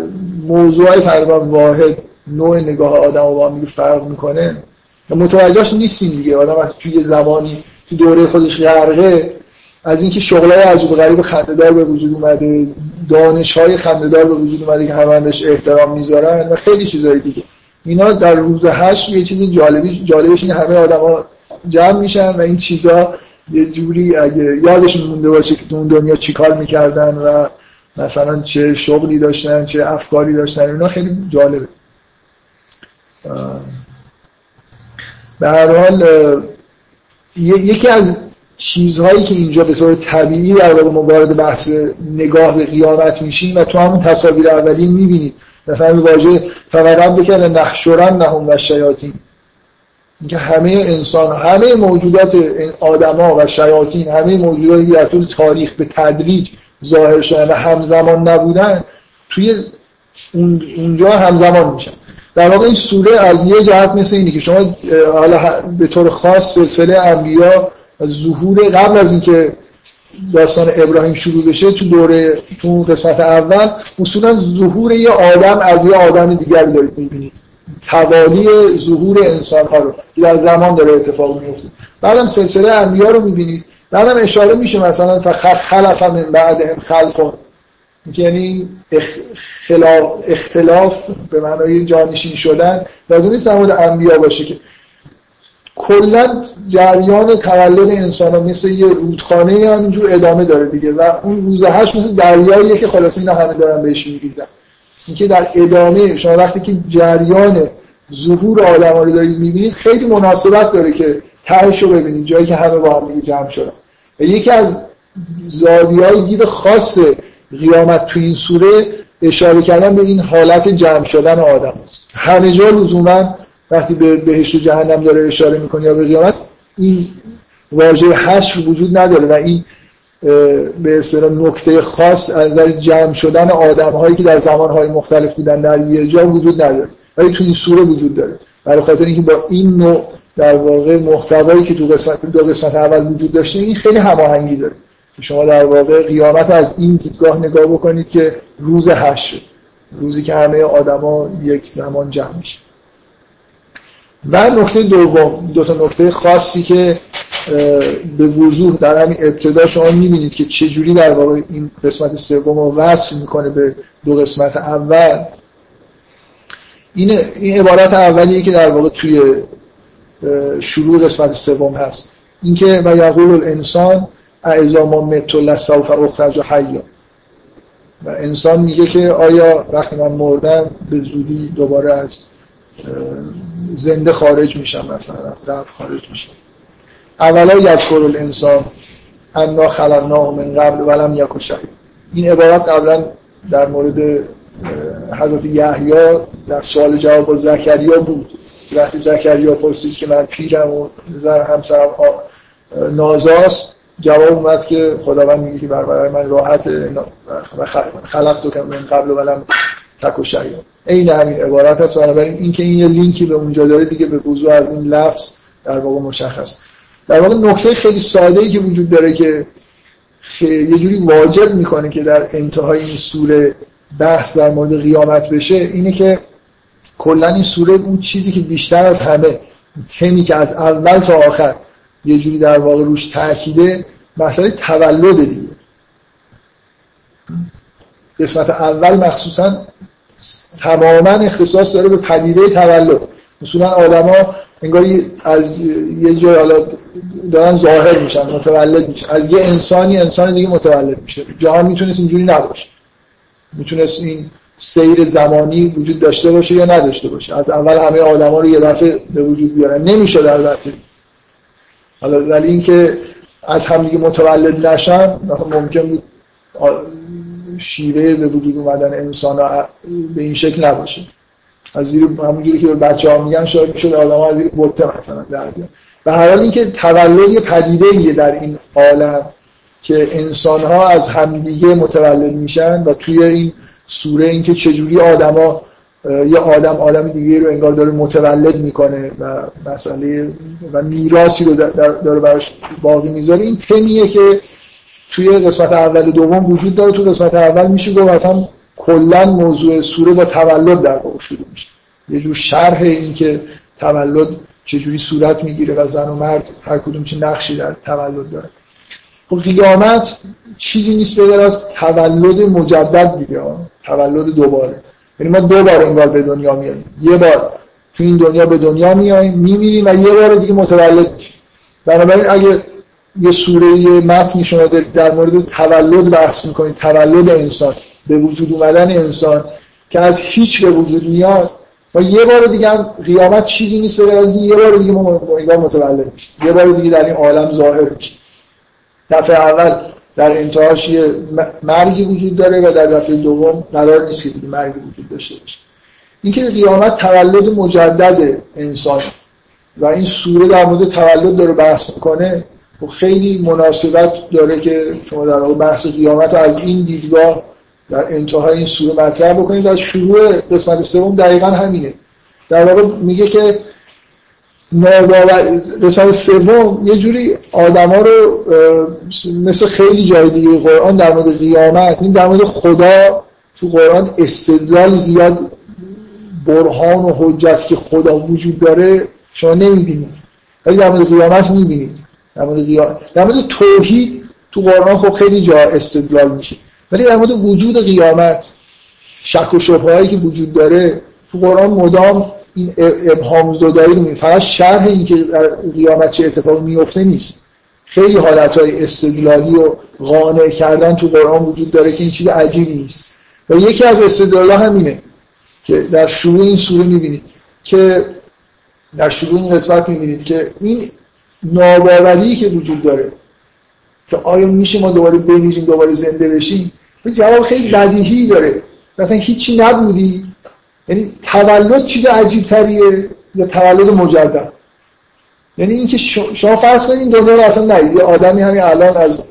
موضوع تقریبا واحد نوع نگاه آدم و با هم فرق می‌کنه متوجهش نیستیم دیگه. آدم از توی زمانی تو دوره خودش غرقه از اینکه شغلای عجیب غریب خندهدار به وجود اومده دانش های خندهدار به وجود اومده که همه بهش احترام می‌ذارن و خیلی چیزای دیگه. اینا در روز هشت یه چیز جالبی جالبش این همه آدما جمع میشن و این چیزا یه جوری اگه یادشون مونده باشه که تو اون دنیا چیکار می‌کردن و مثلا چه شغلی داشتن چه افکاری داشتن اینا خیلی جالبه. به هر حال یکی از چیزهایی که اینجا به طور طبیعی در واقع ما وارد بحث نگاه به قیامت میشیم و تو همون تصاویر اولی می‌بینید. مثلا واژه فقط بکنه نحشرن نهم و شیاطین. اینکه همه انسان همه موجودات آدما و شیاطین همه موجوداتی در طول تاریخ به تدریج ظاهر شدن و همزمان نبودن توی اونجا همزمان میشن. در واقع این سوره از یه جهت مثل اینه که شما حالا به طور خاص سلسله انبیا ظهور قبل از اینکه داستان ابراهیم شروع بشه تو دوره تو قسمت اول اصولا ظهور یه آدم از یه آدم دیگر دارید می‌بینید. توالی ظهور انسان ها رو که در زمان داره اتفاق میفته بعدم سلسله انبیا رو می‌بینید. بعدم اشاره میشه مثلا خلف من بعدهم خلق یعنی اختلاف, اختلاف به معنای جانشین شدن. لازم نیست در مورد انبیا باشه که کلا جریان تولد انسان ها مثل یه رودخانه همینجور ادامه داره دیگه. و اون روزه هشت مثل دریاییه که خلاص اینا همه دارن بهش میریزن. اینکه در ادامه شما وقتی که جریان ظهور آدم رو دارید می‌بینید خیلی مناسبت داره که تهش رو ببینید جایی که همه با هم جمع شدن. و یکی از زادی های دید خاص قیامت تو این سوره اشاره کردن به این حالت جمع شدن آدم است. همه جا لزوما وقتی به بهشت و جهنم داره اشاره می‌کنه یا به قیامت این واژه حشر وجود نداره و این به اصطلاح نکته خاص از در جمع شدن آدم هایی که در زمان های مختلف بودن در یه جا وجود نداره. ولی تو این سوره وجود داره. برای خاطر اینکه با این نوع در واقع محتوایی که تو قسمت دو قسمت اول وجود داشته این خیلی هماهنگی داره. شما در واقع قیامت از این دیدگاه نگاه بکنید که روز حشر روزی که همه آدما یک زمان جمع میشه. و نکته دوم دو تا نکته خاصی که به وضوح در همین ابتدا شما می‌بینید که چجوری در واقع این قسمت سوم رو وصل می‌کنه به دو قسمت اول. این این عبارت اولیه که در واقع توی شروع قسمت سوم هست. اینکه و یقول الانسان اعزا ما متو لسوف اخرج حیا. و انسان میگه که آیا وقتی من مردم به زودی دوباره از زنده خارج میشم مثلا از در خارج میشم. اولا یذکر الانسان انا خلقناه من قبل ولم یک شهید. این عبارت قبلا در مورد حضرت یحیی در سوال جواب با زکریا بود. وقتی زکریا پرسید که من پیرم و زن همسرم نازاست جواب اومد که خداوند میگه که برای من راحت خلق تو که من قبل ولم تک و عین همین عبارت هست بنابراین اینکه این یه لینکی به اونجا داره دیگه به وضوع از این لفظ در واقع مشخص. در واقع نکته خیلی ساده ای که وجود داره که یه جوری واجب می‌کنه که در انتهای این سوره بحث در مورد قیامت بشه اینه که کلا این سوره اون چیزی که بیشتر از همه تمی که از اول تا آخر یه جوری در واقع روش تاکیده مسئله تولد دیگه. قسمت اول مخصوصا تماما اختصاص داره به پدیده تولد. مثلا آدما انگاری از یه جای حالا دارن ظاهر میشن متولد میشن. از یه انسانی انسان دیگه متولد میشه. جهان می‌تونست اینجوری نباشه. می‌تونست این سیر زمانی وجود داشته باشه یا نداشته باشه. از اول همه آدما رو یه دفعه به وجود بیارن. نمیشه در البته. حالا ولی اینکه از همدیگه متولد نشن ممکن بود شیوه به وجود اومدن انسان به این شکل نباشه. از زیر همونجوری که بچه ها میگن شاید می‌شد آدم از زیر بطه مثلا در بیان. و هر حال اینکه تولد یه پدیده ایه در این عالم که انسان ها از همدیگه متولد میشن و توی این سوره اینکه چجوری آدما یه آدم آدم دیگه رو انگار داره متولد می‌کنه و مسئله و میراثی رو داره براش باقی می‌ذاره این تمیه که توی قسمت اول و دوم وجود داره تو قسمت اول میشه گفت مثلا کلا موضوع سوره با تولد در واقع شروع میشه. یه جور شرح این که تولد چجوری صورت می‌گیره و زن و مرد هر کدوم چه نقشی در تولد داره. خب قیامت چیزی نیست به از تولد مجدد دیگه تولد دوباره. یعنی ما دو بار انگار به دنیا میاییم یه بار تو این دنیا به دنیا میاییم میمیریم و یه بار دیگه متولد میشیم. بنابراین اگه یه سوره متنی شما در مورد تولد بحث می‌کنید تولد انسان. به وجود اومدن انسان که از هیچ به وجود میاد و یه بار دیگه هم قیامت چیزی نیست به از یه بار دیگه ما متولد میشیم. یه بار دیگه در این عالم ظاهر میشیم. دفعه اول در انتهاش یه مرگی وجود داره و در دفعه دوم قرار نیست که مرگی وجود داشته باشه. اینکه قیامت تولد مجدد انسان و این سوره در مورد تولد داره بحث می‌کنه و خیلی مناسبت داره که شما در بحث قیامت از این دیدگاه در انتهای این سوره مطرح بکنید و شروع قسمت سوم دقیقا همینه. در واقع میگه که ناباور قسمت سوم یه جوری آدما رو مثل خیلی جای دیگه قرآن در مورد قیامت این در مورد خدا تو قرآن استدلال زیاد برهان و حجت که خدا وجود داره شما نمی‌بینید. ولی در مورد قیامت می‌بینید. در مورد قیامت در مورد توحید تو قرآن خب خیلی جا استدلال میشه. ولی در مورد وجود قیامت شک و شبههایی که وجود داره تو قرآن مدام این ابهام زدایی رو فقط شرح این که در قیامت چه اتفاقی میفته نیست. خیلی حالتهای استدلالی و قانع کردن تو قرآن وجود داره که این چیز عجیبی نیست. و یکی از استدلالا همینه که در شروع این سوره می‌بینید که در شروع این قسمت می‌بینید که این ناباوری که وجود داره که آیا میشه ما دوباره بمیریم دوباره زنده بشیم؟ جواب خیلی بدیهی داره. مثلا هیچی نبودی. یعنی تولد چیز عجیب تریه یا تولد مجدد؟ یعنی اینکه شما فرض کنید این دنیا رو اصلا ندید یه آدمی همین الان از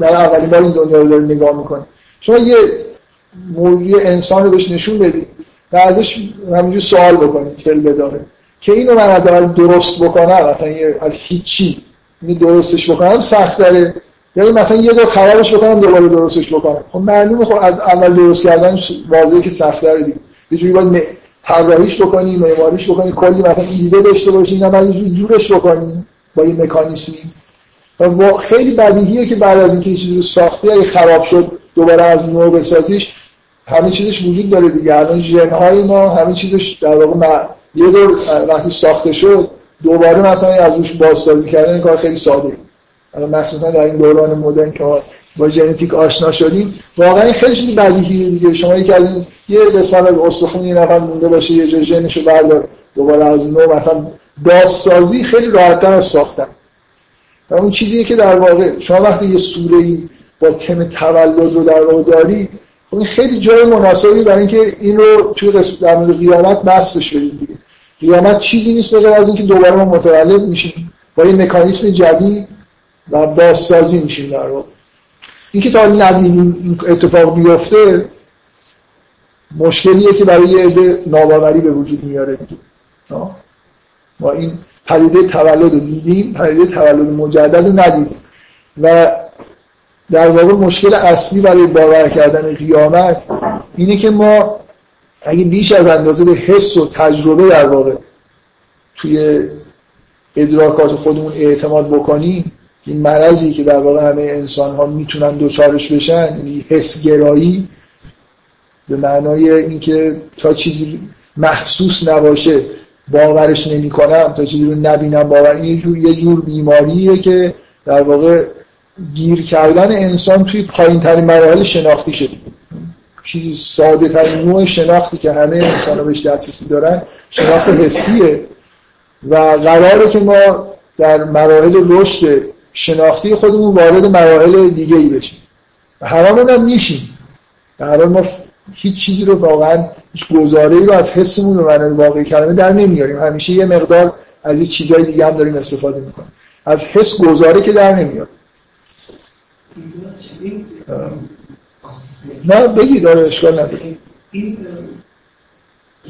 در اولین بار این دنیا رو داره نگاه می‌کنه. شما یه موضوع انسان رو بهش نشون بدید و ازش همینجور سوال بکنید فل بداره که اینو من از اول درست بکنم مثلا از هیچی. درستش بکنم سخت داره. یا مثلا یه دور خرابش بکنم دوباره درستش بکنم. خب معلومه خب از اول درست کردن واضحه که سخت داره دیگه. یه جوری باید طراحیش بکنی معماریش بکنی کلی مثلا ایده داشته باشی اینا یه جورش بکنی با یه مکانیزمی و خیلی بدیهیه که بعد از اینکه چیزی رو ساختی اگه خراب شد دوباره از نو بسازیش همه چیزش وجود داره دیگه. الان ژن ما همه چیزش در واقع یه دور وقتی ساخته شد دوباره مثلا از روش بازسازی کردن کار خیلی ساده. الان مخصوصا در این دوران مدرن که با ژنتیک آشنا شدیم. واقعا خیلی چیز بدیهیه دیگه. شما یکی از این یه قسمت از استخون یه نفر مونده باشه یه جای ژنشو بردار. دوباره از نو مثلا بازسازی خیلی راحتتر از ساختن. و اون چیزیه که در واقع شما وقتی یه سوره ای با تم تولد رو در واقع داری خب این خیلی جای مناسبی برای اینکه این رو توی قسمت در مورد قیامت بسش بدید دیگه. قیامت چیزی نیست بغیر از اینکه دوباره ما متولد میشیم. با یه مکانیسم جدید و بازسازی میشیم در واقع. اینکه تا ندیدیم این اتفاق بیفته مشکلیه که برای یه عده ناباوری به وجود میاره ما این پدیده تولد رو دیدیم پدیده تولد مجدد رو ندیدیم. و در واقع مشکل اصلی برای باور کردن قیامت اینه که ما اگه بیش از اندازه به حس و تجربه در واقع توی ادراکات خودمون اعتماد بکنیم این مرضی که در واقع همه انسان ها می‌تونن دوچارش بشن یعنی حسگرایی به معنای اینکه تا چیزی محسوس نباشه باورش نمی کنم تا چیزی رو نبینم باور این جور یه جور بیماریه که در واقع گیر کردن انسان توی پایین ترین مراحل شناختی شده. چیزی ساده ترین نوع شناختی که همه انسان ها بهش دسترسی دارن شناخت حسیه. و قراره که ما در مراحل رشد شناختی خودمون وارد مراحل دیگه ای بشیم. و هممون هم میشیم در ما هیچ چیزی رو واقعا هیچ گزاره ای رو از حسمون به معنای واقعی کلمه در نمیاریم. همیشه یه مقدار از یه چیزای دیگه هم داریم استفاده می‌کنیم. از حس گزاره که در نمیاد. نه بگید داره اشکال نداره. این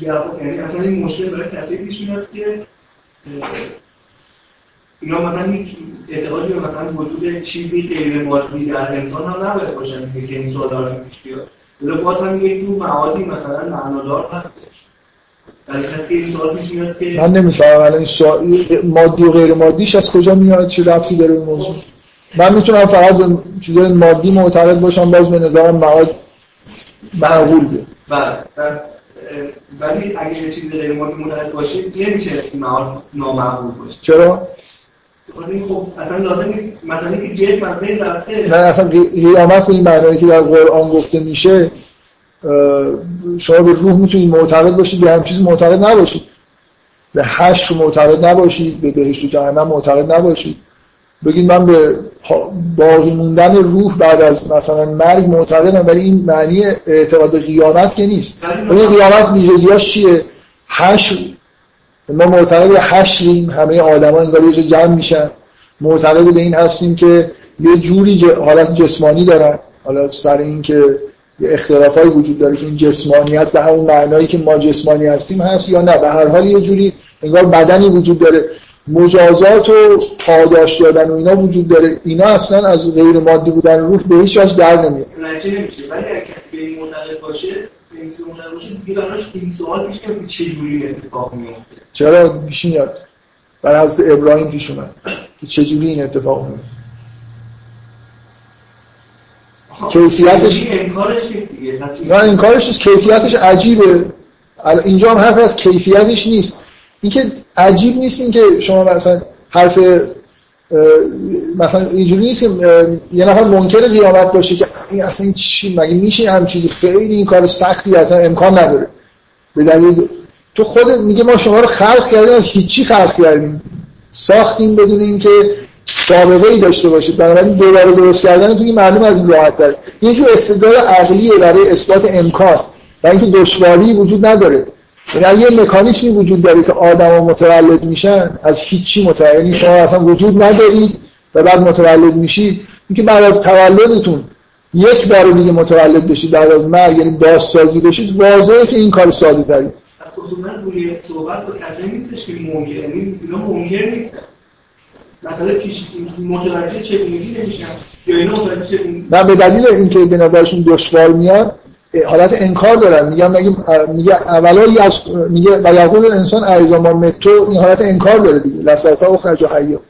یعنی اصلا این مشکل برای کسی پیش میاد که اینا مثلا هیچ اعتقادی به مثلا وجود چیزی غیر مادی در انسان هم نباید باشن که این سوالاشون پیش بیاد. ولی باز هم یک جور معادی مثلا معنادار هستش. من نمی‌فهمم الان این سوال مادی و غیر مادیش از کجا میاد؟ چه رفتی داره این موضوع؟ من می‌تونم فقط به چیزای مادی معتقد باشم باز به نظرم معاد معقول بیاد. بله ولی اگه یه چیز غیر مادی معتقد باشه نمیشه معاد نامعقول باشه. چرا؟ خب اصلا لازم نیست. مثلا که جسم از بین رفته نه اصلا قیامت این معنی که در قرآن گفته میشه شما به روح می‌تونید معتقد باشید به هم چیز معتقد نباشید به حشر معتقد نباشید به بهشت و جهنم معتقد نباشید بگید من به باقی موندن روح بعد از مثلا مرگ معتقدم ولی این معنی اعتقاد به قیامت که نیست. این قیامت ویژگیاش چیه؟ حشر. ما معتقد به حشریم همه آدما انگار یه جمع میشن. معتقد به این هستیم که یه جوری حالت جسمانی دارن. حالا سر این که یه اختلافایی وجود داره که این جسمانیت به همون معنایی که ما جسمانی هستیم هست یا نه. به هر حال یه جوری انگار بدنی وجود داره. مجازات و پاداش دادن و اینا وجود داره. اینا اصلا از غیر مادی بودن روح به هیچ وجه در نمیاد. نمیشه. ولی اگه کسی به این معتقد باشه چرا؟ پیش میاد. بر حضرت ابراهیم پیش اومد. که چه جوری این اتفاق میفته کیفیتش نه انکارش نیست. کیفیتش عجیبه. اینجا هم حرف از کیفیتش نیست. اینکه عجیب نیست اینکه شما مثلا حرف مثلا اینجوری نیست که یه نفر منکر قیامت باشه که این اصلا این چی مگه میشه هم چیزی؟ خیلی این کار سختی اصلا امکان نداره. به دلیل تو خودت میگه ما شما رو خلق کردیم از هیچی خلق کردیم. ساختیم بدون اینکه سابقه ای داشته باشید. بنابراین دوباره درست کردن تو معلوم از این راحت داره یه جور استدلال عقلیه برای اثبات امکان. و اینکه دشواری وجود نداره. یعنی یه مکانیزمی وجود داره که آدما متولد میشن از هیچی متولد یعنی شما اصلا وجود ندارید و بعد متولد میشید اینکه بعد از تولدتون یک بار دیگه متولد بشید بعد از مرگ یعنی بازسازی بشید واضحه که این کار ساده تری صحبت ممکن یعنی نه به دلیل اینکه به نظرشون دشوار میاد حالت انکار دارن. میگم مگه میگه اولا از میگه و یقول انسان ایزا ما متو این حالت انکار داره دیگه. لسفا اخرج حیا.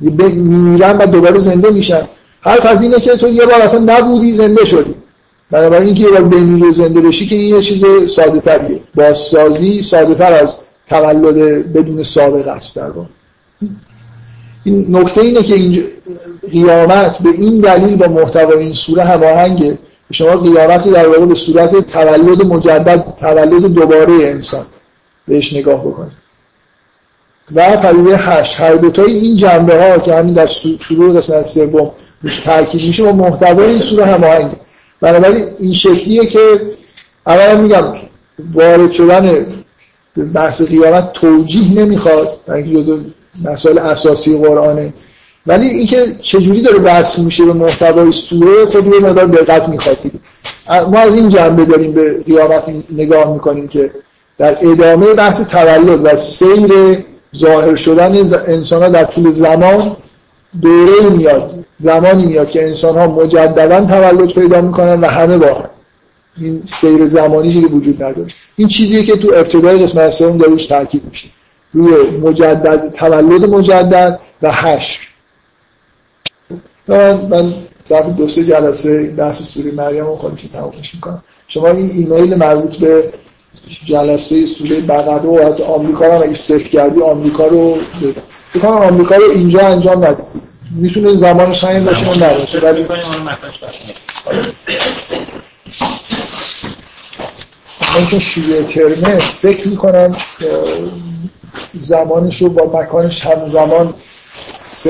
میمیرن و دوباره زنده میشن. حرف از اینه که تو یه بار اصلا نبودی زنده شدی. بنابراین اینکه یه بار بمیری و زنده بشی که این یه چیز ساده تریه بازسازی ساده تر از تولد بدون سابقه است در این نکته اینه که اینجا قیامت به این دلیل با محتوای این سوره هماهنگه شما قیامت در واقع به صورت تولد مجدد تولد دوباره انسان بهش نگاه بکنید. و پدیده هشت هر دوتای این جنبه ها که همین در شروع قسمت سوم روش ترکیب میشه با محتوای این سوره هماهنگه. بنابراین این شکلیه که اولا میگم وارد شدن بحث قیامت توجیه نمی‌خواد اینکه مسائل اساسی قرآنه. ولی اینکه چجوری داره بحث میشه به محتوای سوره خود یه مقدار دقت می‌خواد ما از این جنبه داریم به قیامت نگاه می‌کنیم که در ادامه بحث تولد و سیر ظاهر شدن انسان ها در طول زمان دوره میاد زمانی میاد که انسان ها مجددا تولد پیدا می‌کنن و همه با این سیر زمانی که وجود نداره. این چیزیه که تو ابتدای قسمت سوم داروش تاکید میشه. روی مجدد تولد مجدد و حشر. من من ظرف دو سه جلسه بحث سوره مریم رو خالصی تمامش می‌کنم. شما این ایمیل مربوط به جلسه سوره بقره و حتی آمریکا رو اگه سفت کردی آمریکا رو بکنم آمریکا رو اینجا انجام ندید می‌تونه زمانش همین باشه اون نباشه ولی من چون شیوه ترمه فکر می‌کنم زمانش رو با مکانش همزمان ست